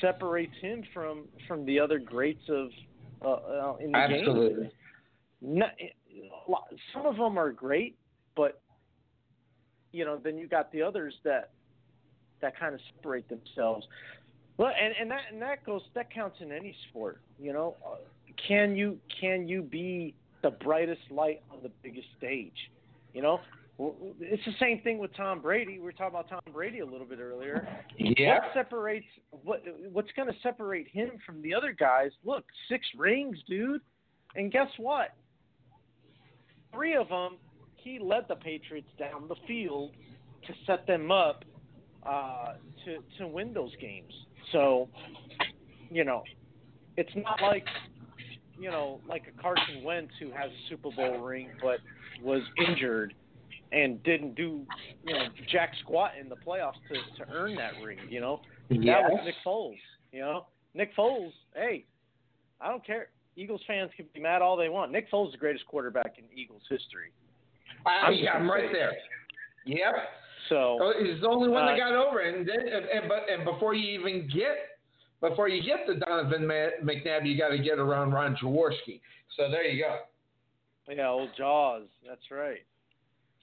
separates him from from the other greats of uh, uh, in the game Absolutely. some of them are great, but you know, then you got the others that that kind of separate themselves. Well, and and that and that goes that counts in any sport. You know, Uh, can you can you be the brightest light on the biggest stage? You know, Well, it's the same thing with Tom Brady. We were talking about Tom Brady a little bit earlier. Yeah. What separates what what's going to separate him from the other guys? Look, six rings, dude. And guess what? Three of them, he led the Patriots down the field to set them up uh, to to win those games. So, you know, it's not like you know like a Carson Wentz who has a Super Bowl ring but was injured and didn't do you know jack squat in the playoffs to to earn that ring. You know, that was Nick Foles. You know, Nick Foles. Hey, I don't care. Eagles fans can be mad all they want. Nick Foles is the greatest quarterback in Eagles history. I'm I'm right there. Yep. So Oh, He's the only one that uh, got over, and then and, and but and before you even get before you get to Donovan McNabb, you got to get around Ron Jaworski. So there you go. yeah, old Jaws. That's right.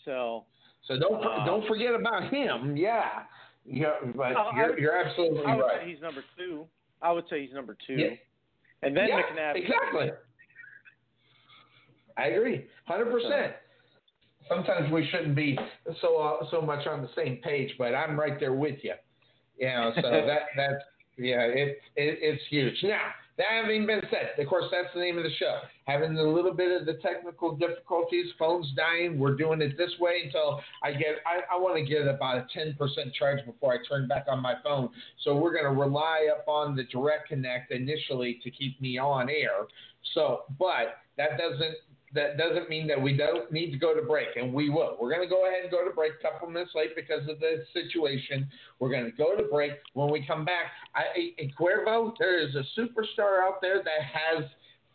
So So don't Uh, don't forget about him. Yeah. Yeah, but I you're, would- you're absolutely I would right. say he's number two. I would say he's number two. Yeah. And then yeah, McNabb. Exactly. I agree, hundred percent. Sometimes we shouldn't be so uh, so much on the same page, but I'm right there with you. You know, so that that's yeah, it, it it's huge. Now that having been said, of course that's the name of the show. Having a little bit of the technical difficulties, phones dying. We're doing it this way until I get. I, I want to get about a ten percent charge before I turn back on my phone. So we're going to rely upon the direct connect initially to keep me on air. So, but that doesn't that doesn't mean that we don't need to go to break, and we will. We're going to go ahead and go to break a couple minutes late because of the situation. We're going to go to break. When we come back, I, I, Cuervo, there is a superstar out there that has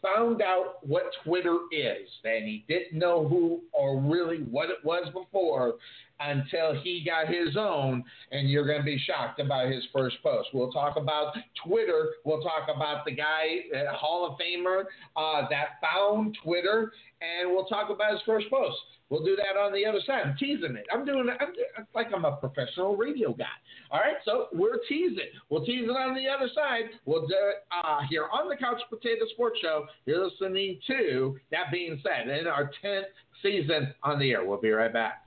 found out what Twitter is, and he didn't know who or really what it was before until he got his own, and you're going to be shocked about his first post. We'll talk about Twitter. We'll talk about the guy, uh, Hall of Famer, uh, that found Twitter, and we'll talk about his first post. We'll do that on the other side. I'm teasing it. I'm doing it like I'm a professional radio guy. All right, so we're teasing. We'll tease it on the other side. We'll do it uh, here on the Couch Potato Sports Show. You're listening to, that being said, in our 10th season on the air. We'll be right back.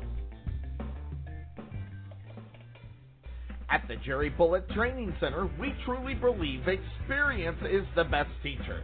At the Jerry Bullet Training Center, we truly believe experience is the best teacher.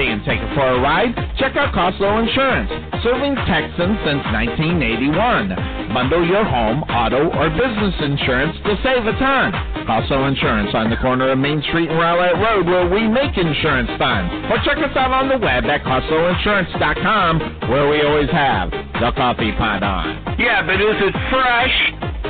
www.mychanglees.com. take taken for a ride? Check out Coslow Insurance, serving Texans since 1981. Bundle your home, auto, or business insurance to save a ton. Coslow Insurance on the corner of Main Street and Rowlett Road where we make insurance fun. Or check us out on the web at CoslowInsurance.com where we always have the coffee pot on. Yeah, but is it fresh?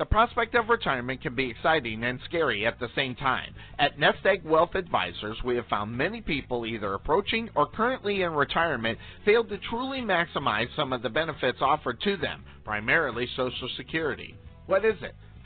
The prospect of retirement can be exciting and scary at the same time. At Nest Egg Wealth Advisors, we have found many people either approaching or currently in retirement fail to truly maximize some of the benefits offered to them, primarily Social Security. What is it?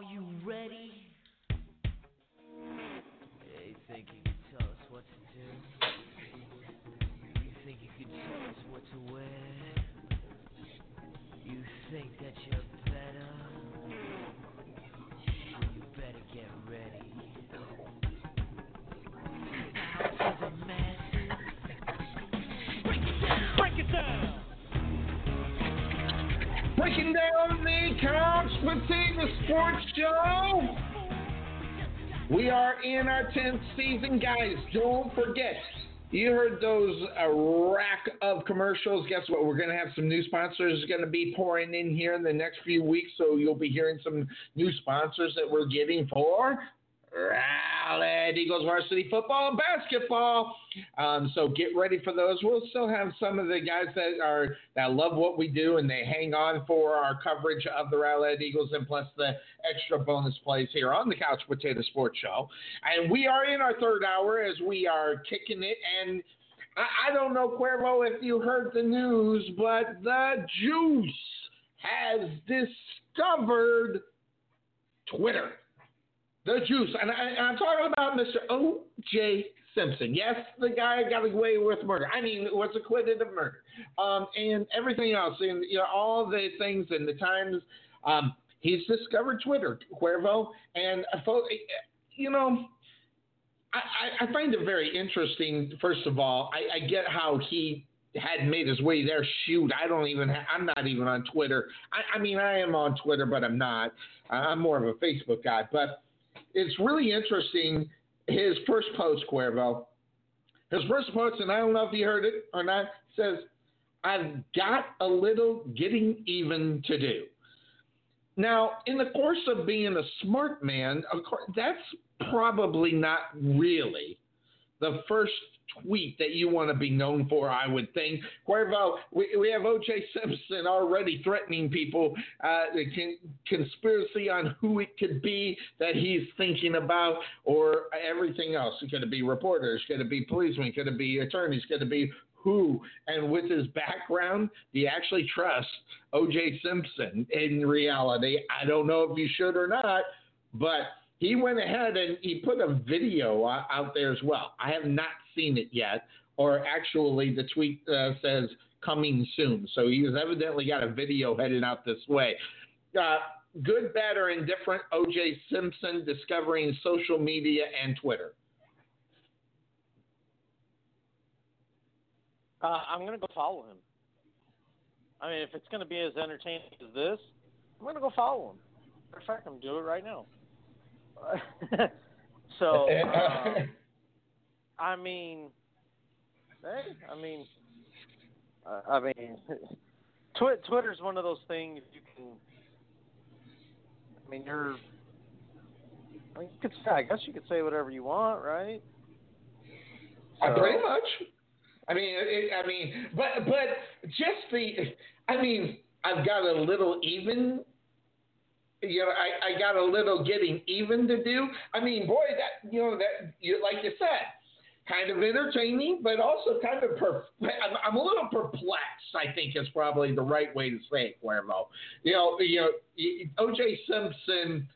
Are you ready? Yeah, you think you can tell us what to do? You think you can tell us what to wear? You think that you're better? Well, you better get ready. To the masses. Break it down. Break it down. Breaking down Couch Potato Sports Show. We are in our 10th season, guys. Don't forget, you heard those a rack of commercials. Guess what? We're going to have some new sponsors going to be pouring in here in the next few weeks. So you'll be hearing some new sponsors that we're getting for Rowlett Eagles varsity football and basketball. Um, so get ready for those. We'll still have some of the guys that are that love what we do and they hang on for our coverage of the Rowlett Eagles and plus the extra bonus plays here on the Couch Potato Sports Show. And we are in our third hour as we are kicking it and. I, I don't know, Cuervo, if you heard the news, but the Juice has discovered Twitter. The juice. And, I, I'm talking about Mr. O.J. Simpson. Yes, the guy got away with murder. I mean, was acquitted of murder. Um, and everything else. And you know, all the things and the times. Um, he's discovered Twitter, Cuervo. And, uh, you know, I, I find it very interesting, first of all. I, I get how he had made his way there. Shoot, I don't even. Ha- I'm not even on Twitter. I, I mean, I am on Twitter, but I'm not. I'm more of a Facebook guy. But it's really interesting. His first post, Cuervo. His first post, and I don't know if you heard it or not, says, "I've got a little getting even to do." Now, in the course of being a smart man, of course, that's probably not really the first tweet that you want to be known for, I would think. Cuervo, we, we have O.J. Simpson already threatening people, uh, conspiracy on who it could be that he's thinking about, or everything else. Going to be reporters, going to be policemen, going to be attorneys, going to be who. And with his background, do you actually trust O.J. Simpson in reality? I don't know if you should or not, but he went ahead and he put a video out there as well. I have not seen it yet, or actually, the tweet uh, says coming soon. So he's evidently got a video headed out this way. Uh, good, bad, or indifferent, O.J. Simpson discovering social media and Twitter. Uh, I'm gonna go follow him. I mean, if it's gonna be as entertaining as this, I'm gonna go follow him. Of fact, I'm do it right now. so, um, I mean, hey, I mean, uh, I mean, Twi- Twitter's one of those things you can. I mean, you're. I mean, you could say, I guess you could say whatever you want, right? Uh, pretty much. I mean, it, I mean, but but just the, I mean, I've got a little even. You know, I, I got a little getting even to do. I mean, boy, that you know that you like you said, kind of entertaining, but also kind of per. I'm, I'm a little perplexed. I think is probably the right way to say it, Cuervo. You know, you know, O.J. Simpson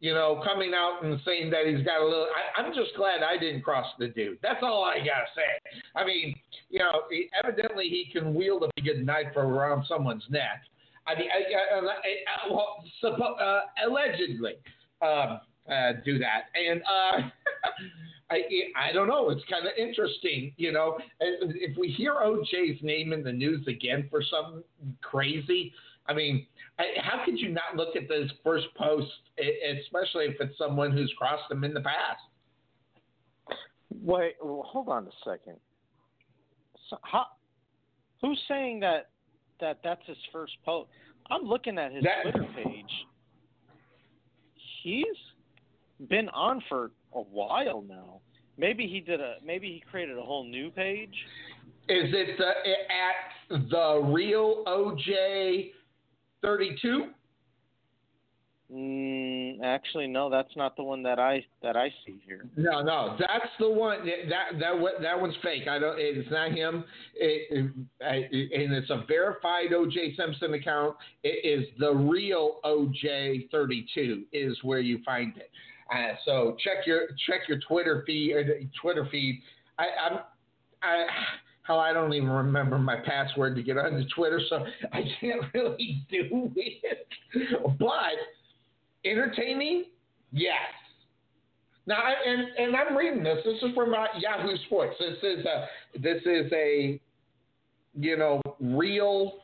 you know, coming out and saying that he's got a little. I, I'm just glad I didn't cross the dude. That's all I gotta say. I mean, you know, evidently he can wield a good knife around someone's neck. I mean, I, I, I, well, suppo- uh, allegedly um, uh, do that, and uh, I, I don't know. It's kind of interesting, you know. If we hear OJ's name in the news again for something crazy, I mean, how could you not look at this first post, especially if it's someone who's crossed them in the past? Wait, well, hold on a second. So, how, who's saying that that that's his first post? I'm looking at his That- Twitter page. He's been on for a while now. Maybe he did a maybe he created a whole new page. Is it the, at the real OJ 32? Mm, actually, no, that's not the one that I that I see here. No, no, that's the one. That that that, one's fake. I don't. It's not him. It, it, and it's a verified OJ Simpson account. It is the real OJ 32 is where you find it. Uh, so check your check your Twitter feed. uh, Twitter feed. I, I'm I how I don't even remember my password to get onto Twitter, so I can't really do it. But entertaining, yes. Now, and and I'm reading this. This is from uh, Yahoo Sports. This is a this is a you know real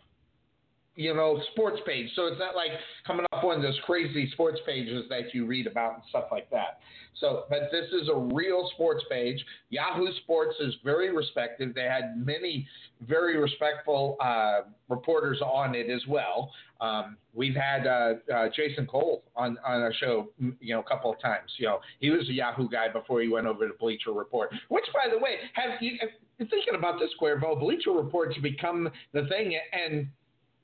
you know sports page. So it's not like coming up on those crazy sports pages that you read about and stuff like that. So, but this is a real sports page. Yahoo Sports is very respected. They had many very respectful uh, reporters on it as well. Um, we've had uh, uh, Jason Cole on on our show, you know, a couple of times. You know, he was a Yahoo guy before he went over to Bleacher Report. Which, by the way, have you thinking about this, Cuervo? Bleacher Report's become the thing, and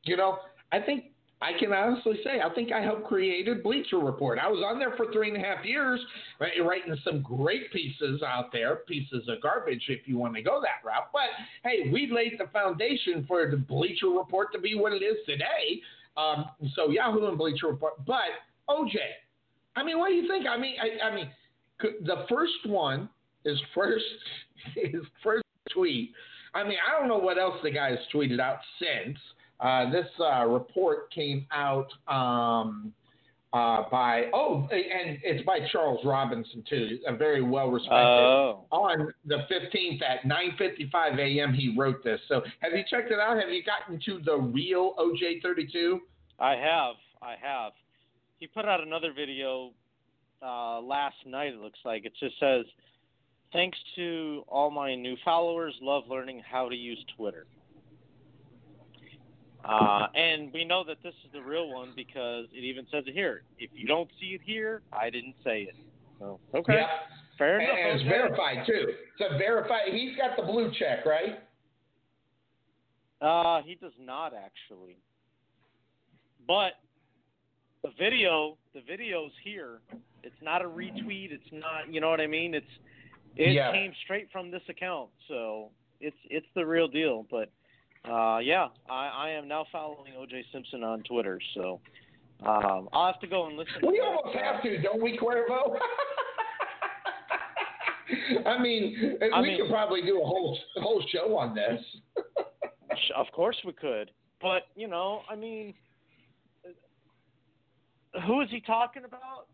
you know, I think I can honestly say I think I helped created Bleacher Report. I was on there for three and a half years, right, writing some great pieces out there, pieces of garbage if you want to go that route. But hey, we laid the foundation for the Bleacher Report to be what it is today. Um, so Yahoo and Bleacher Report, but OJ, I mean, what do you think? I mean, I, I mean, the first one is first his first tweet. I mean, I don't know what else the guy has tweeted out since. Uh, this uh, report came out um, uh, by oh, and it's by Charles Robinson too, a very well respected. Oh. On the 15th at 9:55 a.m. he wrote this. So have you checked it out? Have you gotten to the real OJ32? I have, I have. He put out another video uh, last night. It looks like it just says, "Thanks to all my new followers, love learning how to use Twitter." Uh, and we know that this is the real one because it even says it here. If you don't see it here, I didn't say it. So okay, Yeah. Fair enough. And it's verified too. It's a verified. He's got the blue check, right? Uh, he does not actually. But the video, the video's here. It's not a retweet. It's not, you know what I mean? It's it Yeah. came straight from this account, so it's it's the real deal. But uh, yeah, I, I am now following OJ Simpson on Twitter, so um, I'll have to go and listen. We to that. almost have to, don't we, Cuervo? I mean, I we mean- could probably do a whole whole show on this. Of course we could, but you know, I mean, who is he talking about?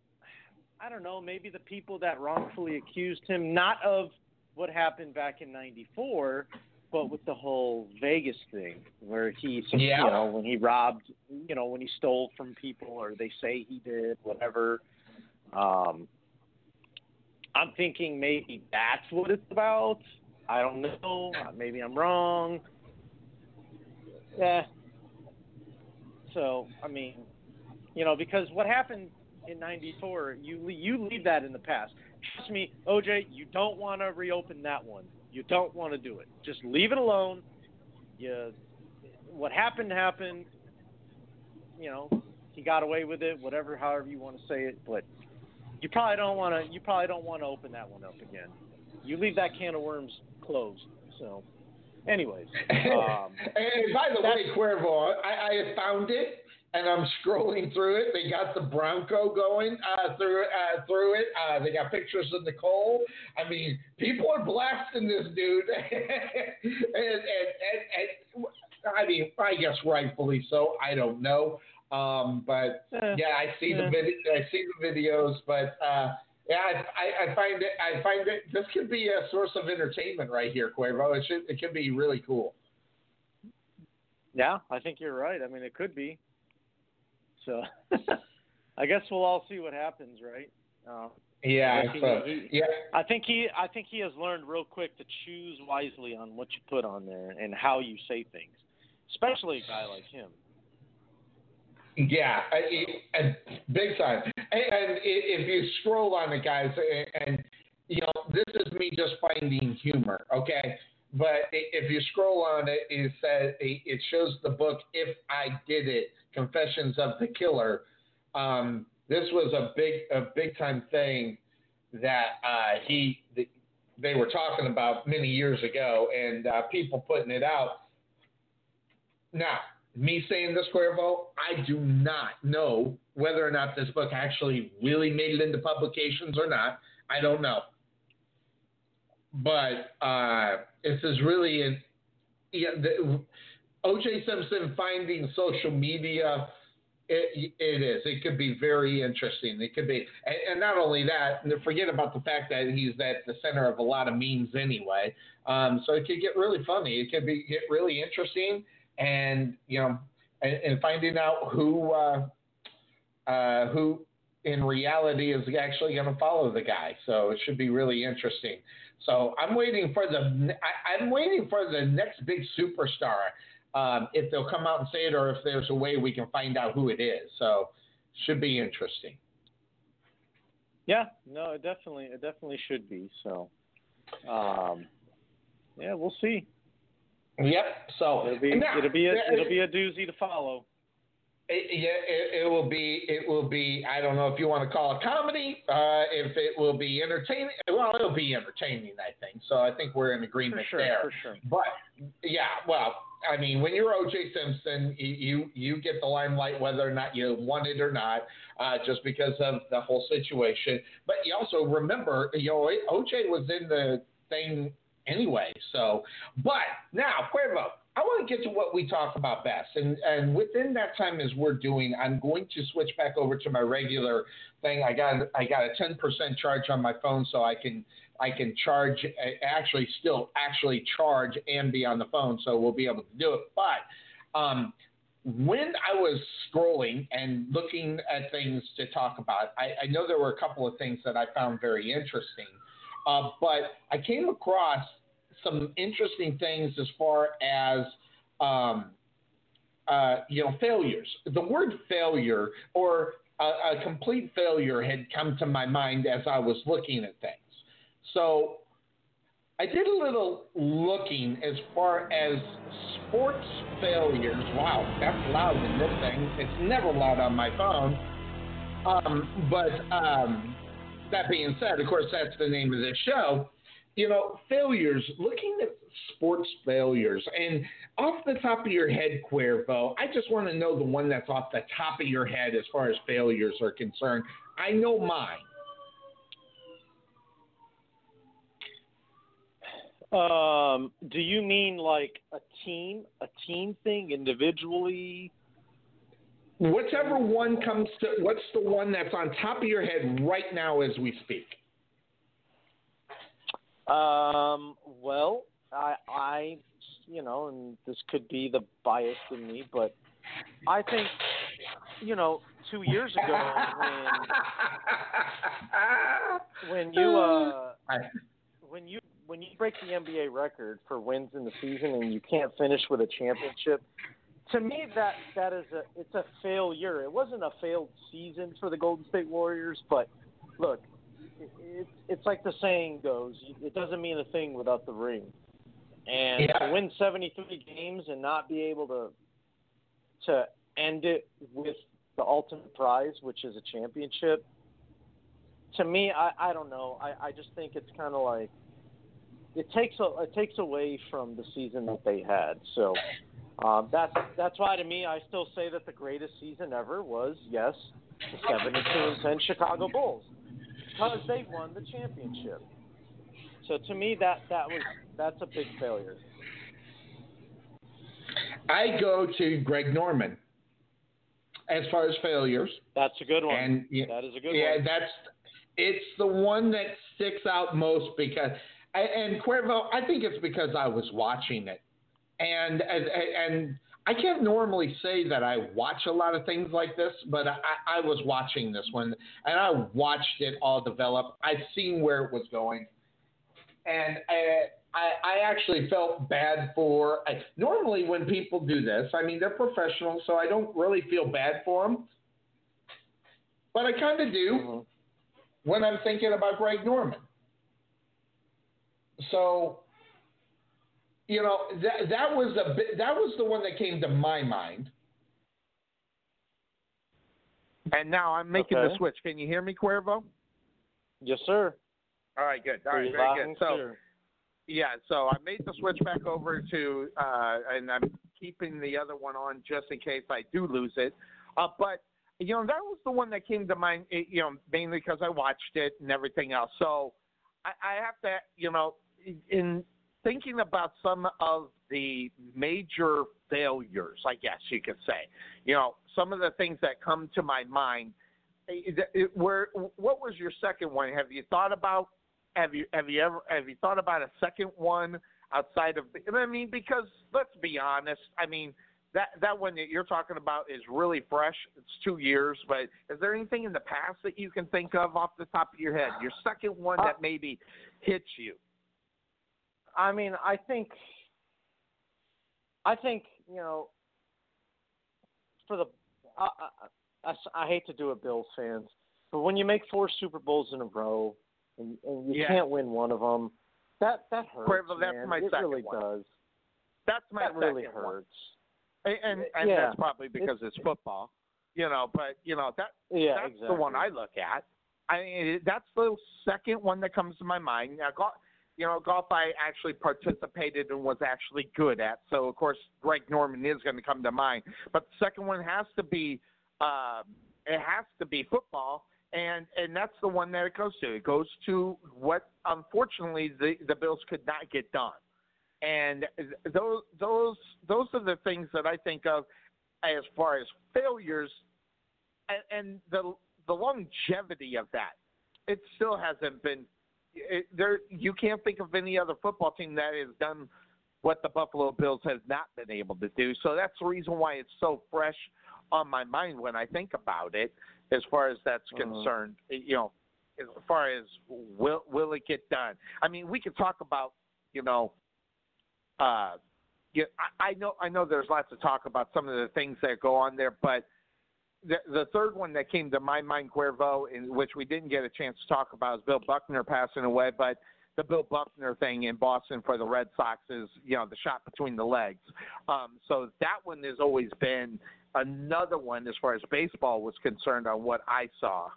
I don't know. Maybe the people that wrongfully accused him, not of what happened back in '94, but with the whole Vegas thing, where he, Yeah. you know, when he robbed, you know, when he stole from people, or they say he did, whatever. Um, I'm thinking maybe that's what it's about. I don't know. Maybe I'm wrong. Yeah. So, I mean, you know, because what happened in '94, you you leave that in the past. Trust me, OJ, you don't want to reopen that one. You don't want to do it. Just leave it alone. You, what happened happened. You know, he got away with it. Whatever, however you want to say it, but you probably don't want to. You probably don't want to open that one up again. You leave that can of worms closed. So, anyways, um, and by the way, Cuervo, I, I have found it and I'm scrolling through it. They got the Bronco going uh, through uh, through it. Uh, they got pictures of Nicole. I mean, people are blasting this dude, and, and, and, and I mean, I guess rightfully so. I don't know, um, but Eh, yeah, I see the eh. vid- I see the videos, but. Uh, yeah, I, I, I find it. I find it. This could be a source of entertainment right here, Cuervo. It should. It could be really cool. Yeah, I think you're right. I mean, it could be. So, I guess we'll all see what happens, right? Um, Yeah. I So, he- yeah. I think he, I think he has learned real quick to choose wisely on what you put on there and how you say things, especially a guy like him. Yeah, I, I, big time. And, and if you scroll on it, guys, and, and you know, this is me just finding humor, okay? But if you scroll on it, it says it shows the book "If I Did It: Confessions of the Killer." Um, this was a big, a big time thing that uh, he they were talking about many years ago, and uh, people putting it out. Now, me saying this, Cuervo, I do not know whether or not this book actually really made it into publications or not. I don't know. But uh, this is really an yeah, O.J. Simpson finding social media. It, it is. It could be very interesting. It could be, and, and not only that. Forget about the fact that he's at the center of a lot of memes anyway. Um, so it could get really funny. It could be get really interesting, and you know, and, and finding out who uh, uh, who in reality is actually going to follow the guy. So it should be really interesting. So I'm waiting for the I, I'm waiting for the next big superstar. Um, if they'll come out and say it, or if there's a way we can find out who it is. So should be interesting. Yeah, no, it definitely, it definitely should be. So, um, yeah, we'll see. Yep. So It'll be, now, it'll be, a, it'll be a doozy to follow. It, yeah, it, it will be. It will be. I don't know if you want to call it comedy. Uh, if it will be entertaining. Well, it'll be entertaining. I think. So I think we're in agreement For sure, there. for sure. But yeah, well, I mean, when you're O.J. Simpson, you you, get the limelight whether or not you want it or not, uh, just because of the whole situation. But you also remember, you know, O.J. was in the thing anyway. So, but now, Cuervo, I want to get to what we talk about best, and and within that time as we're doing, I'm going to switch back over to my regular thing. I got I got a 10% charge on my phone, so I can I can charge actually still actually charge and be on the phone, so we'll be able to do it. But um, when I was scrolling and looking at things to talk about, I, I know there were a couple of things that I found very interesting. Uh, but I came across some interesting things as far as um, uh, you know failures. The word failure or a, a complete failure had come to my mind as I was looking at things. So I did a little looking as far as sports failures. Wow, that's loud in this thing. It's never loud on my phone. Um, but um, that being said, of course, that's the name of this show. You know, failures, looking at sports failures, and off the top of your head, Cuervo, I just want to know the one that's off the top of your head as far as failures are concerned. I know mine. Um, do you mean like a team, a team thing, individually? Whichever one comes to, what's the one that's on top of your head right now as we speak? Um, well, I, I, you know, and this could be the bias in me, but I think, you know, two years ago when when you uh when you when you break the NBA record for wins in the season and you can't finish with a championship, to me that that is a it's a failure. It wasn't a failed season for the Golden State Warriors, but look, it's it's like the saying goes, it doesn't mean a thing without the ring. And Yeah. to win 73 games and not be able to to end it with the ultimate prize, which is a championship. To me, I, I don't know. I, I just think it's kind of like it takes a, it takes away from the season that they had. So um, that's that's why to me, I still say that the greatest season ever was yes, the seven and and ten Chicago Bulls because they won the championship. So to me, that that was that's a big failure. I go to Greg Norman as far as failures. That's a good one. And yeah, that is a good yeah, one. Yeah, that's it's the one that sticks out most because and- and Cuervo, I think it's because I was watching it, and and, and I can't normally say that I watch a lot of things like this, but I, I was watching this one and I watched it all develop. I've seen where it was going, and I, I, I actually felt bad for. I, normally, when people do this, I mean they're professionals, so I don't really feel bad for them. But I kind of do mm-hmm. when I'm thinking about Greg Norman. So, you know, that that was a bit, that was the one that came to my mind. And now I'm making the switch. Can you hear me, Cuervo? Yes, sir. All right, good. All right, very good. So, clear. yeah, so I made the switch back over to, uh, and I'm keeping the other one on just in case I do lose it. Uh, but you know, that was the one that came to mind. eh, You know, mainly because I watched it and everything else. So I, I have to, you know, in thinking about some of the major failures, I guess you could say, you know, some of the things that come to my mind. Where, what was your second one? Have you thought about? Have you have you ever have you thought about a second one outside of? I mean, because let's be honest. I mean, that that one that you're talking about is really fresh. It's two years, but is there anything in the past that you can think of off the top of your head? Your second one that uh, maybe hits you. I mean, I think, I think you know, for the, I, I, I, hate to do it, Bills fans, but when you make four Super Bowls in a row and, and you Yeah. can't win one of them, that that hurts. Cuervo, that's man. my it second really one. does. That's my that really second one. hurts. And and, and Yeah. that's probably because it's football, you know. But you know that Yeah, that's exactly. the one I look at. I mean, that's the second one that comes to my mind. Now, you know, golf I actually participated and was actually good at. So of course, Greg Norman is going to come to mind. But the second one has to be, uh, it has to be football. And and that's the one that it goes to. It goes to what unfortunately the the Bills could not get done and those those those are the things that I think of as far as failures and, and the the longevity of that. It still hasn't been it, there. You can't think of any other football team that has done what the Buffalo Bills has not been able to do. So that's the reason why it's so fresh on my mind when I think about it. As far as that's Mhm. concerned, you know, as far as will will it get done? I mean, we could talk about you know uh, yeah, I, I know I know there's lots of talk about some of the things that go on there, but the the third one that came to my mind, Cuervo, in which we didn't get a chance to talk about, is Bill Buckner passing away. But the Bill Buckner thing in Boston for the Red Sox is you know the shot between the legs. Um, so that one has always been another one as far as baseball was concerned on what I saw.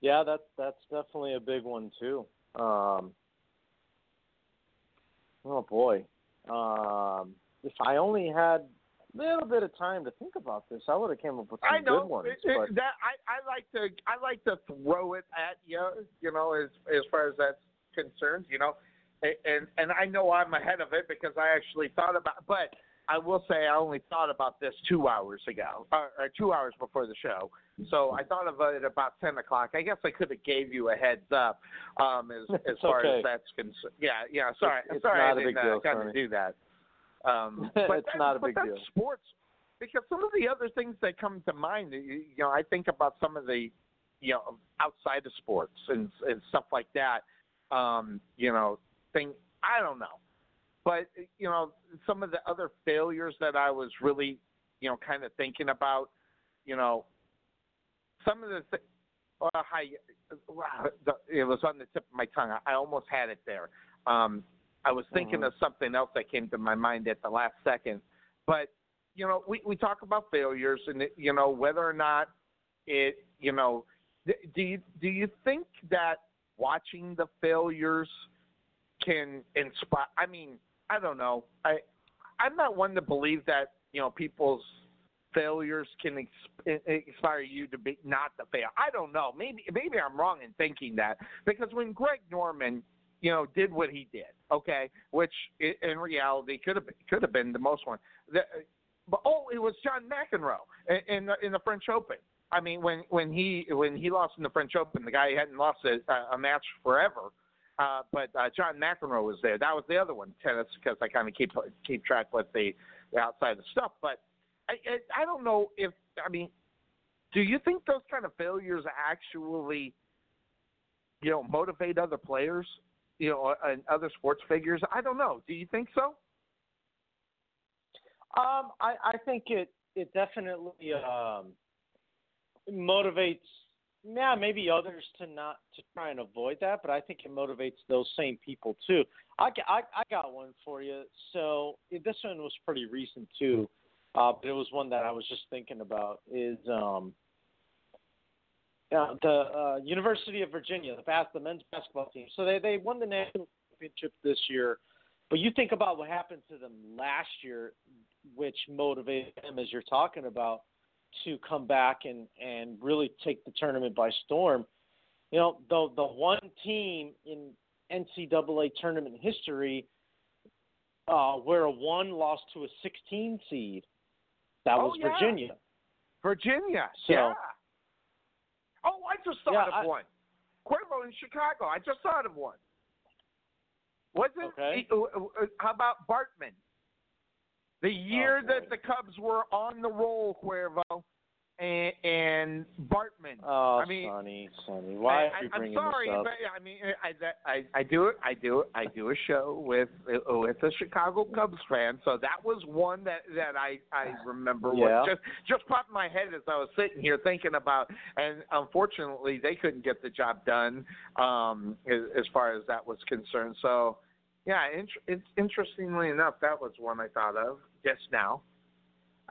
Yeah, that's that's definitely a big one too. Um, oh boy, um, if I only had little bit of time to think about this, I would have came up with some I know good ones. it- it- but that I, I like to I like to throw it at you, you know, as as far as that's concerned, you know, and and I know I'm ahead of it because I actually thought about, but I will say I only thought about this two hours ago, or, or two hours before the show. So I thought of it about ten o'clock. I guess I could have gave you a heads up, um, as as It's far okay. as that's concerned. Yeah, yeah. Sorry, It's- it's sorry, not I a didn't big uh, deal, kind of do that. Um, but It's that- not a big that's deal. Sports, because some of the other things that come to mind, you, you know, I think about some of the, you know, outside of sports and and stuff like that. Um, you know, thing I don't know, but you know, some of the other failures that I was really, you know, kind of thinking about, you know, some of the. Th- well, hi, it was on the tip of my tongue. I, I almost had it there. Um, I was thinking Mhm. of something else that came to my mind at the last second, but you know, we we talk about failures and you know whether or not it, you know, do you do you think that watching the failures can inspire? I mean, I don't know. I I'm not one to believe that you know people's failures can inspire you to be not to fail. I don't know. Maybe maybe I'm wrong in thinking that because when Greg Norman, you know, did what he did, okay, which in reality could have could have been the most one. The, but oh, it was John McEnroe in, in the in the French Open. I mean, when when he when he lost in the French Open, the guy hadn't lost a, a match forever. Uh, but uh, John McEnroe was there. That was the other one, tennis, because I kind of keep keep track with the, the outside of stuff. But I, I I don't know if I mean, do you think those kind of failures actually, you know, motivate other players, you know, and other sports figures? I don't know. Do you think so? Um, I, I think it it definitely um, motivates yeah maybe others to not to try and avoid that, but I think it motivates those same people too. I, I, I got one for you. So this one was pretty recent too, uh, but it was one that I was just thinking about. Is um, uh, the uh, University of Virginia, the bas- the men's basketball team. So they they won the national championship this year. But you think about what happened to them last year, which motivated them, as you're talking about, to come back and, and really take the tournament by storm. You know, the the one team in NCAA tournament history uh, where a one lost to a 16 seed, that Oh, was yeah. Virginia. Virginia. So- yeah. Oh, I just thought Yeah, of I- one. Cuervo in Chicago. I just thought of one. Wasn't Okay. uh, uh, how about Bartman? The year boy. that the Cubs were on the roll, Cuervo, and, and Bartman. Oh, I mean, Sonny, Sonny, why I, are you I, bringing I'm sorry, this up? but I mean, I, I I do it. I do it. I do a show with with a Chicago Cubs fan, so that was one that that I I remember. Yeah. What just just popped in my head as I was sitting here thinking about, and unfortunately they couldn't get the job done um, as, as far as that was concerned. So, yeah, int- it's interestingly enough, that was one I thought of just now.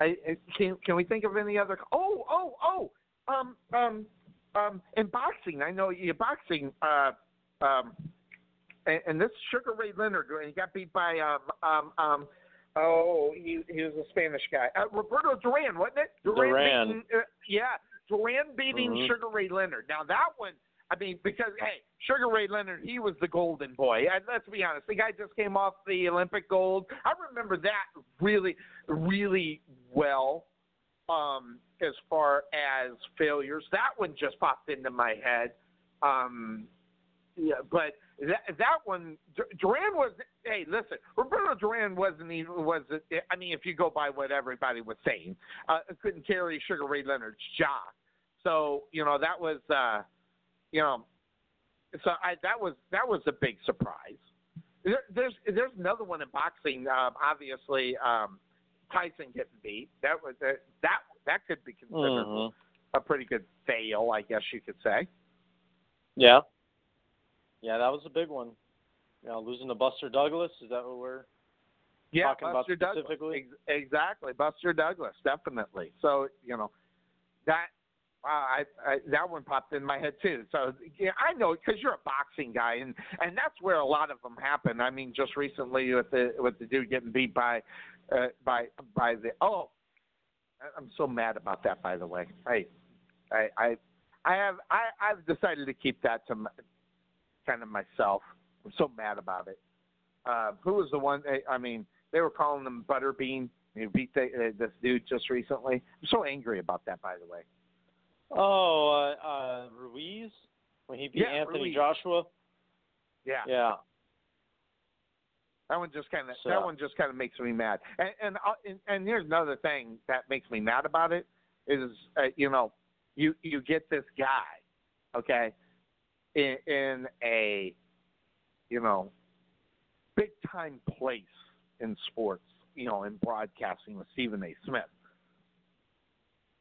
I I- can can we think of any other? Oh oh oh um um um in boxing I know you boxing uh um and, and this Sugar Ray Leonard he got beat by um um um oh he he was a Spanish guy uh, Roberto Duran wasn't it Duran. beating, uh, yeah Duran beating Mhm. Sugar Ray Leonard now that one I mean because hey Sugar Ray Leonard he was the golden boy and let's be honest the guy just came off the Olympic gold I remember that really really well um, as far as failures. That one just popped into my head. Um, yeah, but that that one, Dur- Duran was. Hey, listen, Roberto Duran wasn't even was. I mean, if you go by what everybody was saying, uh, couldn't carry Sugar Ray Leonard's job. So you know that was, uh, you know, so I that was that was a big surprise. There, there's there's another one in boxing. Um, obviously, um, Tyson getting beat. That was that that that could be considered Mhm. a pretty good fail, I guess you could say. Yeah. Yeah, that was a big one. You know, losing to Buster Douglas. Is that what we're Yeah, talking about Buster Douglas. specifically? Ex- exactly, Buster Douglas, definitely. So you know that wow, I, I that one popped in my head too. So yeah, I know because you're a boxing guy, and and that's where a lot of them happen. I mean, just recently with the with the dude getting beat by uh, by by the oh, I'm so mad about that. By the way, I I I I have I I've decided to keep that to my, kind of myself. I'm so mad about it. Uh, who was the one? I- I mean, they were calling him Butterbean. He beat the, uh, this dude just recently. I'm so angry about that, by the way. Oh, uh, uh, Ruiz when he beat Yeah, Anthony Ruiz. Joshua. Yeah, Yeah. That one just kind of So- that one just kind of makes me mad. And and, uh, and and here's another thing that makes me mad about it is uh, you know you you get this guy, okay, in, in a you know big time place in sports, you know, in broadcasting with Stephen A. Smith.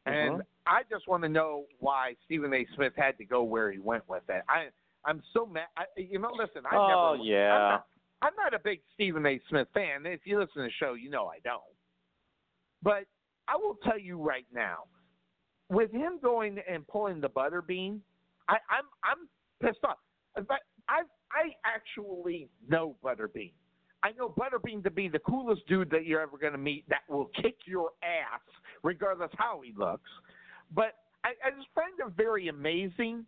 And Mhm. I just want to know why Stephen A. Smith had to go where he went with it. I I'm so mad. I, you know, listen, I Oh, never. yeah. I'm not, I'm not a big Stephen A. Smith fan. If you listen to the show, you know I don't. But I will tell you right now, with him going and pulling the butterbean, I, I'm I'm pissed off. But I I actually know Butterbean. I know Butterbean to be the coolest dude that you're ever going to meet that will kick your ass regardless how he looks. But I, I just find it very amazing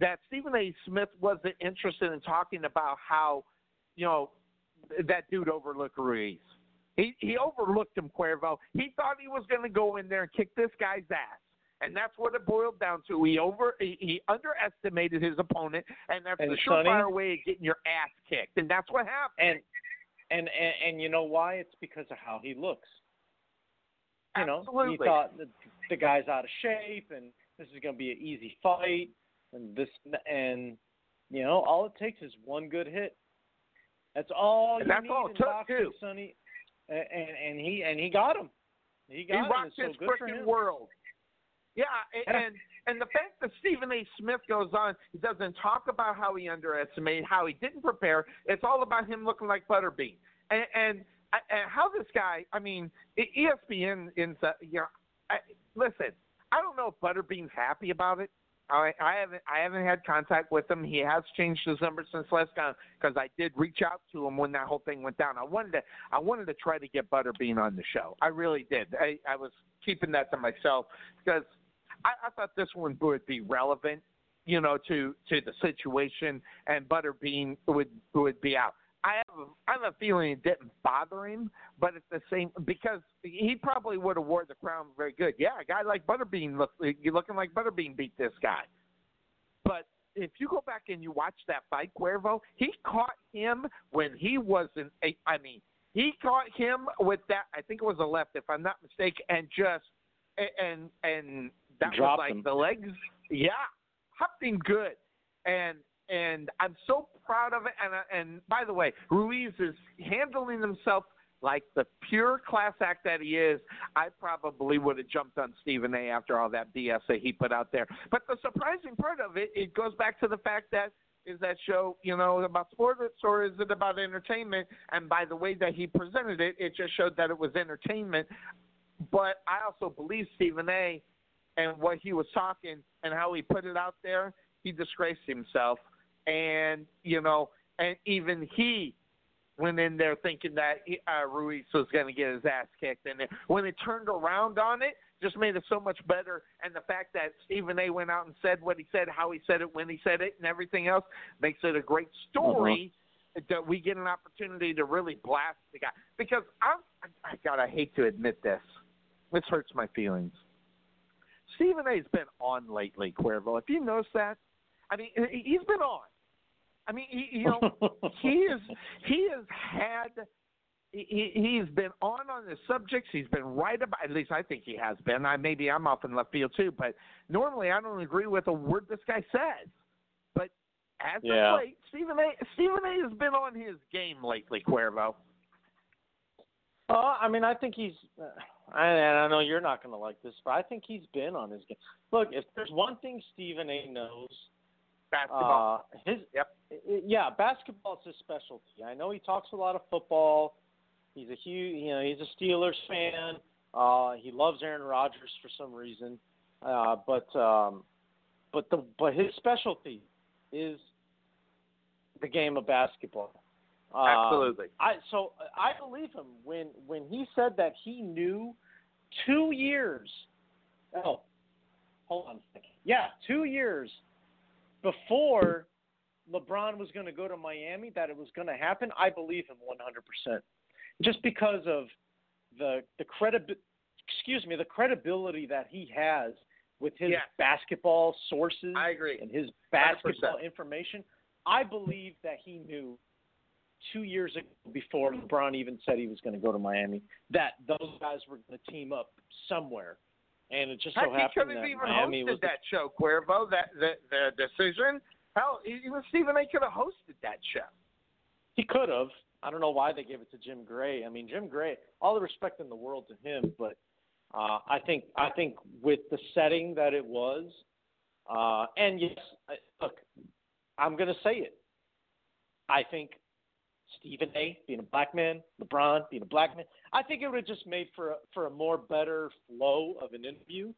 that Stephen A. Smith wasn't interested in talking about how, you know, that dude overlooked Ruiz. He he overlooked him, Cuervo. He thought he was going to go in there and kick this guy's ass. And that's what it boiled down to. He over he, he underestimated his opponent, and that's And the surefire way of getting your ass kicked. And that's what happened. And and and, and you know why? It's because of how he looks. You know, Absolutely. he thought that the guy's out of shape, and this is going to be an easy fight, and this and you know, all it takes is one good hit. That's all And you that's need all in took, boxing, too. Sonny. And, and and he and he got him. He he him. rocked so his good freaking world. Yeah, and and the fact that Stephen A. Smith goes on, he doesn't talk about how he underestimated, how he didn't prepare. It's all about him looking like Butterbean, and and, and how this guy. I mean, ESPN in you know, I, listen. I don't know if Butterbean's happy about it. I, I haven't I haven't had contact with him. He has changed his number since last time because I did reach out to him when that whole thing went down. I wanted to I wanted to try to get Butterbean on the show. I really did. I, I was keeping that to myself because I, I thought this one would be relevant, you know, to to the situation, and Butterbean would would be out. I have a, I have a feeling it didn't bother him, but it's the same because he probably would have wore the crown very good. Yeah, a guy like Butterbean look you looking like Butterbean beat this guy. But if you go back and you watch that fight, Cuervo, he caught him when he wasn't. A, I mean, he caught him with that. I think it was a left, if I'm not mistaken, and just and and that was like him. the legs. Yeah, hopped him good, and and I'm so proud of it. And uh, and by the way, Ruiz is handling himself like the pure class act that he is. I probably would have jumped on Stephen A. after all that BS that he put out there. But the surprising part of it, it goes back to the fact that is that show, you know, about sports or is it about entertainment? And by the way that he presented it, it just showed that it was entertainment. But I also believe Stephen A. and what he was talking and how he put it out there, he disgraced himself. And, you know, and even he went in there thinking that uh, Ruiz was going to get his ass kicked. And when it turned around on it, just made it so much better. And the fact that Stephen A. went out and said what he said, how he said it, when he said it, and everything else makes it a great story. That we get an opportunity to really blast the guy because I'm, I, I God, I hate to admit this. This hurts my feelings. Stephen A's been on lately, Cuervo. If you notice that, I mean, he's been on. I mean, he, you know, he is he has had he he's been on on the subjects. He's been right about. At least I think he has been. I maybe I'm off in left field too, but normally I don't agree with a word this guy says. But as Yeah. of late, Stephen A. Stephen A. has been on his game lately, Cuervo. Uh, I mean, I think he's. Uh, I, and I know you're not going to like this, but I think he's been on his game. Look, if there's one thing Stephen A. knows, Basketball. uh, his. Yeah, basketball is his specialty. I know he talks a lot of football. He's a huge, you know, he's a Steelers fan. Uh, he loves Aaron Rodgers for some reason. Uh, but um, but the but his specialty is the game of basketball. Um, Absolutely. I so I believe him when when he said that he knew two years. Oh, hold on a second. Yeah, two years before LeBron was going to go to Miami that it was going to happen. I believe him 100%. Just because of the the credi- excuse me, the credibility that he has with his Yes. basketball sources I agree. and his 100%. basketball information. I believe that he knew two years ago before LeBron even said he was going to go to Miami that those guys were going to team up somewhere. And it just so Heck, happened that Miami was that show, Cuervo. That the the decision. Hell, even Stephen A. could have hosted that show. He could have. I don't know why they gave it to Jim Gray. I mean, Jim Gray, all the respect in the world to him, but uh, I think I think with the setting that it was, uh, and yes, I, look, I'm going to say it. I think Stephen A. being a black man, LeBron being a black man, I think it would have just made for a, for a more better flow of an interview.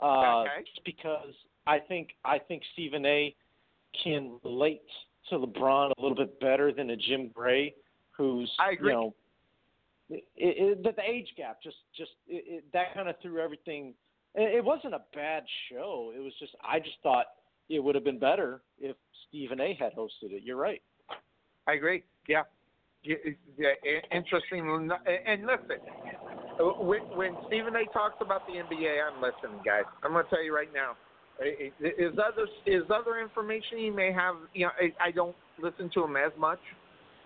Uh, Okay. Because I think I think Stephen A. can relate to LeBron a little bit better than a Jim Gray, who's I agree. you know it, it, the, the age gap just just it, it, that kind of threw everything. It, it wasn't a bad show. It was just I just thought it would have been better if Stephen A. had hosted it. You're right. I agree. Yeah. Yeah, yeah, interesting. And listen, when, when Stephen A. talks about the NBA, I'm listening, guys. I'm going to tell you right now. Is other is other information he may have? You know, I, I don't listen to him as much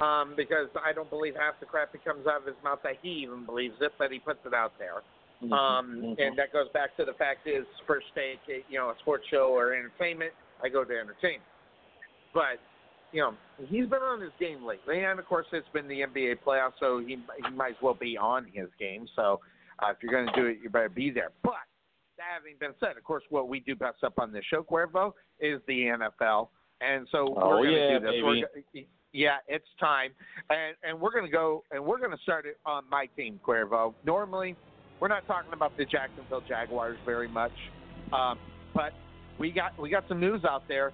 um, because I don't believe half the crap that comes out of his mouth that he even believes it, but he puts it out there. Um, and that goes back to the fact is first take, you know, a sports show or entertainment, I go to entertainment. But you know, he's been on his game lately, and of course, it's been the NBA playoffs, so he he might as well be on his game. So uh, if you're going to do it, you better be there. But that having been said, of course, what we do best up on this show, Cuervo, is the NFL, and so Oh, we're going to yeah, do this. baby. We're yeah, it's time, and and we're going to go and we're going to start it on my team, Cuervo. Normally, we're not talking about the Jacksonville Jaguars very much, um, but we got we got some news out there.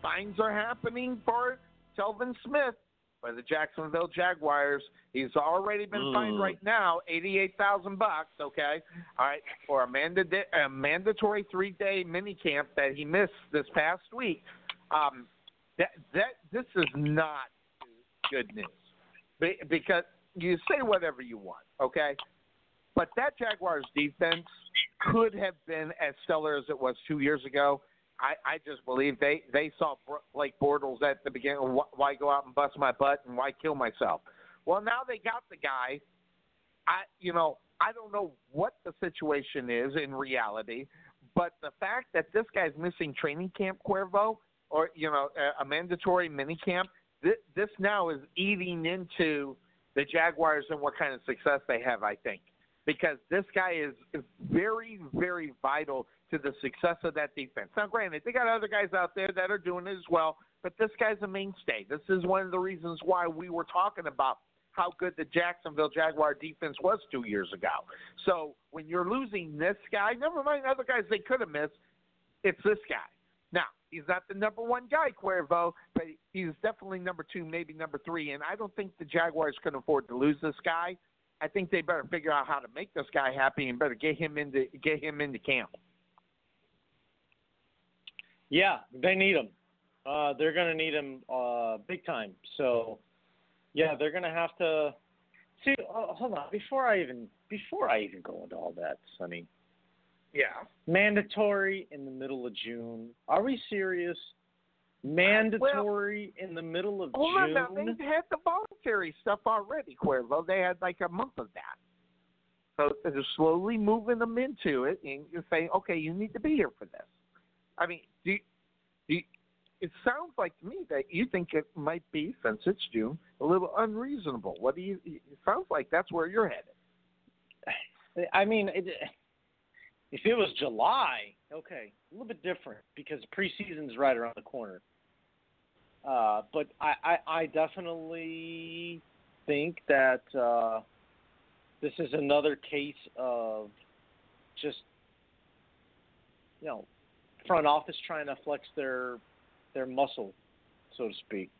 Fines are happening for Telvin Smith by the Jacksonville Jaguars. He's already been fined Mm. right now, eighty-eight thousand bucks. Okay, all right, for a, manda- a mandatory three-day mini camp that he missed this past week. Um, that that this is not good news Be- because you say whatever you want, okay, but that Jaguars defense could have been as stellar as it was two years ago. I, I just believe they they saw Blake Bortles at the beginning. Wh- Why go out and bust my butt and why kill myself? Well, now they got the guy. I you know I don't know what the situation is in reality, but the fact that this guy's missing training camp, Cuervo, or you know a, a mandatory mini camp, this, this now is eating into the Jaguars and what kind of success they have. I think because this guy is, is very, very vital to the success of that defense. Now, granted, they got other guys out there that are doing it as well, but this guy's a mainstay. This is one of the reasons why we were talking about how good the Jacksonville Jaguar defense was two years ago. So when you're losing this guy, never mind other guys they could have missed, it's this guy. Now, he's not the number one guy, Cuervo, but he's definitely number two, maybe number three. And I don't think the Jaguars can afford to lose this guy. I think they better figure out how to make this guy happy and better get him into get him into camp. Yeah, they need him. Uh, they're going to need him uh, big time. So, yeah, they're going to have to see. Uh, hold on, before I even before I even go into all that, Sonny. Yeah. Mandatory in the middle of June. Are we serious? Mandatory in the middle of oh, Hold on June. now, they had the voluntary stuff already, Cuervo. They had like a month of that. So they're slowly moving them into it, and you're saying, okay, you need to be here for this. I mean, do you, do you, it sounds like to me that you think it might be, since it's June, a little unreasonable. What do you? It sounds like that's where you're headed. I mean, it, if it was July, okay, a little bit different because preseason's right around the corner. Uh, but I, I, I definitely think that uh, this is another case of just you know front office trying to flex their their muscle, so to speak.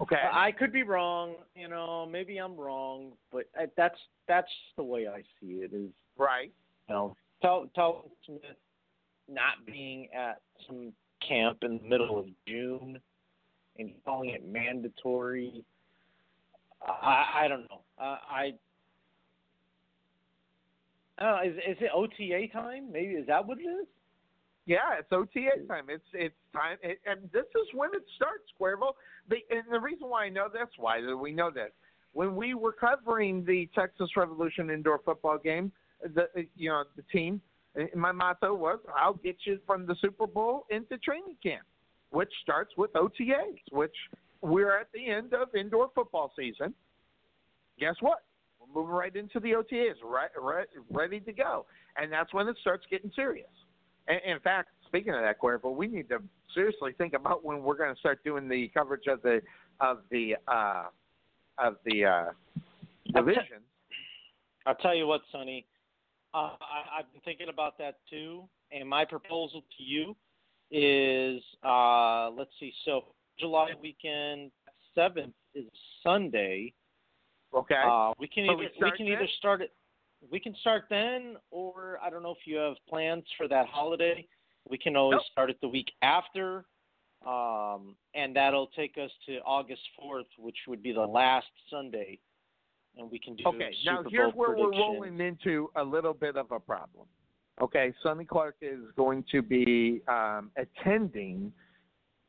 Okay. I could be wrong, you know, maybe I'm wrong, but I, that's that's the way I see it. Is right. You know, Telvin Smith not being at some camp in the middle of June and calling it mandatory. I I don't know. Uh, I. I is is it OTA time? Maybe is that what it is? Yeah, it's OTA time. It's it's time, it, and this is when it starts, Cuervo. The and the reason why I know this, why do we know this? When we were covering the Texas Revolution indoor football game, the you know the team, my motto was, "I'll get you from the Super Bowl into training camp," which starts with OTAs. Which we're at the end of indoor football season. Guess what? We're moving right into the OTAs, right, right, ready to go, and that's when it starts getting serious. And, in fact, speaking of that, Cuervo, we need to seriously think about when we're going to start doing the coverage of the of the uh, of the uh, division. I'll tell you what, Sonny. Uh, I, I've been thinking about that too, and my proposal to you is, uh, let's see, so July weekend seventh is Sunday. Okay. Uh, we can So either we we, start can then? either start it. We can start then, or I don't know if you have plans for that holiday. We can always Nope. start it the week after, um, and that'll take us to August fourth, which would be the last Sunday, and we can do Okay, now here's where we're rolling into a little bit of a problem. Okay, Sonny Clark is going to be um, attending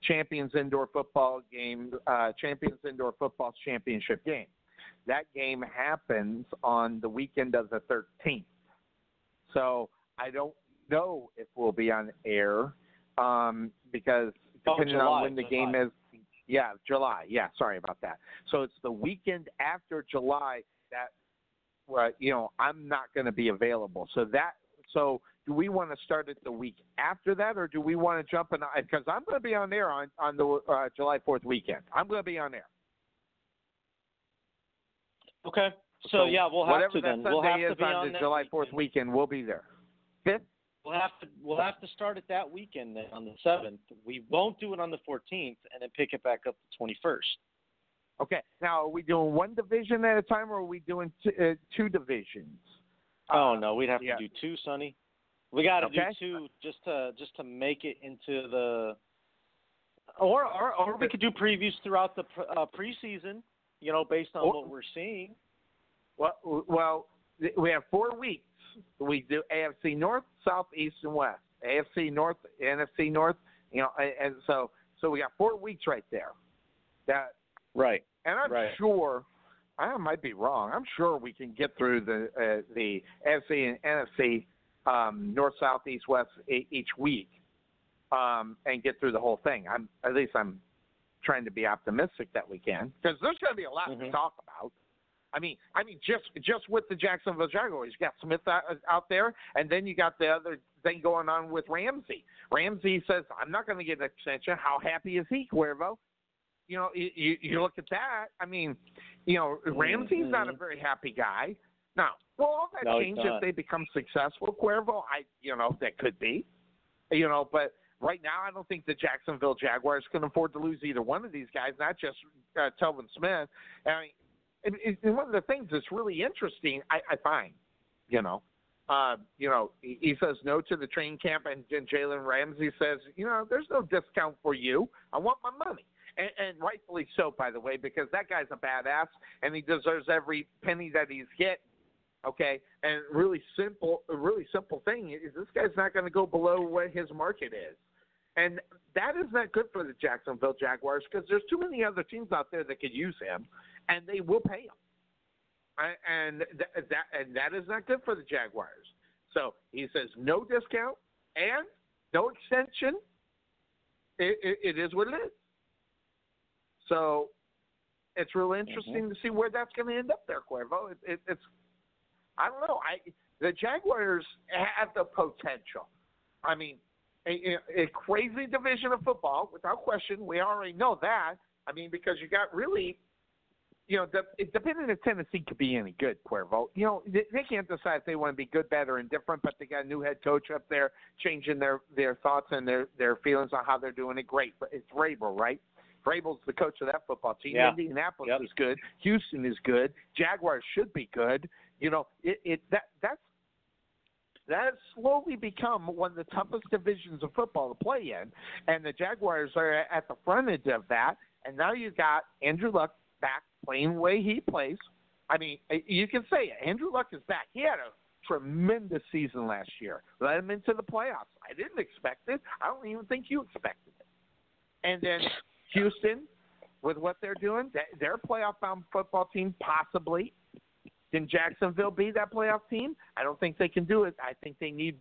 Champions Indoor Football game, uh, Champions Indoor Football Championship game. That game happens on the weekend of the 13th. So I don't know if we'll be on air um, because Oh, depending July, on when the game is, yeah, July. Yeah, sorry about that. So it's the weekend after July that, well, you know, I'm not going to be available. So that, so do we want to start it the week after that, or do we want to jump in? Because I'm going to be on air on on the uh, July 4th weekend. I'm going to be on air. Okay. So, yeah, we'll have to then. Sunday we'll have is to be on, the July weekend. Fourth weekend. We'll be there. Fifth. We'll have to we'll have to start it that weekend then on the seventh. We won't do it on the fourteenth, and then pick it back up the twenty first. Okay. Now, are we doing one division at a time, or are we doing t- uh, two divisions? Oh no, we'd have yeah. to do two, Sonny. We got to Okay. do two just to just to make it into the. Or or or we could do previews throughout the pre- uh, preseason. You know, based on Or- what we're seeing. Well, well, we have four weeks. We do AFC North, South, East, and West. AFC North, NFC North. You know, and, and so so we got four weeks right there. That Right. and I'm Right. sure. I might be wrong. I'm sure we can get through the uh, the AFC and NFC um, North, South, East, West e- each week, um, and get through the whole thing. I'm at least I'm trying to be optimistic that we can because there's going to be a lot to Mhm. talk about. I mean, I mean, just just with the Jacksonville Jaguars, you got Smith out, out there, and then you got the other thing going on with Ramsey. Ramsey says, "I'm not going to get an extension." How happy is he, Cuervo? You know, you, you look at that. I mean, you know, Ramsey's not a very happy guy. Now, will all that No, change if they become successful, Cuervo? I, you know, that could be. You know, but right now, I don't think the Jacksonville Jaguars can afford to lose either one of these guys. Not just uh, Telvin Smith. I mean, and, and- and one of the things that's really interesting, I, I find, you know, uh, you know, he, he says no to the training camp, and, and Jalen Ramsey says, you know, there's no discount for you. I want my money, and, and rightfully so, by the way, because that guy's a badass, and he deserves every penny that he's getting. Okay, and really simple, a really simple thing is this guy's not going to go below what his market is. And that is not good for the Jacksonville Jaguars because there's too many other teams out there that could use him, and they will pay him. And th- that and that is not good for the Jaguars. So he says no discount and no extension. It, it, it is what it is. So it's really mm-hmm. interesting to see where that's going to end up there, Cuervo. It, it, it's I don't know. I the Jaguars have the potential. I mean, a, a crazy division of football, without question. We already know that. I mean, because you got really, you know, the, depending if Tennessee could be any good, Cuervo. You know, they, they can't decide if they want to be good, bad, or indifferent. But they got a new head coach up there, changing their their thoughts and their their feelings on how they're doing it. Great, but it's Vrabel, right? Vrabel's the coach of that football team. Yeah. Indianapolis Yep. is good. Houston is good. Jaguars should be good. You know, it, it that that's that has slowly become one of the toughest divisions of football to play in, and the Jaguars are at the front end of that. And now you got Andrew Luck back playing the way he plays. I mean, you can say it. Andrew Luck is back. He had a tremendous season last year. Led him into the playoffs. I didn't expect it. I don't even think you expected it. And then Houston, with what they're doing, they- playoff-bound football team, possibly. Can Jacksonville be that playoff team? I don't think they can do it. I think they need,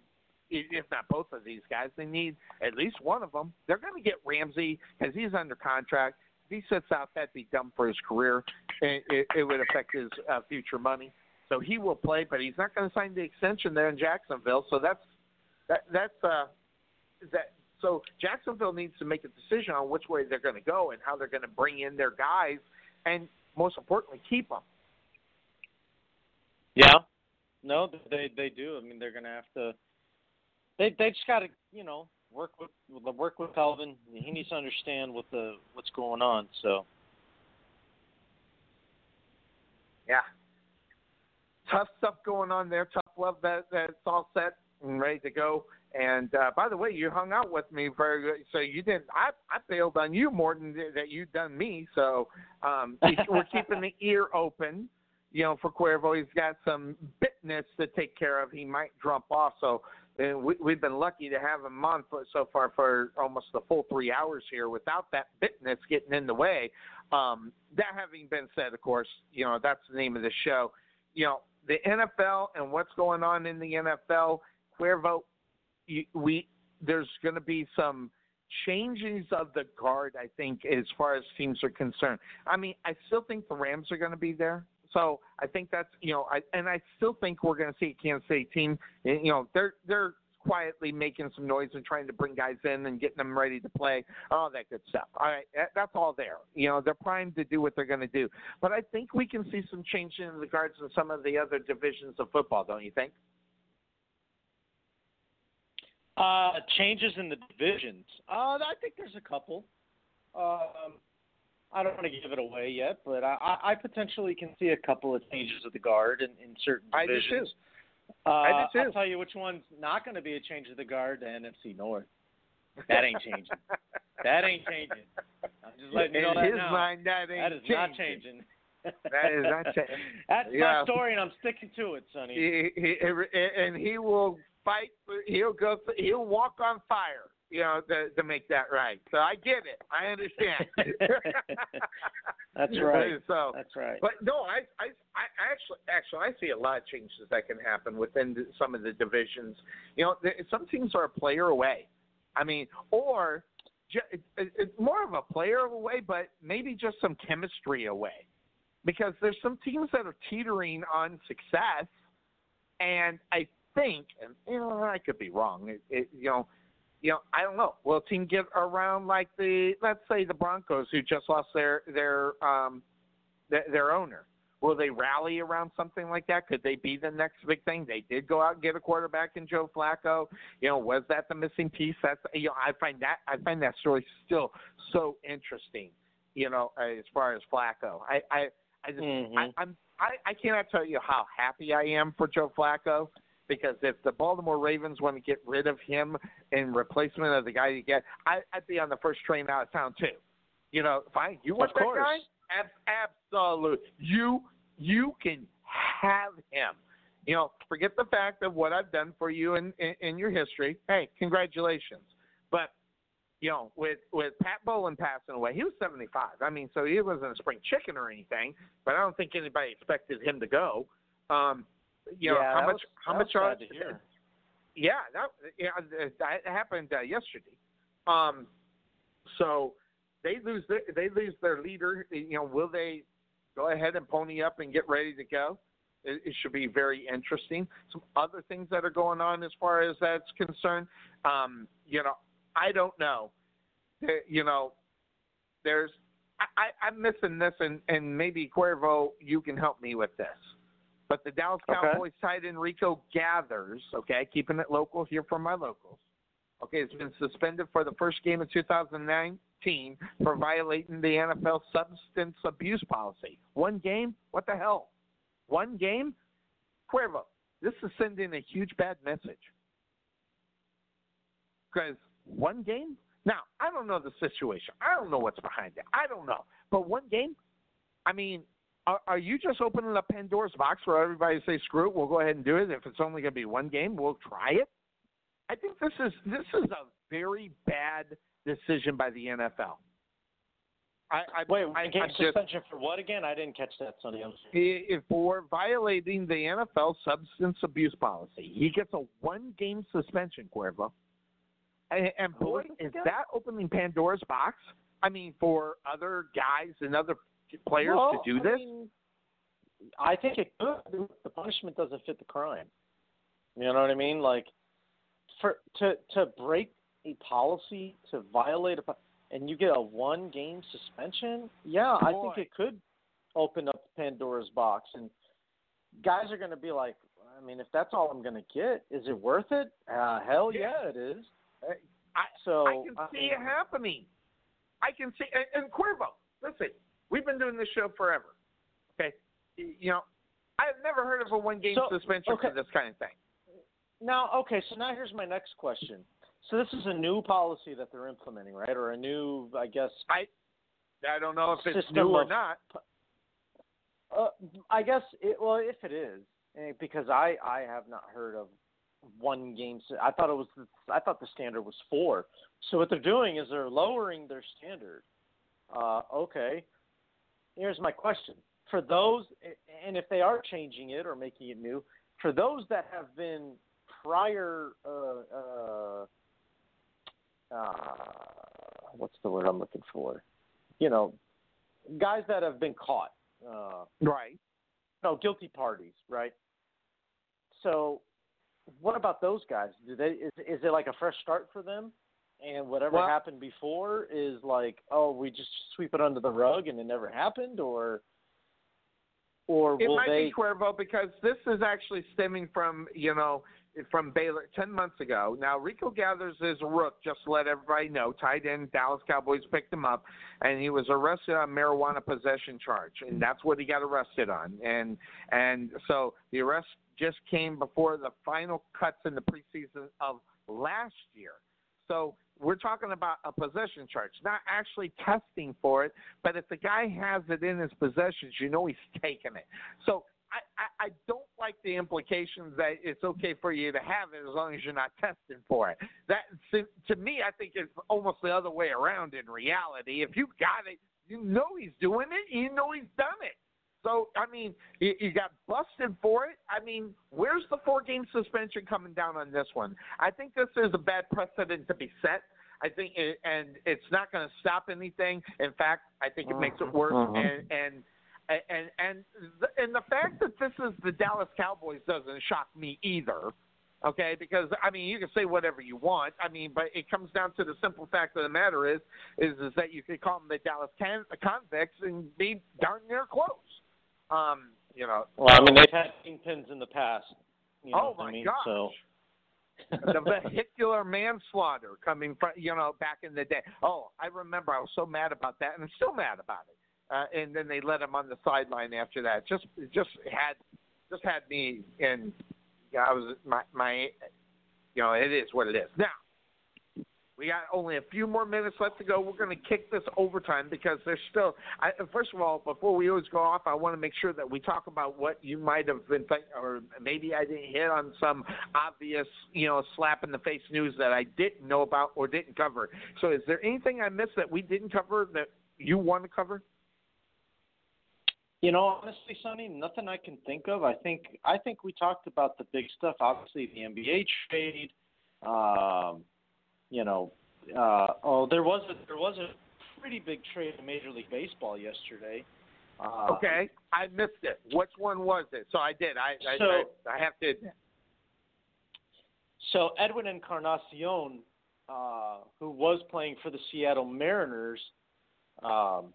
if not both of these guys, they need at least one of them. They're going to get Ramsey because he's under contract. If he sits out, that'd be dumb for his career. It, it, it would affect his uh, future money. So he will play, but he's not going to sign the extension there in Jacksonville. So that's that that's uh that. So Jacksonville needs to make a decision on which way they're going to go and how they're going to bring in their guys, and most importantly, keep them. Yeah. No, they they do. I mean, they're gonna have to. They they just got to you know work with work with Calvin. He needs to understand what the what's going on. So Yeah. Tough stuff going on there. Tough love that that's all set and ready to go. And uh, by the way, you hung out with me very good. So you didn't. I I bailed on you more than that you've done me. So um, we're keeping the ear open. You know, for Cuervo, he's got some bitness to take care of. He might drop off. So and we, we've been lucky to have him on for, so far for almost the full three hours here without that bitness getting in the way. Um, that having been said, of course, you know that's the name of the show. You know the NFL and what's going on in the NFL. Cuervo, we there's going to be some changes of the guard. I think as far as teams are concerned. I mean, I still think the Rams are going to be there. So I think that's you know, I, and I still think we're going to see a Kansas City team. Eh, you know, they're they're quietly making some noise and trying to bring guys in and getting them ready to play, all that good stuff. All right, that's all there. You know, they're primed to do what they're going to do. But I think we can see some change in the guards in some of the other divisions of football, don't you think? Uh, changes in the divisions. Uh, I think there's a couple. Um, I don't want to give it away yet, but I, I potentially can see a couple of changes of the guard in, in certain I do too. divisions. I Uh, do too. I'll tell you which one's not going to be a change of the guard. The NFC North. That ain't changing. that ain't changing. I'm just letting you know in that his now. mind, that ain't that is not changing. That is not changing. That's Yeah. my story, and I'm sticking to it, Sonny. He, he, and he will fight. He'll go. He'll walk on fire. You know, to, to make that right. So I get it. I understand. That's right. So That's right. But no, I, I, I actually, actually, I see a lot of changes that can happen within the, some of the divisions. You know, the, some teams are a player away. I mean, or ju- it, it, it's more of a player away, but maybe just some chemistry away, because there's some teams that are teetering on success, and I think, and you know, I could be wrong. It, it, you know. You know, I don't know. Will a team get around like the, let's say, the Broncos, who just lost their their um, their, their owner. Will they rally around something like that? Could they be the next big thing? They did go out and get a quarterback in Joe Flacco. You know, was that the missing piece? That's you know, I find that I find that story still so interesting. You know, as far as Flacco, I I I just Mhm. I, I'm I I cannot tell you how happy I am for Joe Flacco. Because if the Baltimore Ravens want to get rid of him in replacement of the guy you get, I, I'd be on the first train out of town too. You know, fine. You want Of that course. guy? Ab- absolute. You you can have him. You know, forget the fact of what I've done for you in, in, in your history. Hey, congratulations. But you know, with with Pat Bowlen passing away, he was 75. I mean, so he wasn't a spring chicken or anything. But I don't think anybody expected him to go. Um, you know yeah, how much was, how much are yeah, that yeah, that happened uh, yesterday. Um, so they lose their, they lose their leader. You know, will they go ahead and pony up and get ready to go? it, it should be very interesting. Some other things that are going on as far as that's concerned. Um, you know, I don't know. You know, there's I, I, I'm missing this, and and maybe Cuervo, you can help me with this. But the Dallas Okay. Cowboys tight end Rico Gathers, okay, keeping it local here for my locals. Okay, has been suspended for the first game of 2019 for violating the NFL substance abuse policy. One game? What the hell? One game? Cuervo, this is sending a huge bad message. Because one game? Now, I don't know the situation. I don't know what's behind it. I don't know. But one game? I mean, are, are you just opening up Pandora's box where everybody to say, screw it, we'll go ahead and do it. If it's only going to be one game, we'll try it? I think this is this is a very bad decision by the NFL. I, I Wait, I, game I just, suspension for what again? I didn't catch that, Sonny. For violating the NFL substance abuse policy. He gets a one game suspension, Cuervo. And, and boy, is that opening Pandora's box? I mean, for other guys and other players Well, to do I this? mean, I think it could. The punishment doesn't fit the crime. You know what I mean? Like, for to to break a policy, to violate a, and you get a one game suspension. Yeah, I think it could open up Pandora's box, and guys are going to be like, I mean, if that's all I'm going to get, is it worth it? Uh, hell yeah, it is. I, So I can I see mean- it happening. I can see, and, and Cuervo, listen, we've been doing this show forever. Okay, you know, I've never heard of a one-game So, suspension okay. for this kind of thing. Now, okay, so now here's my next question. So this is a new policy that they're implementing, right? Or a new, I guess. I I don't know if it's new or of- not. Uh, I guess it. Well, if it is, eh, because I I have not heard of one game. I thought it was. I thought the standard was four. So what they're doing is they're lowering their standard. Uh, okay. Here's my question: for those, and if they are changing it or making it new, for those that have been prior, uh, uh, uh, what's the word I'm looking for? You know, guys that have been caught. Uh, Right. no guilty parties, right? So, what about those guys? Do they is is it like a fresh start for them? And whatever Well- happened before is like, oh, we just sweep it under the rug and it never happened, or or It will might they? be Cuervo because this is actually stemming from you know from Baylor ten months ago. Now Rico Gathers is a rook. Just to let everybody know, tight end Dallas Cowboys picked him up, and he was arrested on marijuana possession charge, and that's what he got arrested on. And and so the arrest just came before the final cuts in the preseason of last year. So we're talking about a possession charge, not actually testing for it, but if the guy has it in his possessions, you know he's taking it. So I, I, I don't like the implications that it's okay for you to have it as long as you're not testing for it. That to, to me, I think it's almost the other way around in reality. If you got it, you know he's doing it, you know he's done it. So I mean, you, you got busted for it. I mean, where's the four-game suspension coming down on this one? I think this is a bad precedent to be set. I think, it, and it's not going to stop anything. In fact, I think it makes it worse. Mhm. And and and and the, and the fact that this is the Dallas Cowboys doesn't shock me either. Okay, because I mean, you can say whatever you want. I mean, but it comes down to the simple fact of the matter is, is is that you could call them the Dallas can- convicts and be darn near close. Um, you know. Well, I mean, they've had kingpins in the past. You know oh my I mean? gosh. So. the vehicular manslaughter coming from you know back in the day. Oh, I remember I was so mad about that, and I'm still mad about it. Uh, and then they let him on the sideline after that. Just just had just had me in. Yeah, I was my my. You know, it is what it is. Now we got only a few more minutes left to go. We're going to kick this overtime because there's still. I, first of all, before we always go off, I want to make sure that we talk about what you might have been, think, or maybe I didn't hit on some obvious, you know, slap in the face news that I didn't know about or didn't cover. So, is there anything I missed that we didn't cover that you want to cover? You know, honestly, Sonny, nothing I can think of. I think I think we talked about the big stuff. Obviously, the NBA trade. Um, you know, uh, oh, there was a there was a pretty big trade in Major League Baseball yesterday. Uh, Okay, I missed it. Which one was it? So I did. I I, So- I, I have to. So Edwin Encarnacion, uh, who was playing for the Seattle Mariners, um,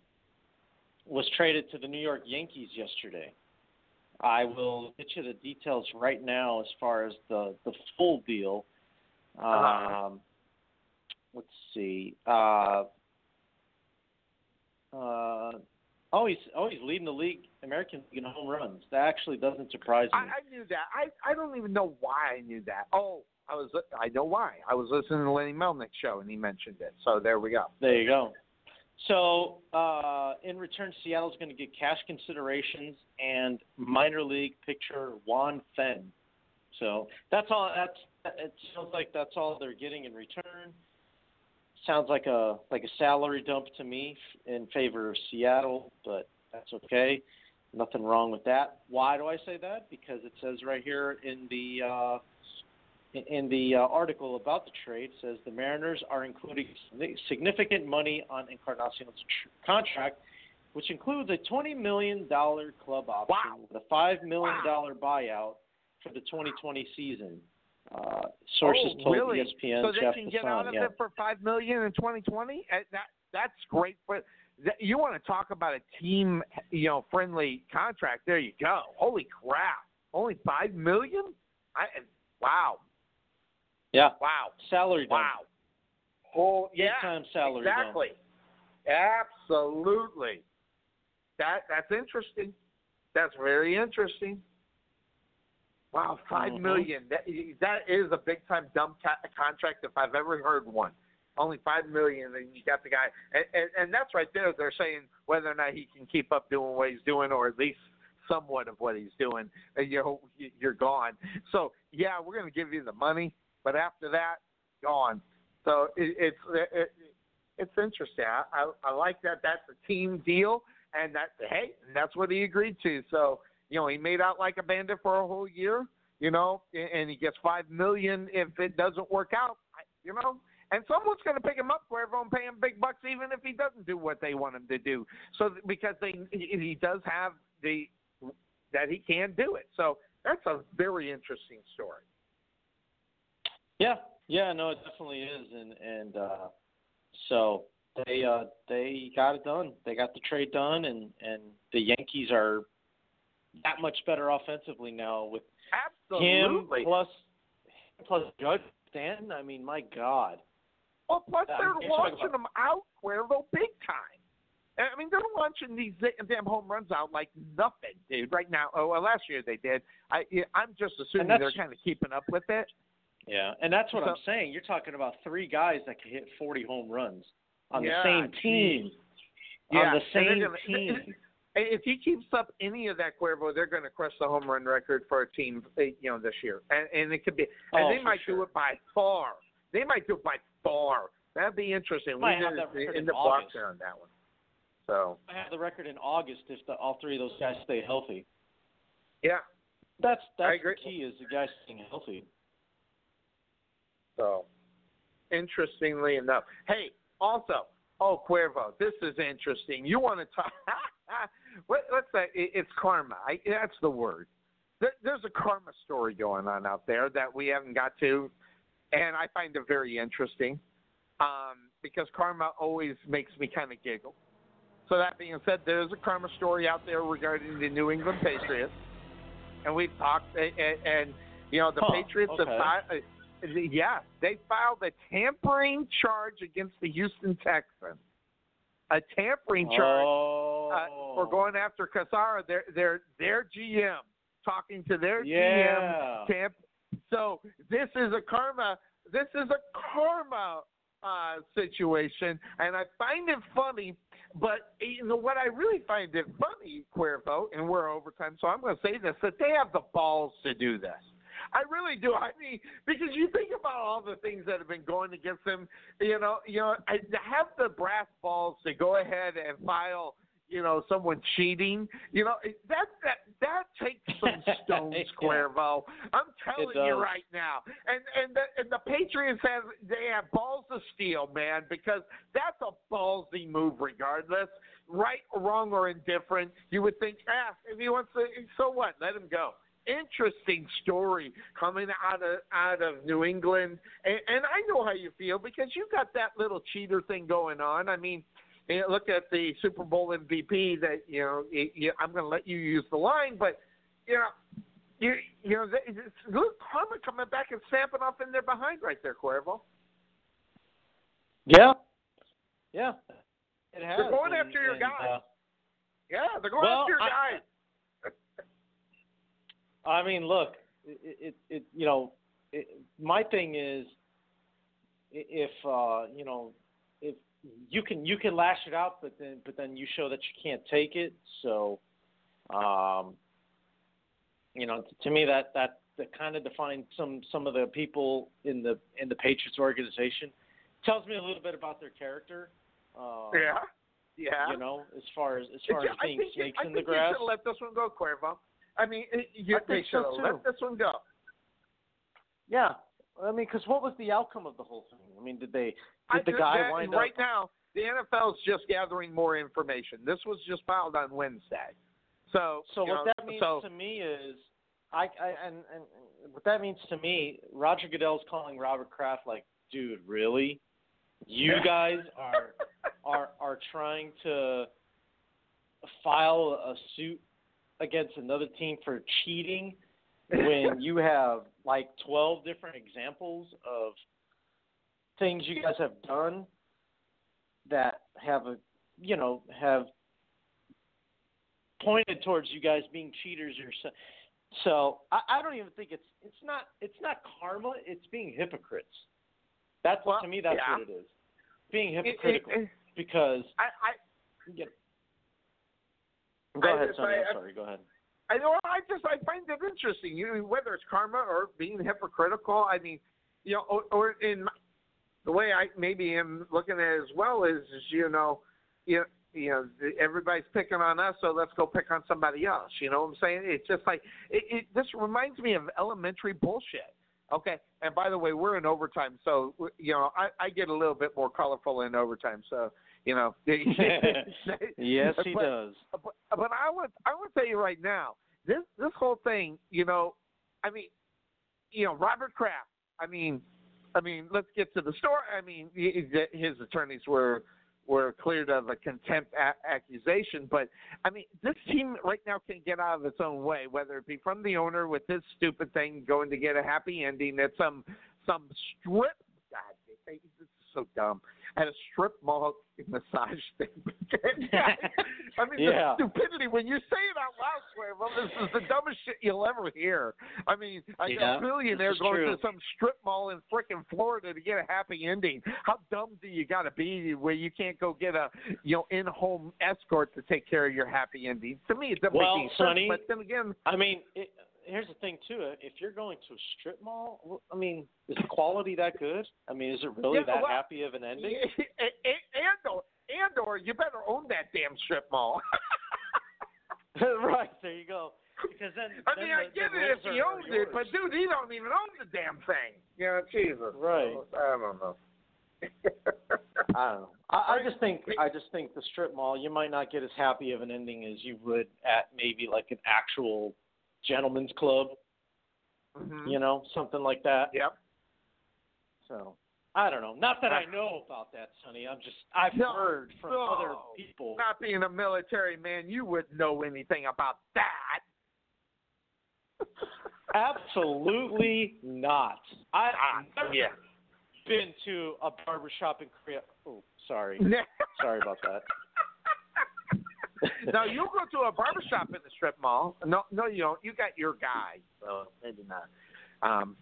was traded to the New York Yankees yesterday. I will get you the details right now as far as the the full deal. Um, let's see. Uh, uh, oh, he's oh leading the league American League in home runs. That actually doesn't surprise me. I, I knew that. I I don't even know why I knew that. Oh, I was. I know why. I was listening to Lenny Melnick's show and he mentioned it. So there we go. There you go. So, uh, in return, Seattle's going to get cash considerations and minor league pitcher Juan Then. So that's all. That's it. Sounds like that's all they're getting in return. Sounds like a like a salary dump to me in favor of Seattle, but that's okay. Nothing wrong with that. Why do I say that? Because it says right here in the uh, in the uh, article about the trade says the Mariners are including significant money on Encarnacion's tr- contract, which includes a $20 million club option with a $5 million buyout for the 2020 season. Uh, sources oh, told really? ESPN So they Jeff can get out of yeah. it for five million in 2020. Uh, That that's great. But that, you want to talk about a team, you know, friendly contract? There you go. Holy crap! Only five million? I wow. Yeah. Wow. Salary. Wow. Whole Big yeah. time salary. Exactly. Absolutely. That that's interesting. That's very interesting. Wow, five Mhm. million. That that is a big time dumb ca- contract if I've ever heard one. Only five million, and you got the guy, and, and and that's right there. They're saying whether or not he can keep up doing what he's doing, or at least somewhat of what he's doing. And you're you're gone. So yeah, we're going to give you the money, but after that, gone. So it, it's it, it's interesting. I, I I like that. That's a team deal, and that hey, that's what he agreed to. So you know, he made out like a bandit for a whole year. You know, and he gets five million if it doesn't work out. You know, and someone's going to pick him up for everyone pay him big bucks, even if he doesn't do what they want him to do. So because they he he does have the that he can do it. So that's a very interesting story. Yeah, yeah, no, it definitely is, and and uh, so they uh, they got it done. They got the trade done, and and the Yankees are that much better offensively now with Absolutely. him plus plus Judge Stanton. I mean, my God. Well, plus they're launching them out, Cuervo, big time. I mean, they're launching these damn home runs out like nothing, dude. Right now, oh, well, last year they did. I, I'm just assuming they're kind of keeping up with it. Yeah, and that's what So- I'm saying. You're talking about three guys that can hit 40 home runs on Yeah, the same team. Yeah, on the same gonna- team. If he keeps up any of that Cuervo, they're going to crush the home run record for a team, eh, you know, this year. And, and it could be, and Oh, they might do it by far. They might do it by far. That'd be interesting. Might we have that record in the box on that one. So I have the record in August if the, all three of those guys stay healthy. yeah, That's that's the key is the guys staying healthy. So, interestingly enough, hey, also, oh Cuervo, this is interesting. You want to talk? what, what's that? It, it's karma. I, that's the word. There, there's a karma story going on out there that we haven't got to, and I find it very interesting um, because karma always makes me kind of giggle. So that being said, there's a karma story out there regarding the New England Patriots, and we've talked, and, and you know the Huh, Patriots have okay. filed. Yeah, they filed a tampering charge against the Houston Texans. A tampering charge Oh. uh, for going after Caserio, their their their GM, talking to their Yeah. GM. Tamp- so this is a karma. This is a karma uh, situation, and I find it funny. But you know what? I really find it funny, Cuervo, and we're overtime. So I'm going to say this: that they have the balls to do this. I really do. I mean, because you think about all the things that have been going against them. You know, you know, I have the brass balls to go ahead and file, you know someone cheating. You know that that that takes some stones, Yeah. Cuervo. I'm telling you right now. And and the and the Patriots have they have balls of steel, man, because that's a ballsy move, regardless, right, wrong, or indifferent. You would think, ah, if he wants to, so what? Let him go. Interesting story coming out of out of New England, and, and I know how you feel because you got that little cheater thing going on. I mean, look at the Super Bowl MVP that you know. it- you, I'm going to let you use the line, but you know, you you know, it's look karma coming back and stamping off in their behind right there, Cuervo. Yeah. Yeah. It has. They're going and- after your and, guy. uh, Yeah, they're going Well, after your I- guy. I mean, look, it, it, it you know, it, my thing is, if uh, you know, if you can you can lash it out, but then but then you show that you can't take it. So, um, you know, to me that that that kind of defines some some of the people in the in the Patriots organization. Tells me a little bit about their character. Uh, Yeah, yeah. You know, as far as as far as I being you- snakes I in the think you grass. should let this one go, Cuervo. I mean, it- you, I think so, too. let this one go. Yeah, I mean, because what was the outcome of the whole thing? I mean, did they I did the think guy that wind right up? now? The NFL's just gathering more information. This was just filed on Wednesday. So, So what know, that means so, to me is, I, I and, and and what that means to me, Roger Goodell's calling Robert Kraft like, dude, really? You guys are are are trying to file a suit against another team for cheating when you have like 12 different examples of things you guys have done that have a you know have pointed towards you guys being cheaters or so. So I, I don't even think it's it's not it's not karma. It's being hypocrites. That's to me that's yeah. what it is. Being It- it- hypocritical it- because I, I you go I ahead, Sonny. I'm sorry. Go ahead. I know. I just I find it interesting. You know, whether it's karma or being hypocritical. I mean, you know, or, or in my, the way I maybe am looking at it as well is, is you know, you you know, everybody's picking on us, so let's go pick on somebody else. You know what I'm saying? It's just like it. it this reminds me of elementary bullshit. Okay, and by the way, we're in overtime, so you know I, I get a little bit more colorful in overtime. So you know, yes, he But- does. but, but I want I want to tell you right now, this this whole thing, you know, I mean, you know, Robert Kraft. I mean, I mean, let's get to the story. I mean, he- he- his attorneys were were cleared of a contempt a- accusation, but I mean, this team right now can get out of its own way, whether it be from the owner with this stupid thing going to get a happy ending at some some strip. God, this is so dumb. At a strip mall massage thing. I mean, Yeah. the stupidity when you say it out loud, swear, well, this is the dumbest shit you'll ever hear. I mean, I Yeah, a billionaire going true. to some strip mall in frickin' Florida to get a happy ending. How dumb do you got to be where you can't go get a you know in-home escort to take care of your happy ending? To me, it doesn't Well, make any Sonny. But then again, I mean, it, here's the thing too. If you're going to a strip mall, I mean, is the quality that good? I mean, is it really Yeah, that well, happy of an ending? and or and or you better own that damn strip mall. right there you go. Because then, I then mean, I the, get the it if rules he owns it, but dude, he don't even own the damn thing. You know, Jesus. Right. I don't know. I don't know. I, I just think I just think the strip mall you might not get as happy of an ending as you would at maybe like an actual gentleman's club. Mhm. You know, something like that. Yep. So I don't know. Not that I know about that, Sonny. I'm just I've No, heard from no. other people. Not being a military man, you wouldn't know anything about that. Absolutely not. I, I've never Ah, yeah. been to a barber shop in Korea. Oh, sorry. sorry about that. Now you'll go to a barber shop in the strip mall. No, no, you don't. You got your guy, so maybe not. Um,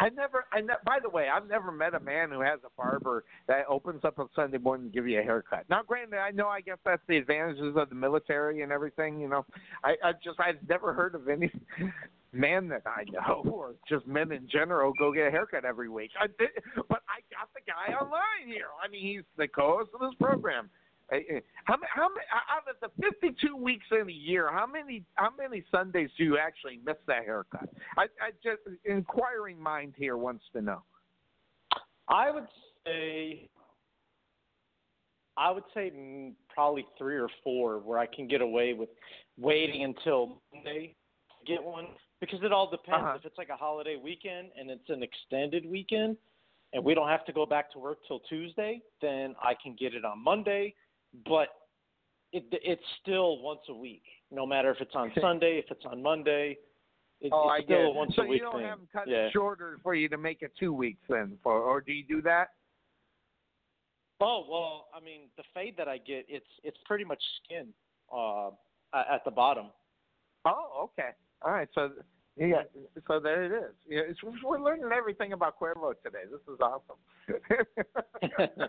I never. I ne- by the way, I've never met a man who has a barber that opens up on Sunday morning and give you a haircut. Now, granted, I know. I guess that's the advantages of the military and everything. You know, I, I just I've never heard of any man that I know, or just men in general, go get a haircut every week. I did, but I got the guy online here. I mean, he's the co-host of this program. How? How? Out of the 52 weeks in a year, how many? How many Sundays do you actually miss that haircut? I, I just inquiring mind here wants to know. I would say, I would say probably three or four where I can get away with waiting until Monday to get one because it all depends. Uh-huh. If it's like a holiday weekend and it's an extended weekend, and we don't have to go back to work till Tuesday, then I can get it on Monday. But it, it's still once a week, no matter if it's on Sunday, if it's on Monday. It, oh, it's I still get a once So a week you don't thing. have them cut yeah. shorter for you to make it two weeks then, for or do you do that? Oh well, I mean the fade that I get, it's it's pretty much skin uh, at the bottom. Oh, okay. All right. So yeah, so there it is. Yeah, it's, we're learning everything about Cuervo today. This is awesome.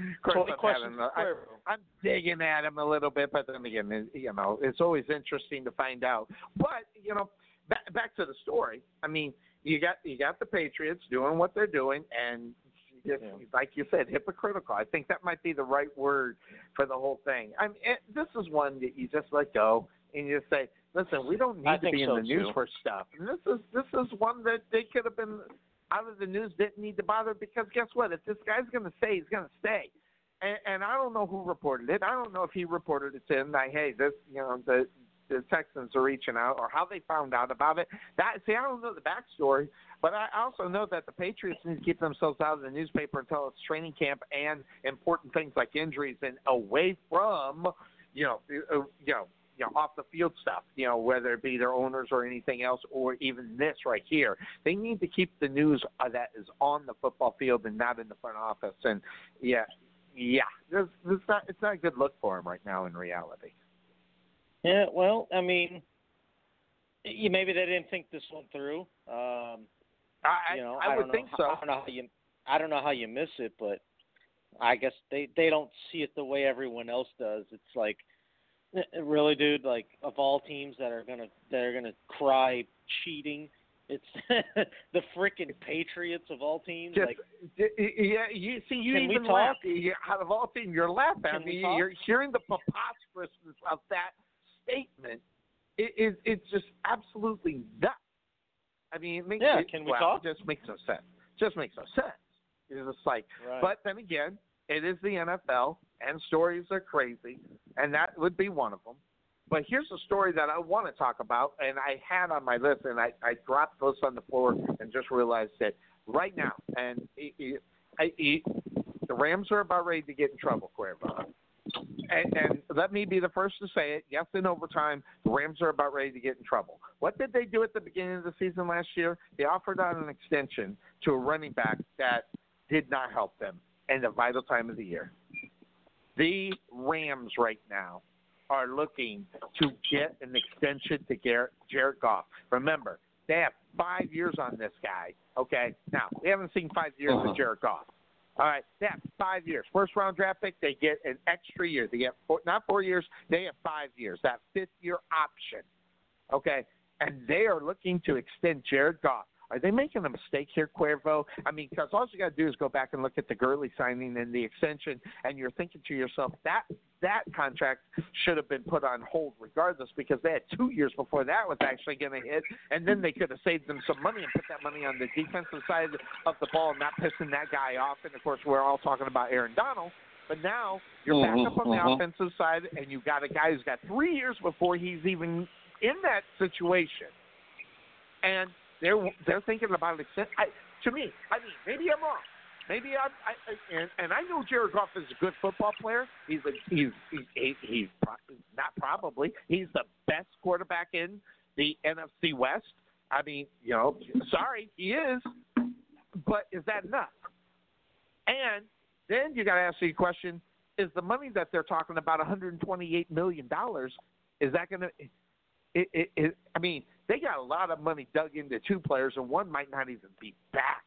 Of course, 20 I'm questions having for a- I- Cuervo. I'm digging at him a little bit, but then again, you know, it's always interesting to find out. But you know, back back to the story. I mean, you got you got the Patriots doing what they're doing, and just, like you said, hypocritical. I think that might be the right word for the whole thing. I mean, it, this is one that you just let go and you just say, "Listen, we don't I need to think be in so, the news for stuff." And this is this is one that they could have been out of the news, didn't need to bother because guess what? If this guy's going to stay, he's going to stay. And, and I don't know who reported it. I don't know if he reported it to him "Hey, this, you know, the the Texans are reaching out," or how they found out about it. That see, I don't know the backstory, but I also know that the Patriots need to keep themselves out of the newspaper until it's training camp and important things like injuries and away from, you know, uh, you know, you know, off the field stuff. You know, whether it be their owners or anything else, or even this right here. They need to keep the news uh, that is on the football field and not in the front office. And yeah, yeah, this, this not it's not a good look for him right now in reality. Yeah, well, I mean, you, maybe they didn't think this one through. Um, I you know, I, I would don't know, think how- so. I don't know how you, I don't know how you miss it, but I guess they they don't see it the way everyone else does. It's like, Eh, eh, really, dude. Like of all teams that are gonna that are gonna cry cheating, it's the freaking Patriots of all teams. Just, like, yeah, you see, you even laugh. You, out of all things, you're laughing. I Can we mean, you're hearing the preposterousness of that statement. It, it, it's just absolutely nuts. I mean, it makes Yeah, it, can we well, talk? It just makes no sense. Just makes no sense. It's just like, Right. but then again, it is the NFL, and stories are crazy, and that would be one of them. But here's a story that I want to talk about, and I had on my list, and I, I dropped this on the floor and just realized that right now, and it, it, I, it, the Rams are about ready to get in trouble, Cuervo. And, and let me be the first to say it. Yes, in overtime, the Rams are about ready to get in trouble. What did they do at the beginning of the season last year? They offered out an extension to a running back that did not help them in the vital time of the year. The Rams right now are looking to get an extension to Garrett, Jared Goff. Remember, they have five years on this guy. Okay, now we haven't seen five years Uh-huh. of Jared Goff. All right, they have five years. First round draft pick, they get an extra year. They get four, not four years, they have five years. That fifth year option. Okay, and they are looking to extend Jared Goff. Are they making a mistake here, Cuervo? I mean, because all you got to do is go back and look at the Gurley signing and the extension, and you're thinking to yourself that that contract should have been put on hold regardless because they had two years before that was actually going to hit, and then they could have saved them some money and put that money on the defensive side of the ball, and not pissing that guy off. And of course, we're all talking about Aaron Donald. But now you're back up on the Mhm, mhm. offensive side, and you've got a guy who's got three years before he's even in that situation, and they're they're thinking about it. I, to me, I mean, maybe I'm wrong. Maybe I'm, I, I and, and I know Jared Goff is a good football player. He's a, he's he's he, he's pro- not probably he's the best quarterback in the NFC West. I mean, you know, sorry, he is, but is that enough? And then you got to ask the question: Is the money that they're talking about, 128 million dollars, is that going to? It, it, it, I mean, they got a lot of money dug into two players, and one might not even be back.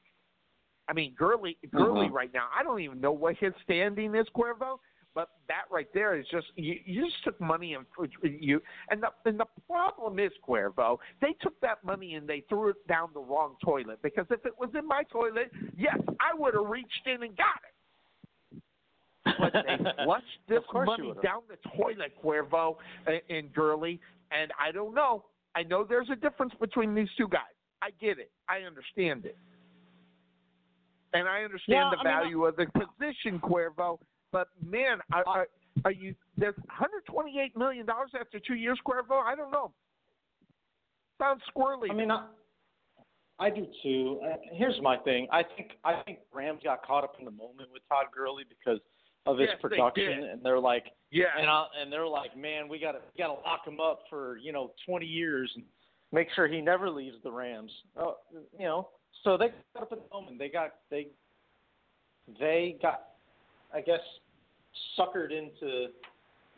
I mean, Gurley, Gurley Mhm. right now, I don't even know what his standing is, Cuervo. But that right there is just you, you just took money and you and the and the problem is Cuervo they took that money and they threw it down the wrong toilet because if it was in my toilet yes I would have reached in and got it but they flushed this Of course you money down the toilet, Cuervo and, and Gurley. And I don't know. I know there's a difference between these two guys. I get it. I understand it. And I understand Yeah, the I mean, value of the position, Cuervo. But man, are, are, are you there's 128 million dollars after two years, Cuervo? I don't know. Sounds squirrely. I mean, I, I do too. Uh, here's my thing. I think I think Rams got caught up in the moment with Todd Gurley because of his Yes, production, did. and they're like, yeah, and I, and they're like, man, we got to we got to lock him up for you know 20 years and make sure he never leaves the Rams. Oh, you know, so they got up in the moment. They got they they got, I guess, suckered into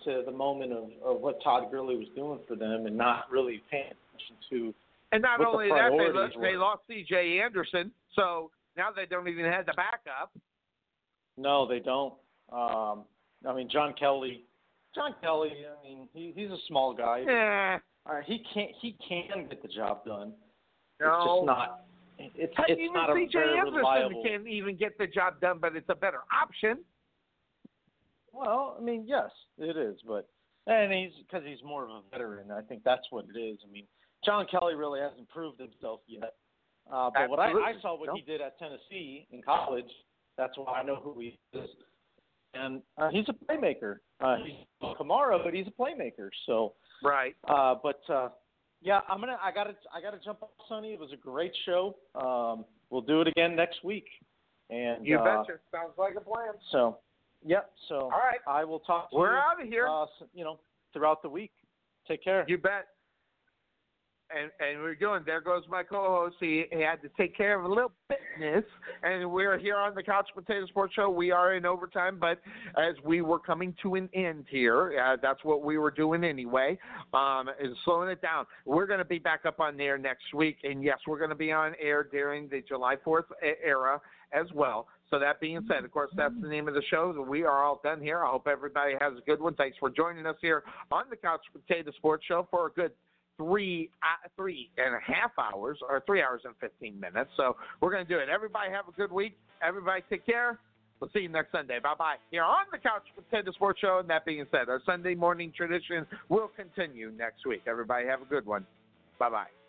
to the moment of, of what Todd Gurley was doing for them and not really paying attention to And not what the only that, they, priorities lo- they lost C.J. Anderson, so now they don't even have the backup. No, they don't. Um, I mean, John Kelly. John Kelly. I mean, he, he's a small guy. Yeah. Uh, he can't. He can get the job done. No. It's just not. It's Heck, it's even not a C.J. very Anderson reliable. can't even get the job done, but it's a better option. Well, I mean, yes, it is, but and he's because he's more of a veteran. I think that's what it is. I mean, John Kelly really hasn't proved himself yet. Uh, but what I, I saw what No. he did at Tennessee in college, that's why I know who he is. And uh, he's a playmaker. Uh, he's Kamara, but he's a playmaker. So, Right. uh, but uh, yeah, I'm gonna. I gotta. I gotta jump off, Sonny. It was a great show. Um, we'll do it again next week. And You uh, betcha. Sounds like a plan. So, yep. So, All right. I will talk to We're you. out of here. Uh, you know, throughout the week. Take care. You bet. And and we're doing. There goes my co-host. He, he had to take care of a little business, and we're here on the Couch Potato Sports Show. We are in overtime, but as we were coming to an end here, uh, that's what we were doing anyway. Um, is slowing it down. We're going to be back up on air next week, and yes, we're going to be on air during the July Fourth era as well. So that being said, of course, that's the name of the show. We are all done here. I hope everybody has a good one. Thanks for joining us here on the Couch Potato Sports Show for a good three uh, three and a half hours or three hours and fifteen minutes. So we're going to do it. Everybody have a good week. Everybody take care. We'll see you next Sunday. Bye bye. Here on the Couch Potato Sports Show. And that being said, our Sunday morning tradition will continue next week. Everybody have a good one. Bye bye.